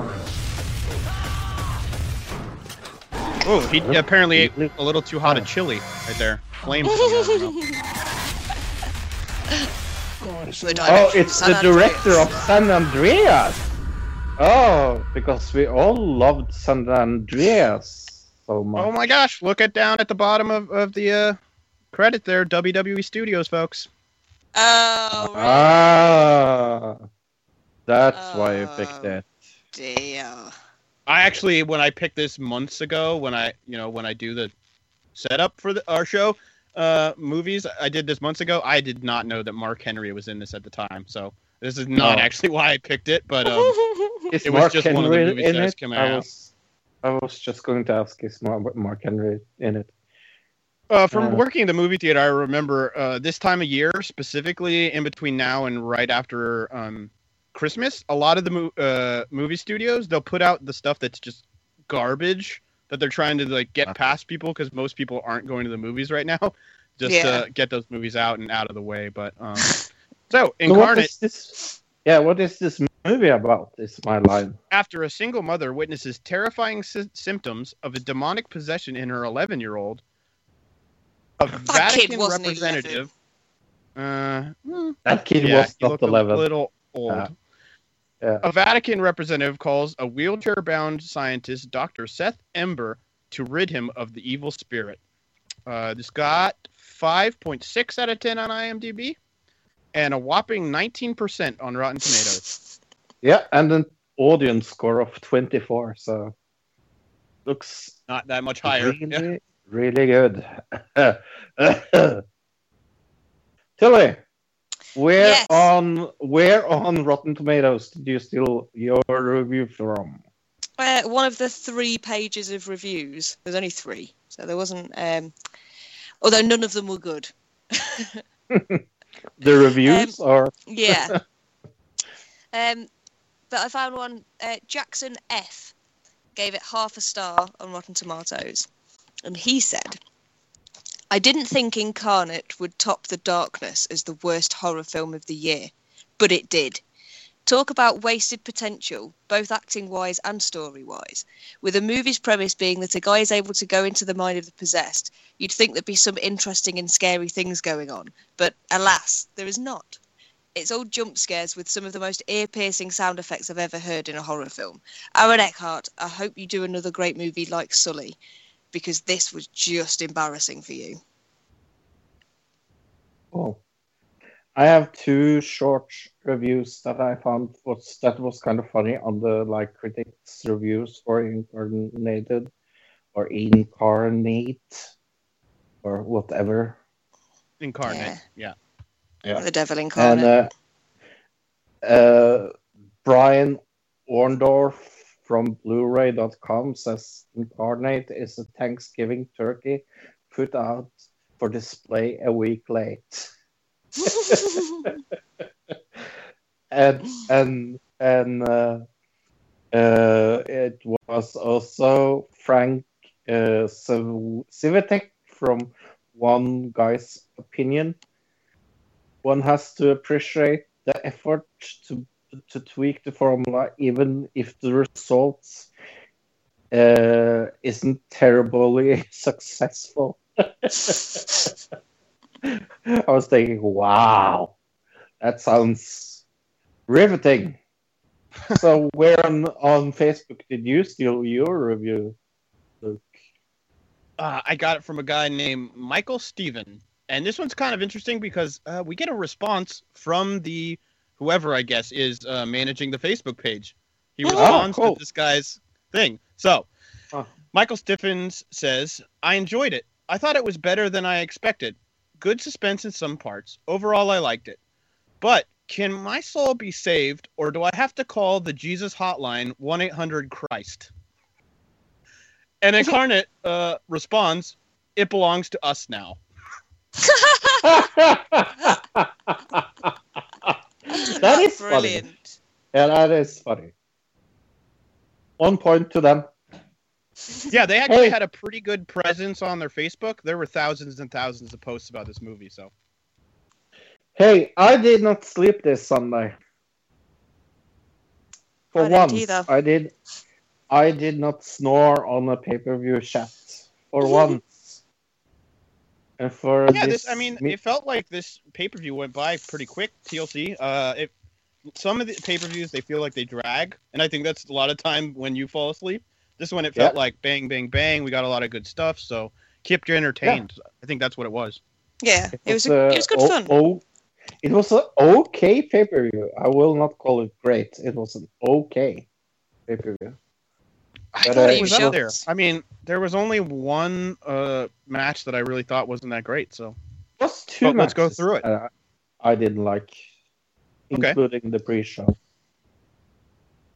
Oh, he apparently ate a little too hot a chili right there. Flames. coming out of his mouth. The Oh, director it's of the director Andreas. of San Andreas. Oh, because we all loved San Andreas so much. Oh my gosh! Look at down at the bottom of, of the uh, credit there, WWE Studios, folks. Oh, really? Ah, that's why you picked Oh. it. dear. I actually, when I picked this months ago, when I, you know, when I do the setup for the, our show, uh, movies, I did this months ago. I did not know that Mark Henry was in this at the time, so this is not Oh. actually why I picked it. But um, Is It was Mark just one of the movies in that has it? come I out. was, I was just going to ask, is Mark, Mark Henry in it? uh, from Uh. working in the movie theater, I remember uh, this time of year, specifically in between now and right after um, Christmas, a lot of the mo- uh, movie studios they'll put out the stuff that's just garbage that they're trying to like get past people because most people aren't going to the movies right now, just Yeah. to get those movies out and out of the way. But um, so So what this? Yeah, what is this movie about? Is my line. after a single mother witnesses terrifying sy- symptoms of a demonic possession in her 11 year old, a kid Vatican wasn't representative. Uh, hmm, That kid yeah, was he not looked a 11. little old. Uh, yeah. A Vatican representative calls a wheelchair bound scientist, Dr. Seth Ember, to rid him of the evil spirit. Uh, this got 5.6 out of 10 on IMDb and a whopping 19% on Rotten Tomatoes. Yeah, and an audience score of 24. So looks Not that much higher. really, Yeah. really good. Tilly, where Yes. on where on Rotten Tomatoes did you steal your review from? Uh, one of the three pages of reviews. There's only three, so there wasn't. Um, although none of them were good. The reviews are Yeah. um, but I found one. Uh, Jackson F gave it half a star on Rotten Tomatoes, and he said, I didn't think Incarnate would top The Darkness as the worst horror film of the year, but it did. Talk about wasted potential, both acting wise and story wise. With the movie's premise being that a guy is able to go into the mind of the possessed, you'd think there'd be some interesting and scary things going on, but alas, there is not. It's all jump scares with some of the most ear piercing sound effects I've ever heard in a horror film. Aaron Eckhart, I hope you do another great movie like Sully, because this was just embarrassing for you. Oh. I have two short reviews that I found was that was kind of funny on the like critics reviews for incarnated or incarnate or whatever. Incarnate. Yeah. Yeah. The devil And incarnate. uh, uh, Brian Orndorff from Blu-ray.com says Incarnate is a Thanksgiving turkey put out for display a week late. and and and uh, uh, it was also Frank uh, Swietek from One Guy's Opinion. One has to appreciate the effort to to tweak the formula, even if the results uh, isn't terribly successful. I was thinking, wow, that sounds riveting. so, where on, on Facebook did you steal your review? Luke? Uh, I got it from a guy named Michael Steven. And this one's kind of interesting because uh, we get a response from the whoever I guess is uh, managing the Facebook page. He Oh, responds cool. to this guy's thing. So, Huh. Michael Stiffens says, I enjoyed it. I thought it was better than I expected. Good suspense in some parts. Overall, I liked it. But can my soul be saved, or do I have to call the Jesus hotline 1 800 Christ? And Incarnate uh, responds, It belongs to us now. that is funny. Brilliant. Yeah, that is funny. One point to them. Yeah, they actually Hey. had a pretty good presence on their Facebook. There were thousands and thousands of posts about this movie. So Hey, I did not sleep this Sunday. For I once. I did. I did not snore on a pay-per-view chat for once. And for yeah, this, this I mean, me- it felt like this pay per view went by pretty quick. TLC. Uh, it some of the pay per views they feel like they drag, and I think that's a lot of time when you fall asleep. This one it felt Yeah. like bang, bang, bang. We got a lot of good stuff, so kept you entertained. I think that's what it was. Yeah, it was, a, it was good fun. Oh, it was an okay pay-per-view. I will not call it great. It was an okay pay-per-view. I But, thought uh, it was it up there. I mean, there was only one uh, match that I really thought wasn't that great. So It was two But let's go through it. that I, I didn't like, Okay. including the pre-show.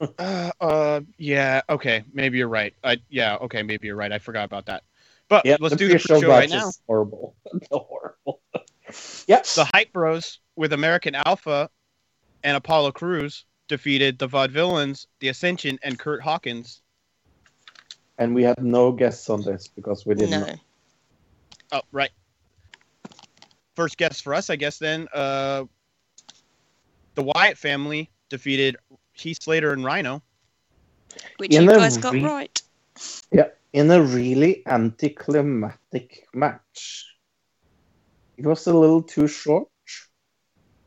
Uh, uh, yeah, okay, maybe you're right. I yeah, okay, maybe you're right. I forgot about that. But Yeah, let's the do the pre-show pre-show right now. is horrible. horrible. yeah. The Hype Bros with American Alpha and Apollo Crews defeated the Vaudevillains, the Ascension, and Kurt Hawkins. And we had no guests on this because we didn't. No. know. Oh, right. First guest for us, I guess. Then, uh, the Wyatt family defeated Heath Slater and Rhyno. Which In you a guys got re- right. In a really anticlimactic match. It was a little too short,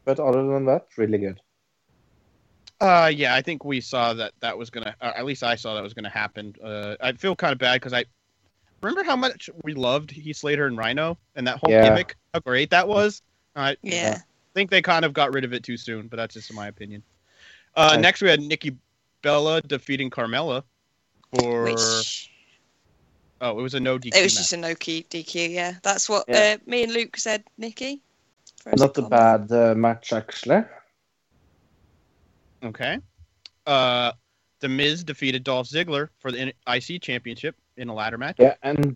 but other than that, really good. Uh, yeah, I think we saw that that was gonna. Uh, at least I saw that was gonna happen. Uh, I feel kind of bad because I remember how much we loved Heath Slater and Rhyno and that whole Yeah. gimmick. How great that was. I Yeah. think they kind of got rid of it too soon, but that's just my opinion. Uh, I- next we had Nikki Bella defeating Carmella for. Which Oh, it was a no DQ it was match. just a no key DQ. Yeah, that's what Yeah. uh, me and Luke said. Nikki. Not a comment. bad uh, match, actually. Okay. Uh, the Miz defeated Dolph Ziggler for the IC Championship in a ladder match. Yeah, and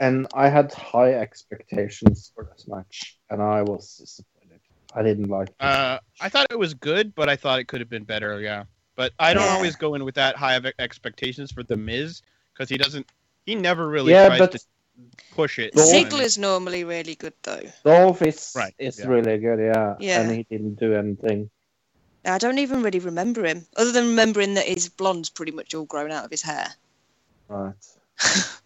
and I had high expectations for this match, and I was disappointed. I didn't like. this Uh, I thought it was good, but I thought it could have been better. Yeah, but I don't Yeah. always go in with that high of expectations for the Miz because he doesn't. He never really Yeah, tries but- to push it. Dolph- you know what I mean? Ziggler's normally really good though. Dolph is Right, is yeah. really good, yeah. Yeah. And he didn't do anything. I don't even really remember him, other than remembering that his blonde's pretty much all grown out of his hair. Right.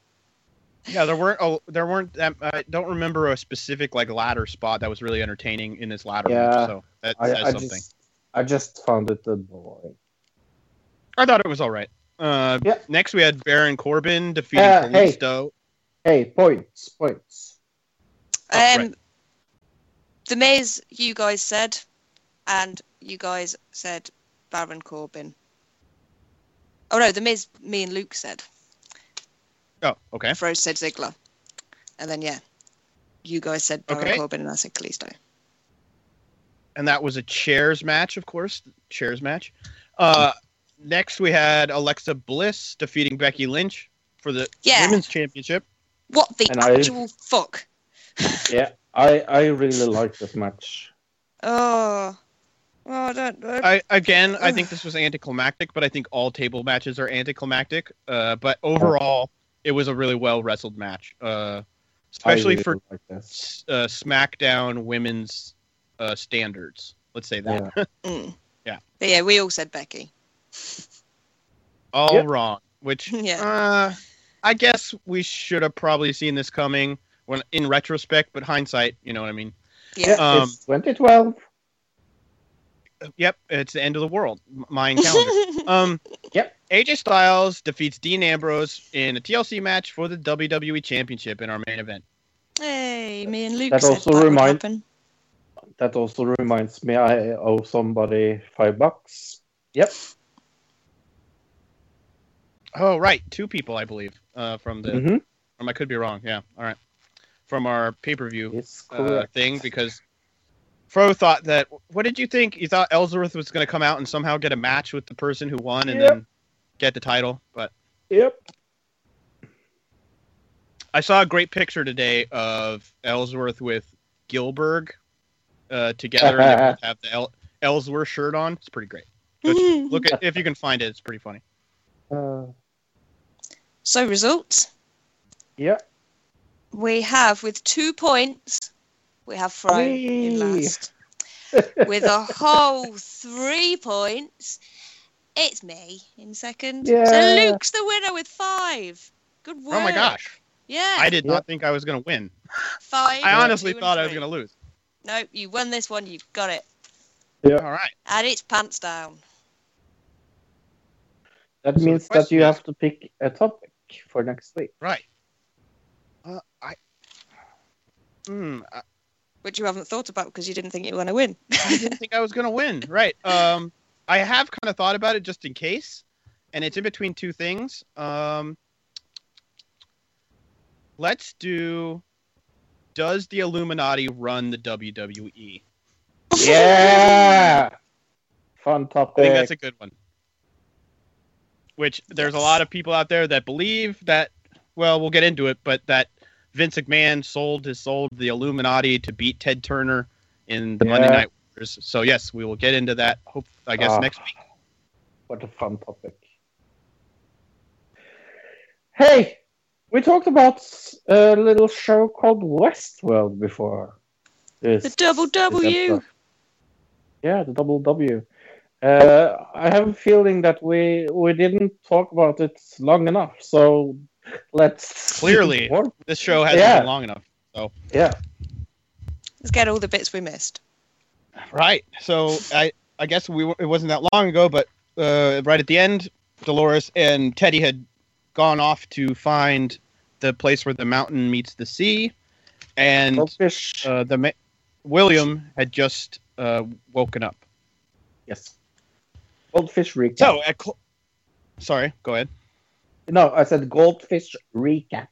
Yeah, there weren't. Oh, there weren't. That, I don't remember a specific like ladder spot that was really entertaining in this ladder Yeah, match. So that I, says I something. just I just found it a boring. I thought it was all right. Uh, Yeah. Next, we had Baron Corbin defeating Uh, hey. Kalisto. Hey, points, points. Oh, um, right. The Miz, you guys said, and you guys said Baron Corbin. Oh no, the Miz, me and Luke said. Oh, okay. Fro said Ziggler, and then yeah, you guys said Baron Okay. Corbin, and I said Kalisto. And that was a chairs match, of course. Chairs match. Uh, next, we had Alexa Bliss defeating Becky Lynch for the Yeah. women's championship. What the And I- actual fuck? Yeah, I I really like this match. Oh, oh, I don't. I, I again, I think this was anticlimactic, but I think all table matches are anticlimactic. Uh, but overall, it was a really well wrestled match, uh, especially really for like uh, SmackDown women's uh, standards. Let's say that. Yeah. Mm. Yeah. But yeah, we all said Becky. all Yep. wrong. Which, Yeah. uh, I guess we should have probably seen this coming when in retrospect, but hindsight, you know what I mean. Yeah. Yeah, Um, it's 2012. Yep, it's the end of the world. M- Mayan calendar. um, Yep. AJ Styles defeats Dean Ambrose in a TLC match for the WWE Championship in our main event. hey, me and Luke That said also that would remind- happen. That also reminds me I owe somebody five bucks. Yep. Oh, right, two people, I believe, uh, from the. Mm-hmm. Or I could be wrong. Yeah, all right, from our pay per view It's uh, thing because Fro thought that. What did you think? You thought Ellsworth was going to come out and somehow get a match with the person who won and Yep. then get the title, but Yep. I saw a great picture today of Ellsworth with Gillberg uh, together, and they both have the El- Ellsworth shirt on. It's pretty great. Go Look at if you can find it. It's pretty funny. Uh, So results. yeah. We have with two points. We have Fro in last. with a whole three points. It's me in second. So Luke's the winner with five. Good work. Oh my gosh! Yeah. I did Yep. not think I was going to win. Five. I honestly two, and thought I was going to lose. No, you won this one. You've got it. Yeah. All right. And it's pants down. That So the means that you is- have to pick a topic for next week. Right. Uh, I. Hmm. I, Which you haven't thought about because you didn't think you were going to win. I didn't think I was going to win. Right. Um. I have kind of thought about it just in case, and it's in between two things. Um. Let's do. Does the Illuminati run the? WWE? Yeah. Fun topic. I think that's a good one. Which there's a lot of people out there that believe that. Well, we'll get into it, but that Vince McMahon sold his soul to the Illuminati to beat Ted Turner in the Monday Night Wars. So yes, we will get into that. Hope I guess Ah. next week. What a fun topic. Hey, we talked about a little show called Westworld before. This, The double W. Yeah, the double W. Uh, I have a feeling that we we didn't talk about it long enough, so let's Clearly. This show hasn't Yeah. been long enough. So Yeah, Let's get all the bits we missed. right. So I I guess we it wasn't that long ago, but uh, right at the end, Dolores and Teddy had gone off to find the place where the mountain meets the sea, and uh, the ma- William had just uh, woken up. yes. Goldfish recap. So, at cl- sorry, go ahead. No, I said goldfish recap.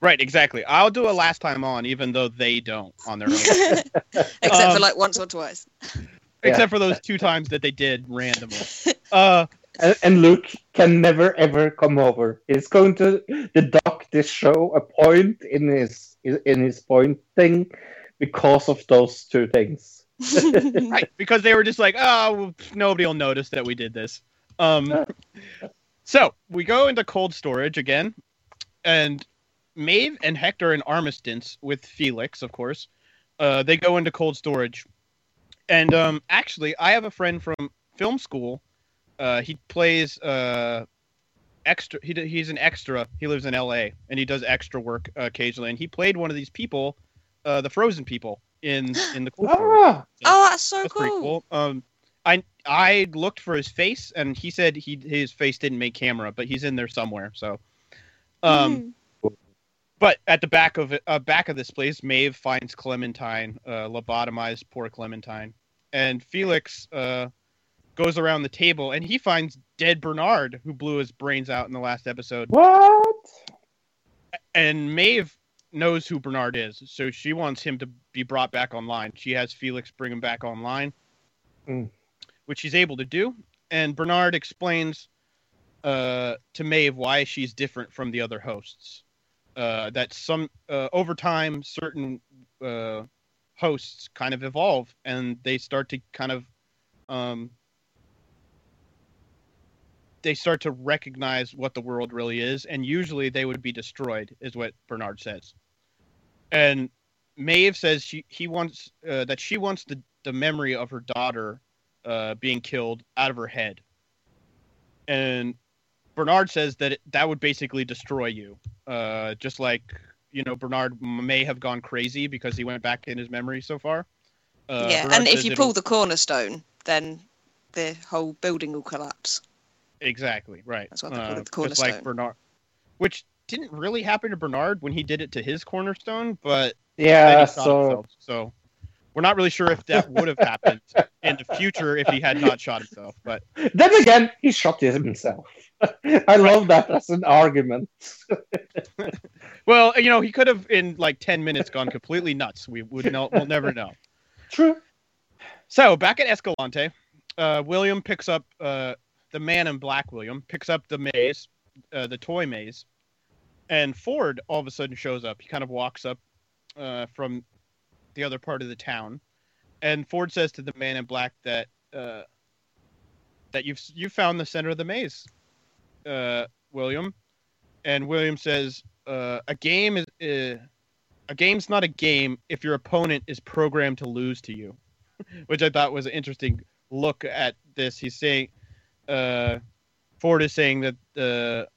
Right, exactly. I'll do a last time on, even though they don't on their own, Except Um, for like once or twice. except for those two times that they did randomly. Uh, And, and Luke can never ever come over. He's going to deduct this show a point in his in his point thing because of those two things. right, because they were just like, oh, nobody will notice that we did this. Um, so we go into cold storage again, and Maeve and Hector and Armistice with Felix, of course. Uh, they go into cold storage, and um, actually, I have a friend from film school. Uh, he plays uh, extra. He, he's an extra. He lives in L.A. and he does extra work uh, occasionally. And he played one of these people, uh, the Frozen people, in in the cold storage. Ah, Oh, that's so That's cool. cool. Um, I I looked for his face, and he said he his face didn't make camera, but he's in there somewhere. So, um, Mm. but at the back of it, uh, back of this place, Maeve finds Clementine, uh, lobotomized poor Clementine, and Felix uh, goes around the table, and he finds dead Bernard, who blew his brains out in the last episode. what? And Maeve knows who Bernard is, so she wants him to be brought back online. She has Felix bring him back online, Mm. Which she's able to do. And Bernard explains uh, to Maeve why she's different from the other hosts. Uh, that some uh, over time, certain uh, hosts kind of evolve, and they start to kind of um, they start to recognize what the world really is, and usually they would be destroyed, is what Bernard says. And Maeve says she he wants uh, that she wants the the memory of her daughter uh, being killed out of her head, and Bernard says that it, that would basically destroy you, uh, just like you know Bernard may have gone crazy because he went back in his memory so far. Uh, yeah, Bernard and if says you it'll- pull the cornerstone, then the whole building will collapse. Exactly right. That's what they call it, the Just like cornerstone. Bernard, which didn't really happen to Bernard when he did it to his cornerstone, but Yeah, so himself. So we're not really sure if that would have happened in the future if he had not shot himself. But then again, he shot himself. I love that as an argument. well, you know, he could have in like ten minutes gone completely nuts. We would know. We'll never know. True. So back at Escalante, uh, William picks up uh, the man in black. William picks up the maze, uh, the toy maze, and Ford all of a sudden shows up. He kind of walks up uh, from the other part of the town, and Ford says to the man in black that uh, that you've you found the center of the maze, uh, William, and William says uh, a game is. Uh, a game's not a game if your opponent is programmed to lose to you which I thought was an interesting look at this. He's saying, uh, Ford is saying that uh,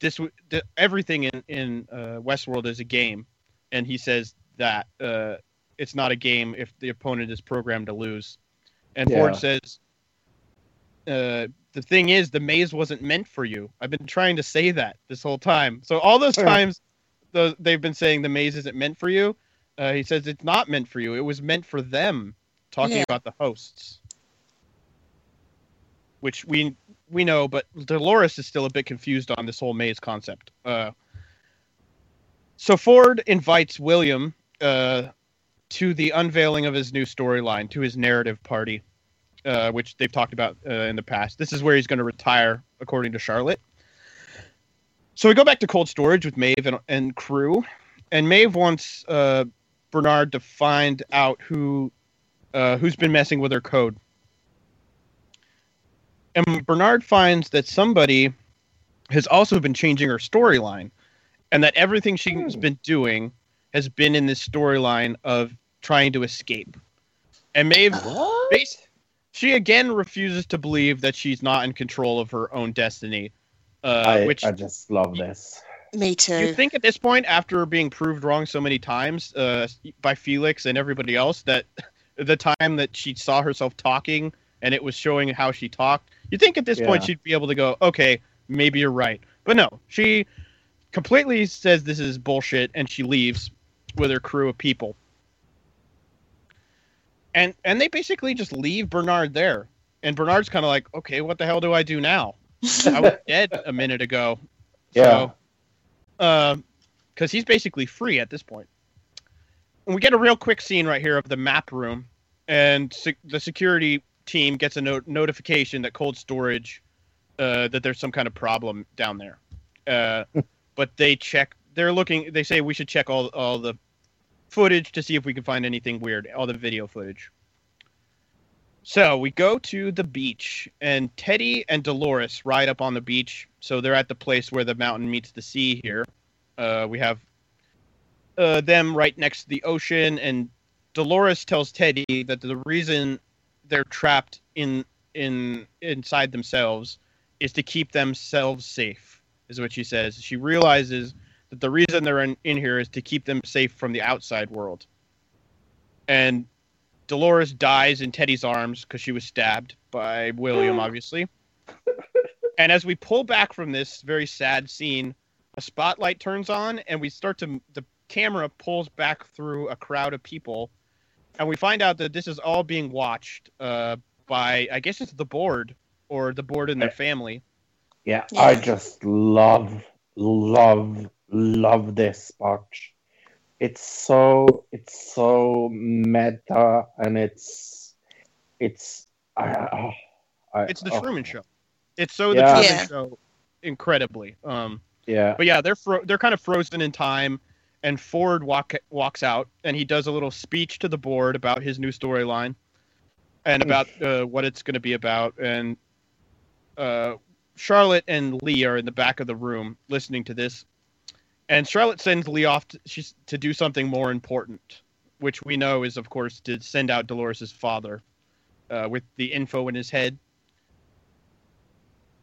this that everything in in uh, Westworld is a game, and he says that uh, it's not a game if the opponent is programmed to lose. And Yeah. Ford says, uh, the thing is, the maze wasn't meant for you. I've been trying to say that this whole time. So all those times, the, they've been saying the maze isn't meant for you. Uh, he says it's not meant for you. It was meant for them. Talking Yeah. about the hosts, which we we know, but Dolores is still a bit confused on this whole maze concept. Uh, so Ford invites William uh, to the unveiling of his new storyline, to his narrative party, uh, which they've talked about uh, in the past. This is where he's going to retire, according to Charlotte. So we go back to cold storage with Maeve and, and crew, and Maeve wants uh, Bernard to find out who uh, who's been messing with her code. And Bernard finds that somebody has also been changing her storyline, and that everything she's been doing has been in this storyline of trying to escape. And Maeve, bas- she again refuses to believe that she's not in control of her own destiny. Uh, I, which I just love this. Me too. you think at this point, after being proved wrong so many times uh, by Felix and everybody else, that the time that she saw herself talking and it was showing how she talked, you think at this point she'd be able to go, okay, maybe you're right. But no, she completely says this is bullshit and she leaves with her crew of people. And and they basically just leave Bernard there. And Bernard's kind of like, okay, what the hell do I do now? I was dead a minute ago. Yeah. So, because he's basically free at this point. And we get a real quick scene right here of the map room, and se- the security team gets a no- notification that cold storage, uh, that there's some kind of problem down there. Uh, but they check. They're looking. They say we should check all all the footage to see if we can find anything weird. All the video footage. So we go to the beach, and Teddy and Dolores ride up on the beach. So they're at the place where the mountain meets the sea here. Uh, we have uh, them right next to the ocean, and Dolores tells Teddy that the reason they're trapped in in inside themselves is to keep themselves safe. Is what she says. She realizes that the reason they're in, in here is to keep them safe from the outside world. And Dolores dies in Teddy's arms because she was stabbed by William, obviously. and as we pull back from this very sad scene, a spotlight turns on, and we start to the camera pulls back through a crowd of people, and we find out that this is all being watched uh, by I guess it's the board or the board and their family. Yeah, Yeah. I just love, love, love this part. It's so, it's so meta, and it's, it's, I, I, It's the oh, Truman Show. It's so Yeah. the Truman Yeah. Show incredibly. Um, Yeah, but yeah, they're fro- they're kind of frozen in time. And Ford walk walks out, and he does a little speech to the board about his new storyline, and about uh, what it's going to be about. And uh, Charlotte and Lee are in the back of the room listening to this. And Charlotte sends Lee off to, to do something more important, which we know is, of course, to send out Dolores' father uh, with the info in his head.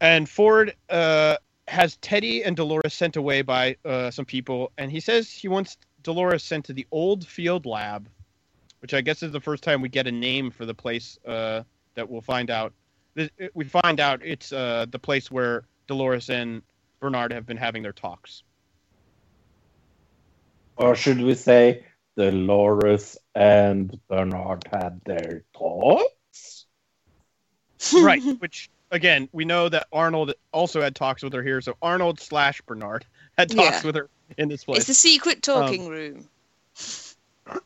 And Ford uh, has Teddy and Dolores sent away by uh, some people, and he says he wants Dolores sent to the old field lab, which I guess is the first time we get a name for the place uh, that we'll find out. We find out it's uh, the place where Dolores and Bernard have been having their talks. Or should we say Dolores and Bernard had their talks? right, which again we know that Arnold also had talks with her here, so Arnold slash Bernard had talks Yeah. with her in this place. It's the secret um, talking room.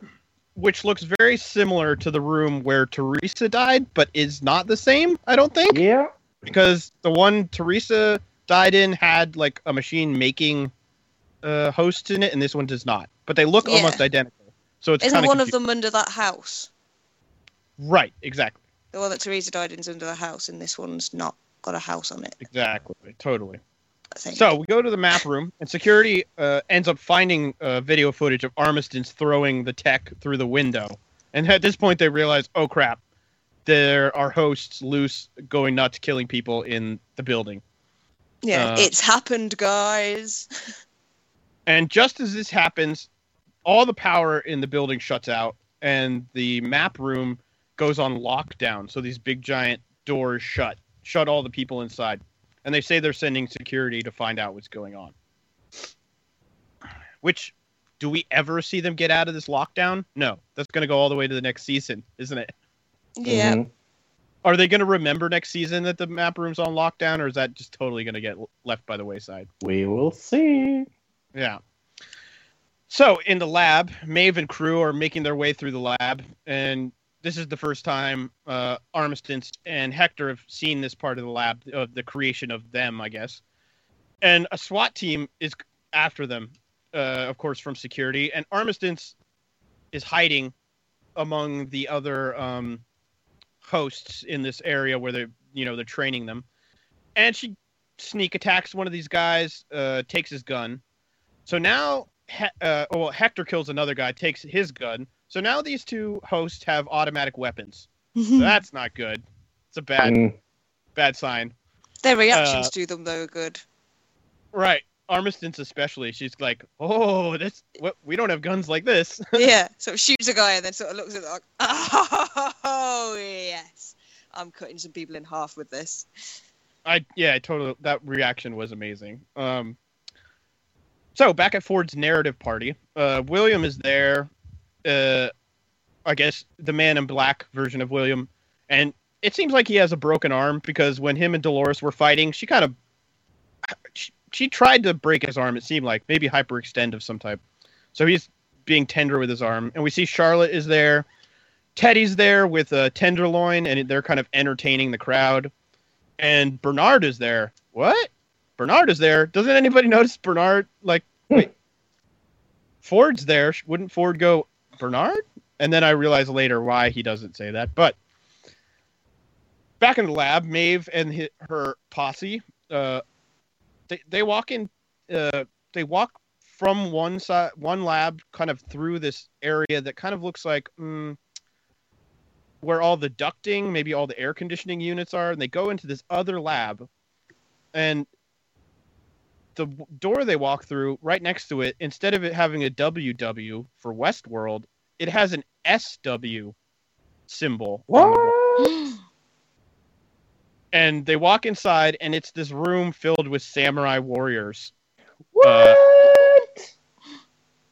which looks very similar to the room where Teresa died, but is not the same. I don't think Yeah, because the one Teresa died in had like a machine making uh, hosts in it, and this one does not. But they look Yeah. almost identical. So it's Isn't one of them under that house? right? Exactly, The one that Teresa died in is under the house, and this one's not got a house on it. exactly, totally. So we go to the map room, and security uh, ends up finding uh, video footage of Armistice throwing the tech through the window. And at this point, they realize, oh crap, there are hosts loose, going nuts, killing people in the building. yeah, uh, it's happened, guys. And just as this happens, all the power in the building shuts out, and the map room goes on lockdown. So these big giant doors shut, shut all the people inside. And they say they're sending security to find out what's going on. Which, do we ever see them get out of this lockdown? No, that's going to go all the way to the next season, isn't it? Yeah. Mhm. Are they going to remember next season that the map room's on lockdown, or is that just totally going to get left by the wayside? we will see. Yeah. So in the lab, Maeve and crew are making their way through the lab, and this is the first time uh, Armistice and Hector have seen this part of the lab, of the creation of them, I guess. And a SWAT team is after them, uh, of course, from security, and Armistice is hiding among the other um, hosts in this area where they're, you know, they're training them, and she sneak attacks one of these guys, uh, takes his gun. So now, he- uh, well, Hector kills another guy, takes his gun. So now these two hosts have automatic weapons. So that's not good. It's a bad, Mm, bad sign. Their reactions uh, to them, though, are good. Right. Armistice especially. She's like, oh, this, what, we don't have guns like this. yeah, sort of shoots a guy and then sort of looks at it like, oh, yes. I'm cutting some people in half with this. I yeah, I totally. That reaction was amazing. Um, so back at Ford's narrative party, uh, William is there. Uh, I guess the Man in Black version of William, and it seems like he has a broken arm because when him and Dolores were fighting, she kind of she, she tried to break his arm. It seemed like maybe hyperextend of some type. So he's being tender with his arm, and we see Charlotte is there. Teddy's there with a tenderloin, and they're kind of entertaining the crowd and Bernard is there. What? Bernard is there. Doesn't anybody notice Bernard? Like, wait, Ford's there. Wouldn't Ford go Bernard? And then I realize later why he doesn't say that. But back in the lab, Maeve and hi her posse, uh, they they walk in. Uh, they walk from one side, one lab, kind of through this area that kind of looks like mm, where all the ducting, maybe all the air conditioning units are, and they go into this other lab, and the door they walk through, right next to it, instead of it having a WW for Westworld, it has an SW symbol. the. What? And they walk inside, and it's this room filled with samurai warriors. Uh, what?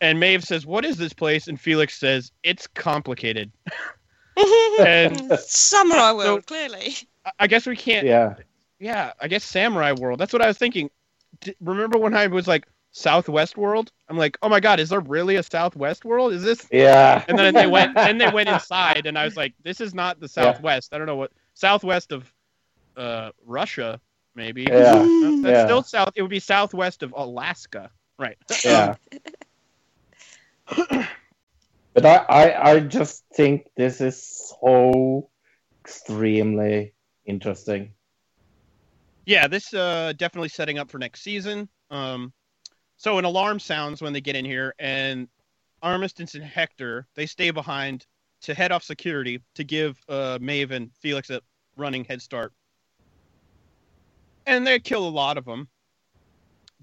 And Maeve says, "What is this place?" And Felix says, "It's complicated." and Samurai World, clearly. I- I guess we can't. Yeah. yeah. I guess Samurai World. That's what I was thinking. D- remember when I was like Southwest World? I'm like, oh my god, is there really a Southwest World? Is this? Yeah. And then they went. then they went inside, and I was like, this is not the Yeah. Southwest. I don't know what Southwest of uh, Russia, maybe. Yeah. That's Yeah. still south. It would be southwest of Alaska, right? Yeah. but I, I, I just think this is so extremely interesting. Yeah, this uh definitely setting up for next season. Um, so an alarm sounds when they get in here, and Armistice and Hector they stay behind to head off security to give uh Maeve and Felix a running head start, and they kill a lot of them.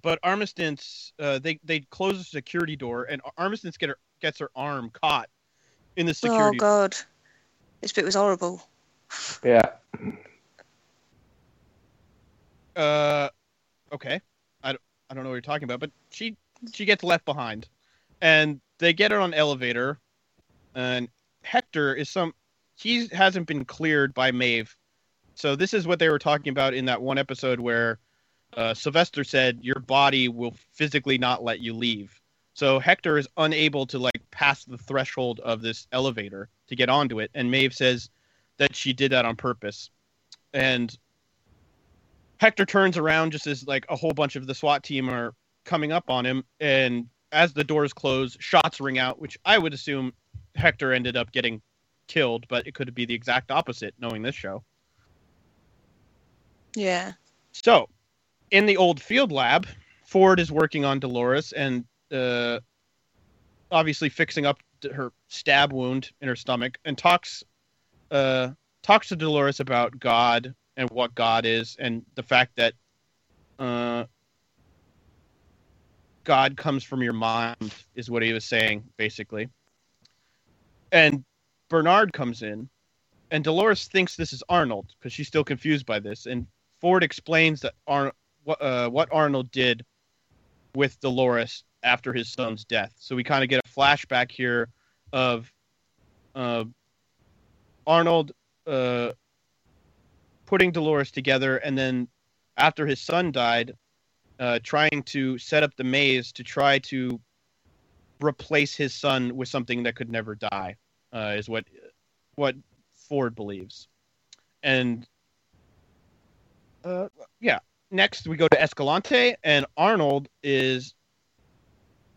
But Armistice, uh, they they close the security door, and Armistice get her gets her arm caught in the security. Oh security. god, this bit was horrible. Yeah. Uh okay. I don't, I don't know what you're talking about but she she gets left behind. And they get her on elevator and hector is some he hasn't been cleared by maeve. So this is what they were talking about in that one episode where uh, sylvester said your body will physically not let you leave. So hector is unable to like pass the threshold of this elevator to get onto it and maeve says that she did that on purpose. And Hector turns around just as like a whole bunch of the SWAT team are coming up on him, and as the doors close, shots ring out, which I would assume Hector ended up getting killed, but it could be the exact opposite, knowing this show. Yeah. So, in the old field lab, Ford is working on Dolores and uh, obviously fixing up her stab wound in her stomach, and talks uh, talks to Dolores about God and what God is, and the fact that uh, God comes from your mind is what he was saying, basically. And Bernard comes in, and Dolores thinks this is Arnold because she's still confused by this, and Ford explains that Ar- what, uh, what Arnold did with Dolores after his son's death. So we kind of get a flashback here of uh, Arnold uh, putting Dolores together, and then after his son died, uh, trying to set up the maze to try to replace his son with something that could never die, uh, is what what Ford believes. And uh, yeah, next we go to Escalante, and Arnold is.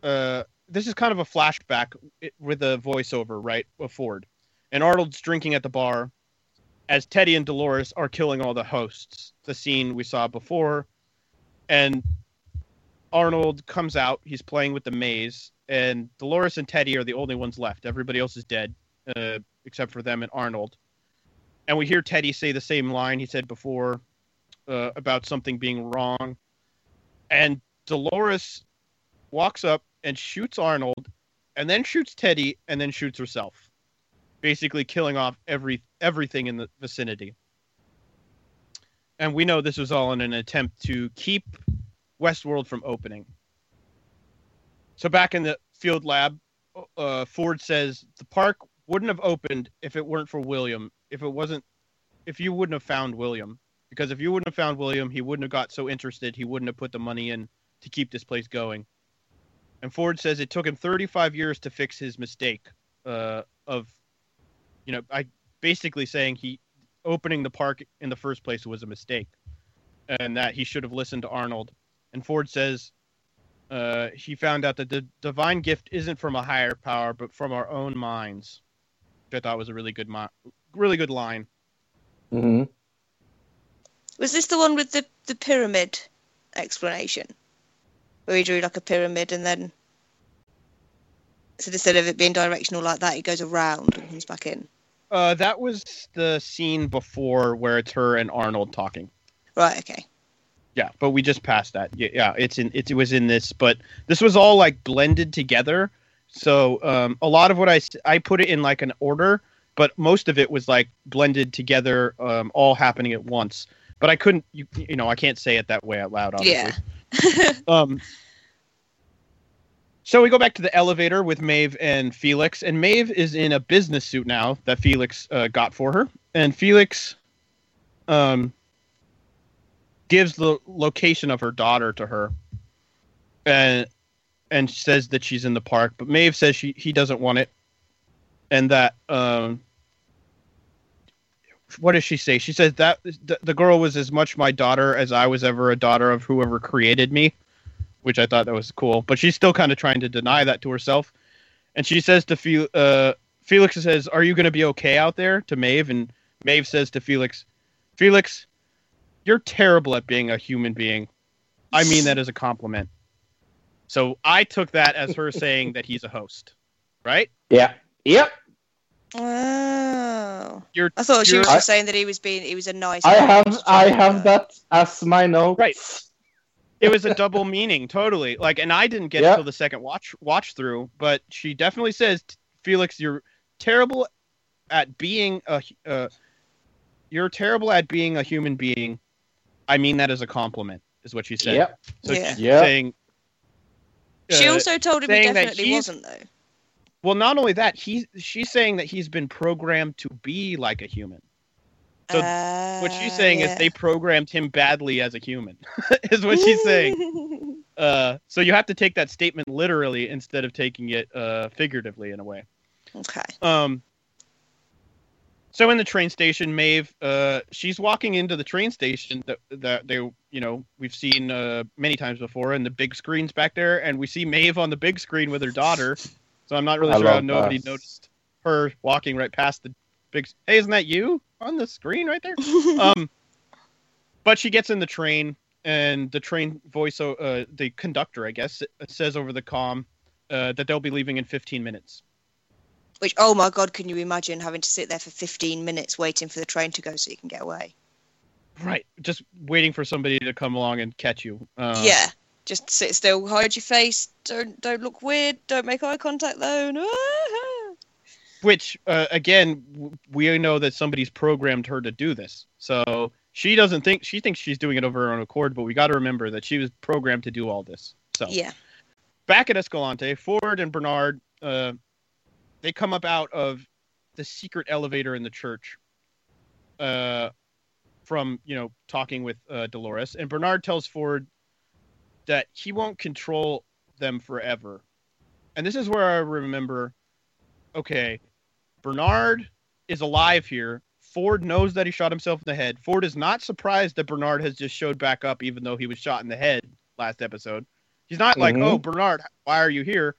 Uh, this is kind of a flashback with a voiceover, right, of Ford. And Arnold's drinking at the bar as Teddy and Dolores are killing all the hosts. The scene we saw before. And Arnold comes out. He's playing with the maze. And Dolores and Teddy are the only ones left. Everybody else is dead, uh, except for them and Arnold. And we hear Teddy say the same line he said before uh, about something being wrong. And Dolores walks up and shoots Arnold, and then shoots Teddy, and then shoots herself, basically killing off every everything in the vicinity. And we know this was all in an attempt to keep Westworld from opening. So back in the field lab, uh, Ford says the park wouldn't have opened if it weren't for William. If it wasn't, if you wouldn't have found William, because if you wouldn't have found William, he wouldn't have got so interested. He wouldn't have put the money in to keep this place going. And Ford says it took him 35 years to fix his mistake uh, of, you know, I basically saying he opening the park in the first place was a mistake, and that he should have listened to Arnold. And Ford says uh, he found out that the divine gift isn't from a higher power, but from our own minds. Which I thought was a really good, mi- really good line. hmm Was this the one with the, the pyramid explanation? Where he drew like a pyramid and then So instead of it being directional like that, it goes around and comes back in. Uh, that was the scene before where it's her and Arnold talking. Right. Okay. Yeah, but we just passed that. Yeah, yeah it's in it, it was in this, but this was all like blended together. So um, a lot of what I I put it in like an order, but most of it was like blended together, um, all happening at once. But I couldn't, you, you know, I can't say it that way out loud. Obviously. Yeah. Um. So we go back to the elevator with Maeve and Felix, and Maeve is in a business suit now that Felix uh, got for her, and Felix, um, gives the location of her daughter to her, and and says that she's in the park, but Maeve says she he doesn't want it, and that um. What does she say? She says that the, the girl was as much my daughter as I was ever a daughter of whoever created me which I thought that was cool. But she's still kind of trying to deny that to herself. And she says to Fel- uh, Felix says, "Are you going to be okay out there?" To Maeve, and Maeve says to Felix, "Felix, you're terrible at being a human being. I mean that as a compliment." So I took that as her saying that he's a host, right? Yeah. Yep. Oh. You're. I thought she was you're- just saying that he was being he was a nice. I guy, have I have that as my note. Right. It was a double meaning totally like and i didn't get Yeah. it till the second watch watch through but she definitely says felix you're terrible at being a uh, you're terrible at being a human being i mean that as a compliment is what she said Yep. so Yeah. she's Yeah. saying She uh, also told him he definitely he's- wasn't though. well not only that he she's saying that he's been programmed to be like a human So what she's Uh, saying yeah. is they programmed him badly as a human is what she's saying uh, so you have to take that statement literally instead of taking it uh, figuratively in a way. okay. Um, so in the train station, Maeve, uh, she's walking into the train station that that they, you know, we've seen uh, many times before, and the big screens back there, and we see Maeve on the big screen with her daughter. So I'm not really I sure how nobody that. noticed her walking right past the big. Hey, isn't that you on the screen right there? um, but she gets in the train, and the train voice, uh, the conductor, I guess, says over the comm uh, that they'll be leaving in 15 minutes. Which oh my god, can you imagine having to sit there for 15 minutes waiting for the train to go so you can get away? Right, just waiting for somebody to come along and catch you. Uh, yeah. Just sit still, hide your face, don't don't look weird, don't make eye contact though. Which, uh, again, we know that somebody's programmed her to do this. So she doesn't think she thinks she's doing it of her own accord, but we got to remember that she was programmed to do all this. So Yeah. back at Escalante, Ford and Bernard, uh, they come up out of the secret elevator in the church. Uh, from you know talking with uh, Dolores, and Bernard tells Ford that he won't control them forever. And this is where I remember, okay, Bernard is alive here. Ford knows that he shot himself in the head. Ford is not surprised that Bernard has just showed back up, even though he was shot in the head last episode. He's not like, Mhm. oh, Bernard, why are you here?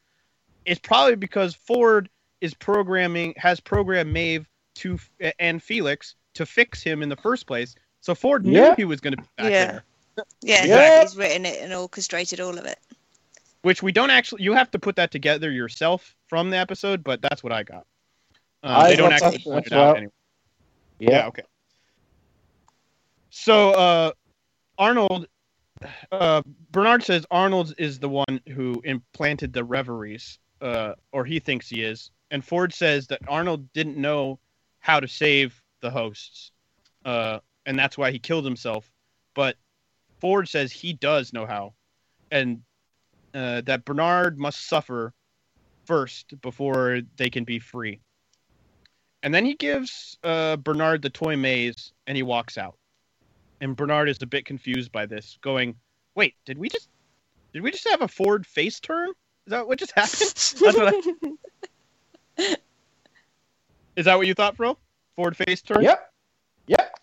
It's probably because Ford is programming, has programmed Maeve to and Felix to fix him in the first place. So Ford knew Yeah. he was going to be back Yeah. there. Yeah, Yeah. he's written it and orchestrated all of it. which we don't actually you have to put that together yourself from the episode but that's what i got um, they don't actually point it out anyway. Yeah. yeah. okay. So uh arnold uh bernard says arnold is the one who implanted the reveries uh or he thinks he is. And ford says that arnold didn't know how to save the hosts uh and that's why he killed himself. But ford says he does know how and uh, that Bernard must suffer first before they can be free. And then he gives uh, Bernard the toy maze and he walks out. And Bernard is a bit confused by this, going, "Wait, did we just did we just have a Ford face turn? Is that what just happened? That's what I, is that what you thought, bro? Ford face turn? Yep. Yep.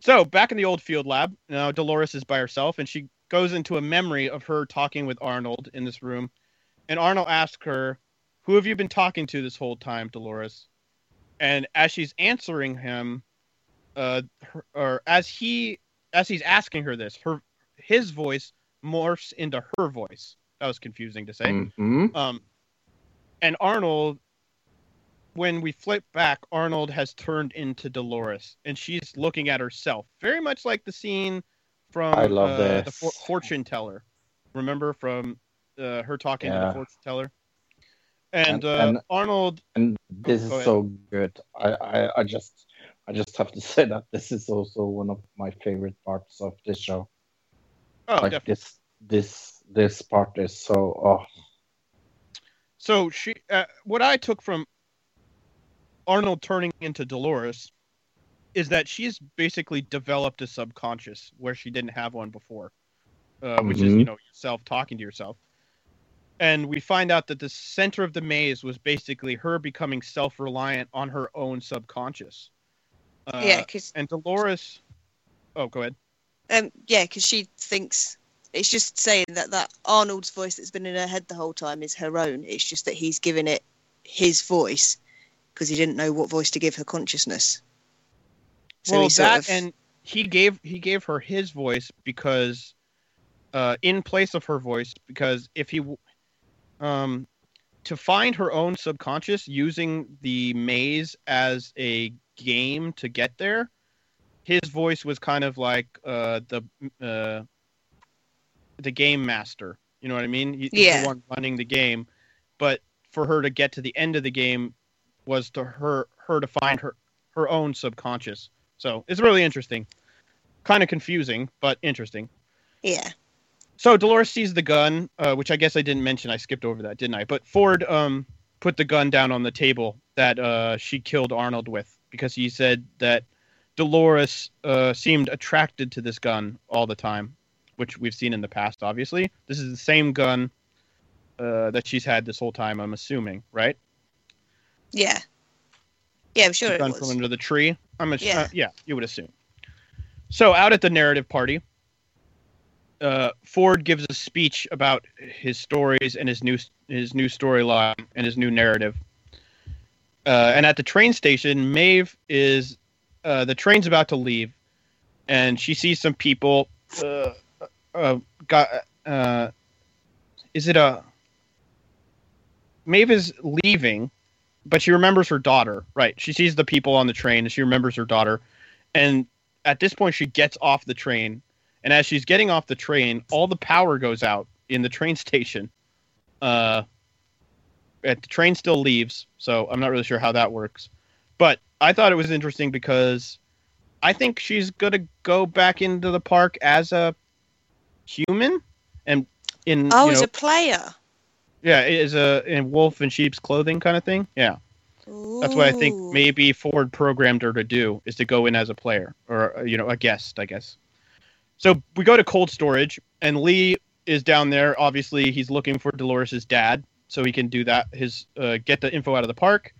So back in the old field lab, now Dolores is by herself, and she goes into a memory of her talking with Arnold in this room. And Arnold asks her, "Who have you been talking to this whole time, Dolores?" And as she's answering him, uh, her, or as he as he's asking her this, her his voice morphs into her voice. That was confusing to say. Mhm. Um, and Arnold, when we flip back, Arnold has turned into Dolores, and she's looking at herself, very much like the scene from I love uh, the for- fortune teller. Remember from uh, her talking to the fortune teller, and, And- uh, and- Arnold. And this go is so good. I, I, I just I just have to say that this is also one of my favorite parts of this show. Oh, like definitely. this this this part is so oh So she, uh, what I took from Arnold turning into Dolores is that she's basically developed a subconscious where she didn't have one before, uh, which is you know yourself talking to yourself. And we find out that the center of the maze was basically her becoming self-reliant on her own subconscious. Uh, yeah, because And Dolores, oh, go ahead. um, yeah, because she thinks it's just saying that that Arnold's voice that's been in her head the whole time is her own. It's just that he's given it his voice because he didn't know what voice to give her consciousness. So well, he that of- and he gave he gave her his voice because, uh, in place of her voice, because if he, um, to find her own subconscious using the maze as a game to get there, his voice was kind of like uh the uh the game master. You know what I mean? He- He's Yeah. the one running the game, but for her to get to the end of the game was to her her to find her her own subconscious. So it's really interesting. Kind of confusing, but interesting. yeah, So Dolores sees the gun, uh, which I guess I didn't mention. I skipped over that, didn't I? But Ford um, put the gun down on the table that uh, she killed Arnold with because he said that Dolores uh, seemed attracted to this gun all the time, which we've seen in the past. Obviously, this is the same gun uh, that she's had this whole time. I'm assuming, right? yeah, yeah. I'm sure the it gun was. from under the tree. I'm a, Yeah. uh, yeah, you would assume. So out at the narrative party, uh, Ford gives a speech about his stories and his new his new storyline and his new narrative. Uh, and at the train station, Maeve is uh, the train's about to leave, and she sees some people. Uh, uh, got uh, is it a Maeve is leaving, but she remembers her daughter. Right, she sees the people on the train, and she remembers her daughter. And at this point, she gets off the train, and as she's getting off the train, all the power goes out in the train station. Uh, the train still leaves, so I'm not really sure how that works. But I thought it was interesting because I think she's gonna go back into the park as a human, and in Oh, you as a player. yeah, as a in wolf in sheep's clothing kind of thing. Yeah, that's what I think maybe Ford programmed her to do is to go in as a player or you know a guest, I guess. So we go to cold storage, and Lee is down there. Obviously, he's looking for Dolores's dad, so he can do that. His uh, get the info out of the park.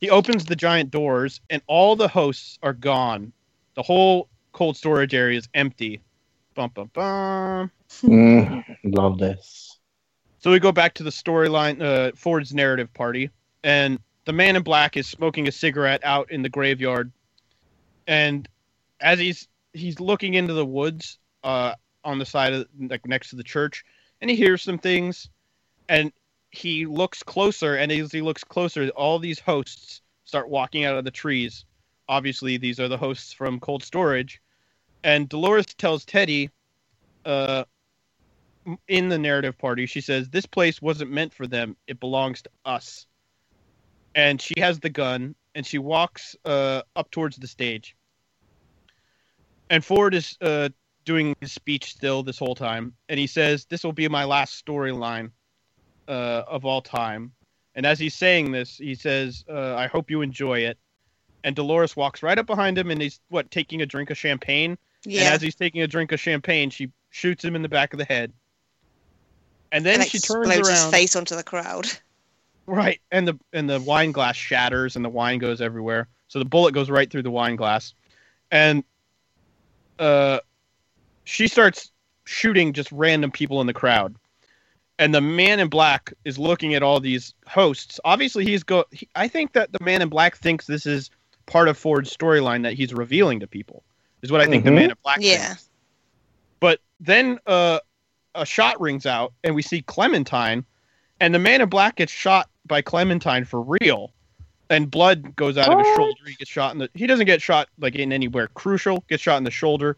He opens the giant doors, and all the hosts are gone. The whole cold storage area is empty. Bum bum bum. mm, love this. So we go back to the storyline, uh, Ford's narrative party, and the man in black is smoking a cigarette out in the graveyard, and as he's he's looking into the woods, uh, on the side of like next to the church, and he hears some things, and he looks closer, and as he looks closer, all these hosts start walking out of the trees. Obviously, these are the hosts from Cold Storage, and Dolores tells Teddy, uh, in the narrative party, she says, This place wasn't meant for them. It belongs to us. And she has the gun and she walks uh, up towards the stage. And Ford is uh, doing his speech still this whole time. And he says, This will be my last storyline uh, of all time. And as he's saying this, he says, uh, I hope you enjoy it. And Dolores walks right up behind him and he's, what, taking a drink of champagne? Yeah. And as he's taking a drink of champagne, she shoots him in the back of the head. And then and she turns explodes his face onto the crowd. Right, and the and the wine glass shatters and the wine goes everywhere. So the bullet goes right through the wine glass, and uh, she starts shooting just random people in the crowd. And the man in black is looking at all these hosts. Obviously, he's go. He, I think that the man in black thinks this is part of Ford's storyline that he's revealing to people. Is what I think the Mhm. man in black Yeah. thinks. But then uh, a shot rings out, and we see Clementine, and the man in black gets shot by Clementine for real, and blood goes out of his shoulder. He gets shot in the. He doesn't get shot like in anywhere crucial. Gets shot in the shoulder,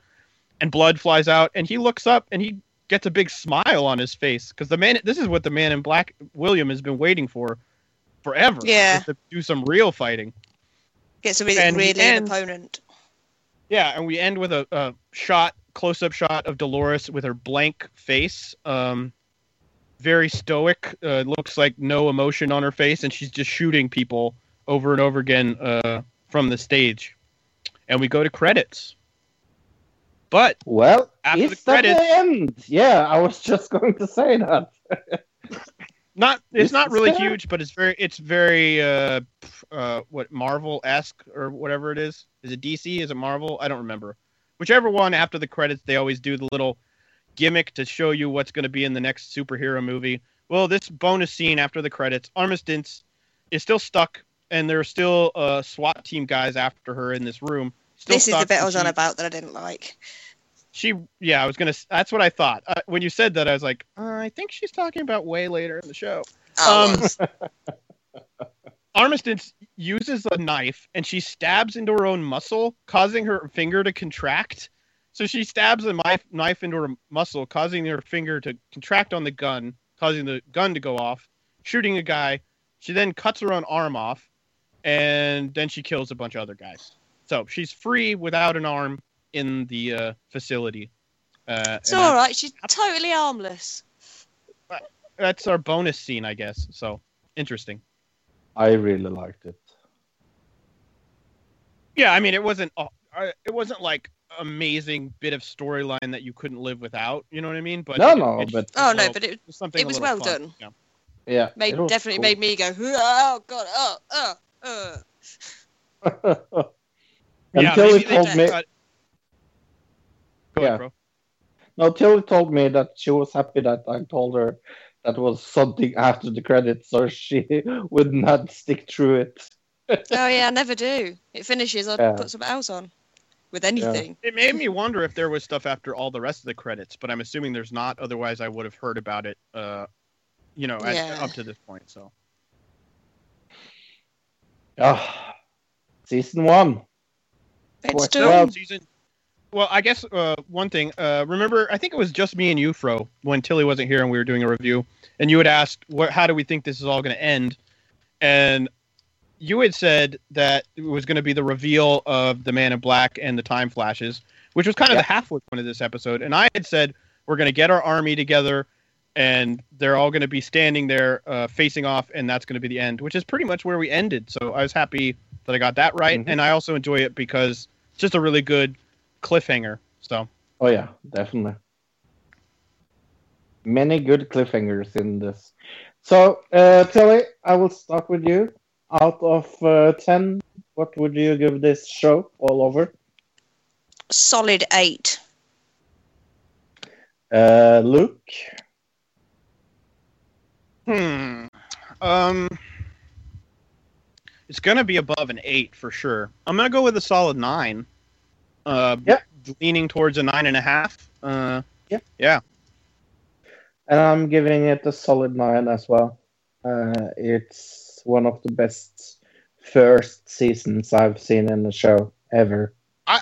and blood flies out. And he looks up and he gets a big smile on his face because the man. This is what the man in black, William, has been waiting for forever. Yeah. to do some real fighting. Gets a really, And really an ends- opponent. Yeah, and we end with a, a shot, close up shot of Dolores with her blank face. Um, very stoic. Uh, looks like no emotion on her face, and she's just shooting people over and over again uh, from the stage. And we go to credits. But Well, After the at the credits- end. Yeah, I was just going to say that. not it's It's not really sad. huge, but it's very it's very uh, uh what Marvel esque or whatever it is. Is it DC? Is it Marvel? I don't remember. Whichever one after the credits, they always do the little gimmick to show you what's going to be in the next superhero movie. Well, this bonus scene after the credits, Armistice is still stuck, and there are still uh, SWAT team guys after her in this room. Still This is the bit I was on about that I didn't like. She, yeah, I was gonna. That's what I thought uh, when you said that. I was like, uh, I think she's talking about way later in the show. Oh, Um, Armistice uses a knife and she stabs into her own muscle, causing her finger to contract. So she stabs a knife, knife into her muscle, causing her finger to contract on the gun, causing the gun to go off, shooting a guy. She then cuts her own arm off, and then she kills a bunch of other guys. So she's free without an arm in the uh, facility. Uh, it's and all that- right. She's totally harmless. That's our bonus scene, I guess. So interesting. I really liked it. Yeah, I mean, it wasn't uh, uh, it wasn't like amazing bit of storyline that you couldn't live without. You know what I mean? But No, it- no, it but- Oh no, but it was something. it was well fun. done. Yeah. Yeah, made it definitely cool. made me go, oh god, oh, oh, Yeah, Until maybe he told me, got- Go Yeah. ahead, bro. no, Tilly told me that she was happy that I told her that was something after the credits, so she would not stick through it. Oh yeah, I never do. It finishes, I Yeah. put something else on with anything. It made me wonder if there was stuff after all the rest of the credits, but I'm assuming there's not. Otherwise, I would have heard about it. Uh, you know, at, up to this point. So Ah, season one. It's What- done. well- season. Well, I guess uh, one thing. Uh, remember, I think it was just me and you, Fro, when Tilly wasn't here and we were doing a review, and you had asked, "What? How do we think this is all going to end?" And you had said that it was going to be the reveal of the Man in Black and the Time Flashes, which was kind of Yeah. the halfway point of this episode. And I had said we're going to get our army together, and they're all going to be standing there uh, facing off, and that's going to be the end, which is pretty much where we ended. So I was happy that I got that right, Mhm. and I also enjoy it because it's just a really good cliffhanger. So Oh yeah, definitely. Many good cliffhangers in this. So, uh, Tilly, I will start with you. Out of uh, ten, what would you give this show all over? Solid eight. Uh, Luke, Hmm. Um. It's gonna be above an eight for sure. I'm gonna go with a solid nine. Uh, Yep. Leaning towards a nine and a half. Uh, Yep. Yeah. and I'm giving it a solid nine as well. Uh, it's one of the best first seasons I've seen in the show ever. I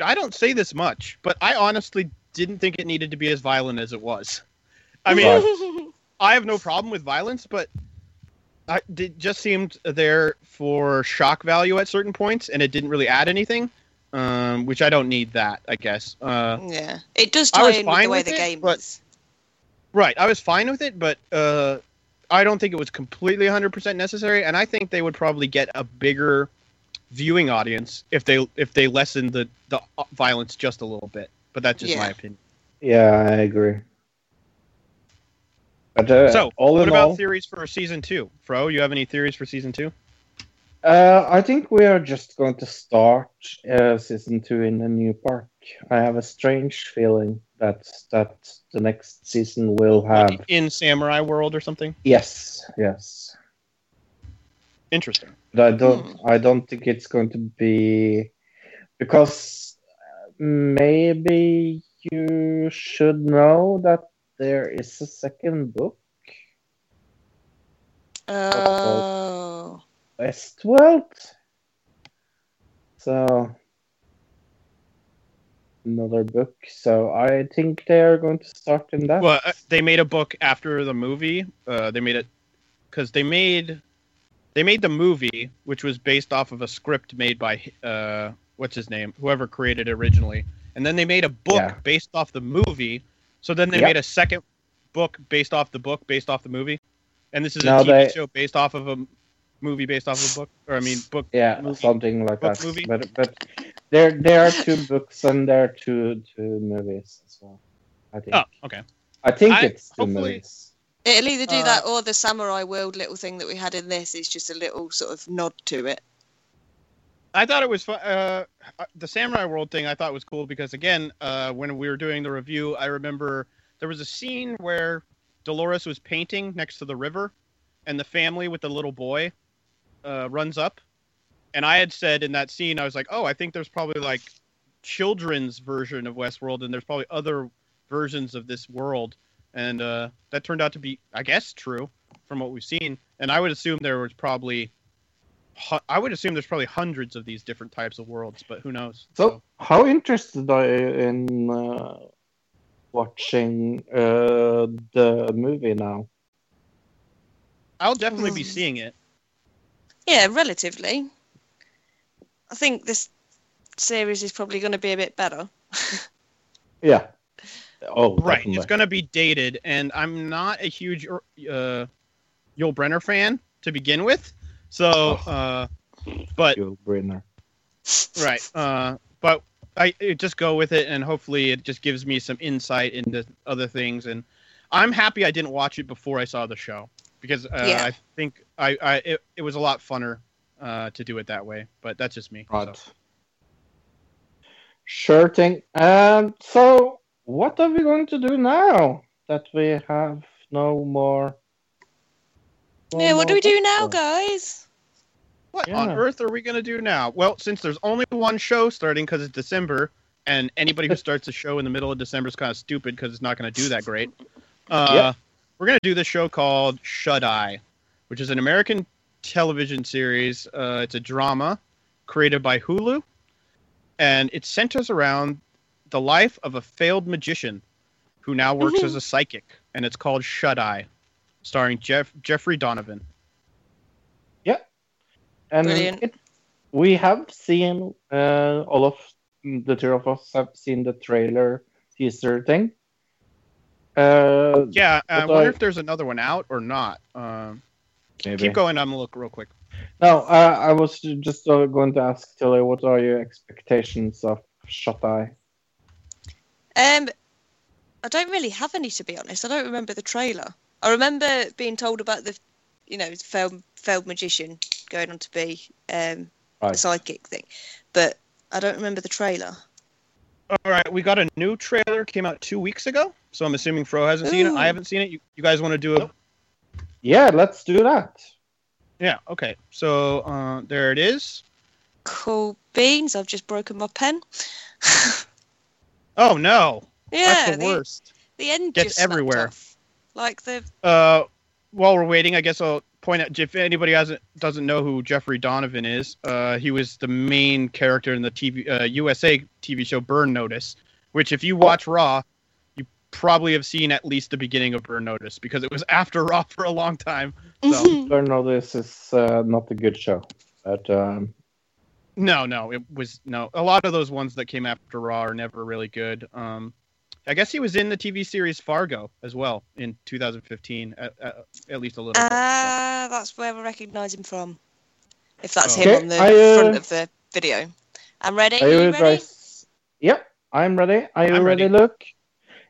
I don't say this much, but I honestly didn't think it needed to be as violent as it was. I mean, I have no problem with violence, but I, it just seemed there for shock value at certain points, and it didn't really add anything. Um, which I don't need that, I guess. Uh, yeah, it does I tie was in with fine the way with the it, game but- is. Right, I was fine with it, but uh, I don't think it was completely 100% necessary, and I think they would probably get a bigger viewing audience if they if they lessened the the uh, violence just a little bit. But that's just my opinion. Yeah, I agree. But uh, So, all what about all, theories for season two, Fro? You have any theories for season two? uh, I think we are just going to start uh, season two in a new park. I have a strange feeling that that the next season will have. In Samurai World or something? Yes, yes. Interesting. But I don't. I don't think it's going to be because uh, maybe you should know that there is a second book. Oh. Westworld. So another book. So I think they are going to start in that. Well, uh, they made a book after the movie. Uh, they made it because they made they made the movie, which was based off of a script made by uh, what's his name, whoever created it originally, and then they made a book Yeah. based off the movie. So then they Yep. made a second book based off the book, based off the movie, and this is a Now TV they- show based off of a movie based off of a book, or I mean book. yeah, movie. something like that. movie. But but there there are two books and there are two two movies as well. I think. Oh, okay. I think I- it's two hopefully- movies. It'll either do Uh, that or the Samurai World little thing that we had in this is just a little sort of nod to it. I thought it was fun. Uh, the Samurai World thing I thought was cool because again, uh, when we were doing the review, I remember there was a scene where Dolores was painting next to the river, and the family with the little boy uh, runs up, and I had said in that scene, I was like, oh, I think there's probably like children's version of Westworld, and there's probably other versions of this world, and uh, that turned out to be, I guess, true from what we've seen. And I would assume there was probably I would assume there's probably hundreds of these different types of worlds, but who knows? So, how interested are you in uh, watching uh, the movie now? I'll definitely be Mm. seeing it. Yeah, relatively. I think this series is probably going to be a bit better. Yeah. Oh, Right, definitely. it's going to be dated, and I'm not a huge uh, Yul Brynner fan to begin with. So, uh, but Yul right, uh, but I I just go with it, and hopefully it just gives me some insight into other things. And I'm happy I didn't watch it before I saw the show because uh, Yeah. I think I, I it, it was a lot funner uh, to do it that way. But that's just me. so. Right. Sure thing. Um, so, what are we going to do now that we have no more? No yeah, what do we do now, guys? What on earth are we gonna do now? Well, since there's only one show starting because it's December, and anybody who starts a show in the middle of December is kind of stupid because it's not gonna do that great. Uh, Yep. We're gonna do this show called Shut Eye, which is an American television series. Uh, it's a drama created by Hulu, and it centers around the life of a failed magician who now works as a psychic, and it's called Shut Eye, starring Jeff Jeffrey Donovan. Yeah, and it, we have seen uh, all of the two of us have seen the trailer teaser thing. Uh, Yeah, I wonder I- if there's another one out or not. Um, maybe. keep going. I'm gonna look real quick. No, uh, I was just uh, going to ask Tilly, what are your expectations of Shut Eye? Um, I don't really have any to be honest. I don't remember the trailer. I remember being told about the, you know, failed failed magician going on to be um, a Right. sidekick thing, but I don't remember the trailer. All right, we got a new trailer. Came out two weeks ago, so I'm assuming Fro hasn't seen it. I haven't seen it. You, you guys want to do a? Yeah, let's do that. Yeah. Okay. So uh, there it is. Cool beans. I've just broken my pen. Oh no, yeah, that's the the, worst. the end Gets just snapped everywhere. Off. Like the Uh, while we're waiting, I guess I'll point out if anybody hasn't doesn't know who Jeffrey Donovan is. Uh, he was the main character in the TV uh, USA TV show Burn Notice, which if you watch Raw, you probably have seen at least the beginning of Burn Notice because it was after Raw for a long time. So Burn Notice is uh, not a good show, but um, no, no, it was no. A lot of those ones that came after Raw are never really good. Um, I guess he was in the TV series Fargo as well in 2015, at, at, at least a little. bit. so. Ah, that's where I recognise him from. If that's Oh. him Okay, on the I, uh, front of the video. I'm ready. are you you ready? guys? Yep, I'm ready. Are you I'm ready, ready. Luke?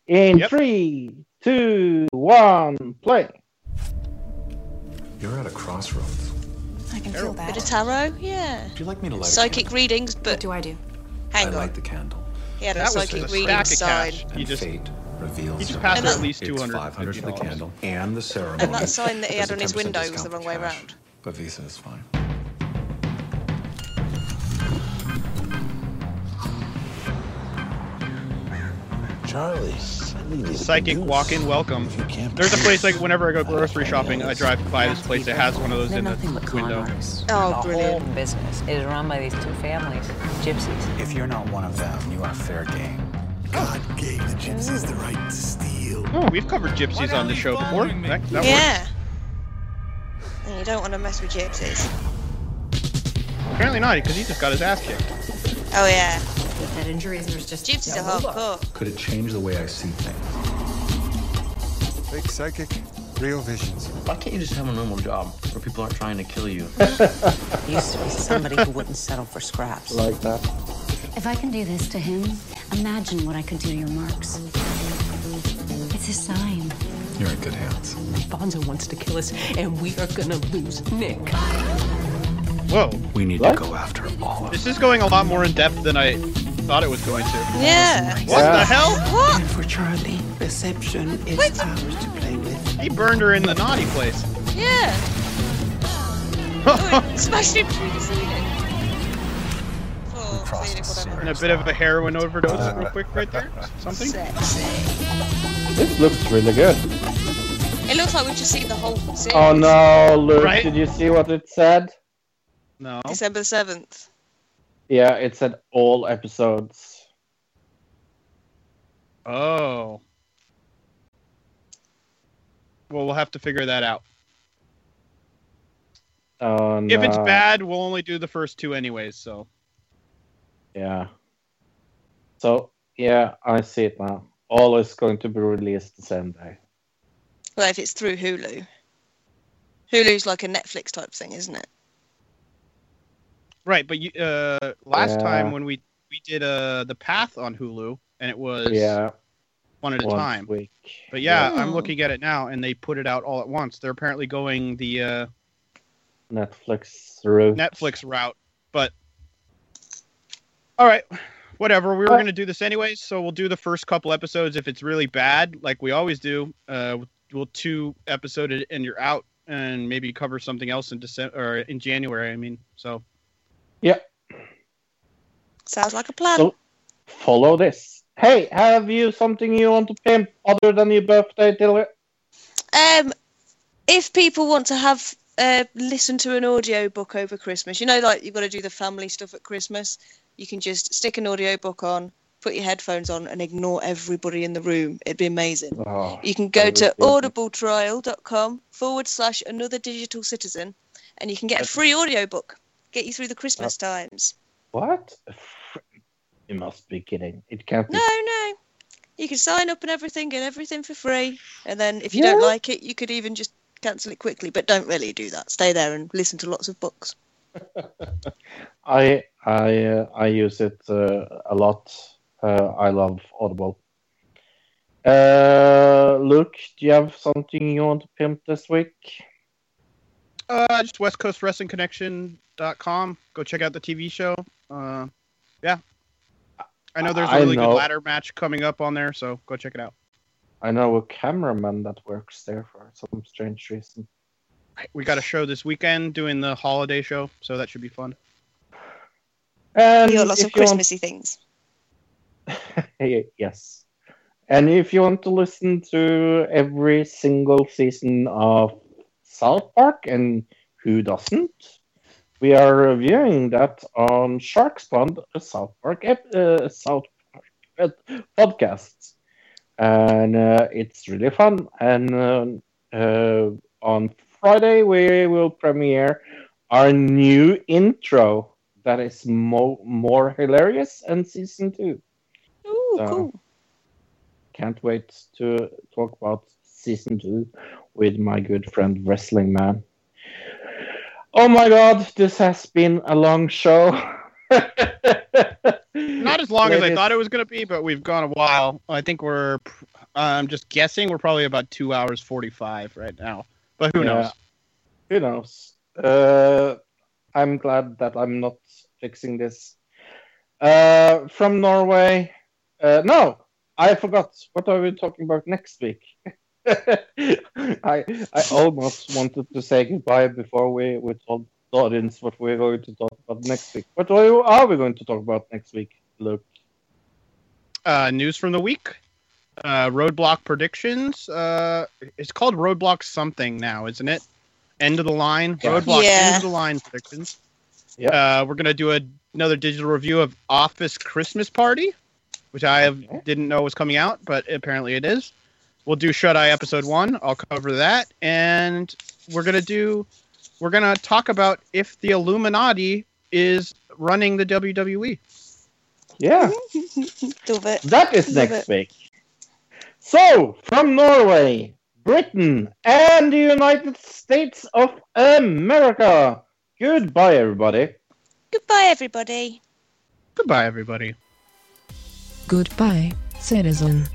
In Yep. three, two, one, play. You're at a crossroads. I can feel that. Bit of that. tarot, yeah. Would you like me to light a Psychic candle? readings, What but do I do? hang I on. light the candle. He had a That was psychic just a reading stack of sign. cash. And just fate reveals you just passed her at least It's 200 for the candle and the ceremony. And that sign that he had on his window was the wrong way cash, round. But Visa is fine. Charlie, Psychic walk-in welcome. There's a place like whenever I go grocery shopping, I drive by this place. It has one of those in the window. Oh, the brilliant. whole business is run by these two families, gypsies. If you're not one of them, you are fair game. God gave the gypsies the right to steal. Oh, we've covered gypsies on the show before. That, that works. Yeah. And you don't want to mess with gypsies. Apparently not, because he just got his ass kicked. Oh yeah. Head injuries, there's just Gypsies are hardcore. Could it change the way I see things? Fake psychic, real visions. Why can't you just have a normal job where people aren't trying to kill you? Used to be somebody who wouldn't settle for scraps. Like that. If I can do this to him, imagine what I could do to your marks. It's a sign. You're in good hands. Bonzo wants to kill us, and we are gonna lose Nick. Whoa. We need What? to go after all of This is going a lot more in depth than I thought it was going to. Yeah. What the hell? What? For Charlie, reception is ours to play with. He burned her in the naughty place. Yeah. oh, it smashed him through the ceiling. Oh, For ceiling, whatever. And a bit of a heroin overdose, real uh, quick, right there. Uh, uh, Something. This looks really good. It looks like we've just seen the whole series. Oh no, Luke, Right? did you see what it said? No. December seventh. Yeah, it said all episodes. Oh. Well, we'll have to figure that out. Oh no. If it's bad, we'll only do the first two anyways. So Yeah. So, yeah, I see it now. All is going to be released the same day. Well, if it's through Hulu. Hulu's like a Netflix type thing, isn't it? Right, but you, uh, last Yeah. time when we we did uh the Path on Hulu, and it was Yeah. one at a once time. week. But yeah, I'm Oh. looking at it now, and they put it out all at once. They're apparently going the uh, Netflix route. Netflix route. But all right, whatever. We were going to do this anyways, so we'll do the first couple episodes. If it's really bad, like we always do, uh, we'll two episode it and you're out, and maybe cover something else in December or in January. I mean, so Yeah. Sounds like a plan. So, follow this. Hey, have you something you want to pimp other than your birthday, Tilly? Um, if people want to have uh, listen to an audio book over Christmas, you know, like you've got to do the family stuff at Christmas, you can just stick an audio book on, put your headphones on, and ignore everybody in the room. It'd be amazing. Oh, You can go to would be amazing. audibletrial.com forward slash another digital citizen, and you can get a free audiobook. Get you through the Christmas times. What? You must be kidding. It can't be. No, no. You can sign up and everything, get everything for free. And then if you don't like it, you could even just cancel it quickly. But don't really do that. Stay there and listen to lots of books. I I uh, I use it uh, a lot. Uh, I love Audible. Uh, Luke, do you have something you want to pimp this week? Uh, just West Coast Wrestling Connection.com. Go check out the TV show. Uh, yeah, I know there's a really good ladder match coming up on there, so go check it out. I know a cameraman that works there for some strange reason. We got a show this weekend doing the holiday show, so that should be fun. And you got lots of you want- Christmassy things. Yes. And if you want to listen to every single season of South Park, and who doesn't, we are reviewing that on Sharks Pond, a South Park ep- uh, South Park uh, podcast, and uh, it's really fun. And um uh, on Friday we will premiere our new intro that is mo- more hilarious and season two. Ooh, So, cool. Can't wait to talk about season two with my good friend Wrestling Man. Oh my god, this has been a long show. Not as long as I thought it was going to be, but we've gone a while. I think we're, I'm just guessing, we're probably about two hours 45 right now. But who Yeah. knows? Who knows? Uh, I'm glad that I'm not fixing this. Uh, from Norway. Uh, no, I forgot. What are we talking about next week? I I almost wanted to say goodbye before we, we told the audience what we're going to talk about next week. What are we, going to talk about next week, Luke? Uh, news from the week. uh, Roadblock predictions. Uh, it's called Roadblock something now, isn't it? End of the line. Yeah. Roadblock Yeah. end of the line predictions. Yep. Uh, we're gonna do a, another digital review of Office Christmas Party, which I have, Okay. didn't know was coming out, but apparently it is. We'll do Shut Eye episode one. I'll cover that, and we're gonna do. We're gonna talk about if the Illuminati is running the. WWE. Yeah, Love it. that is Love next week. So, from Norway, Britain, and the United States of America. Goodbye, everybody. Goodbye, everybody. Goodbye, everybody. Goodbye, citizen.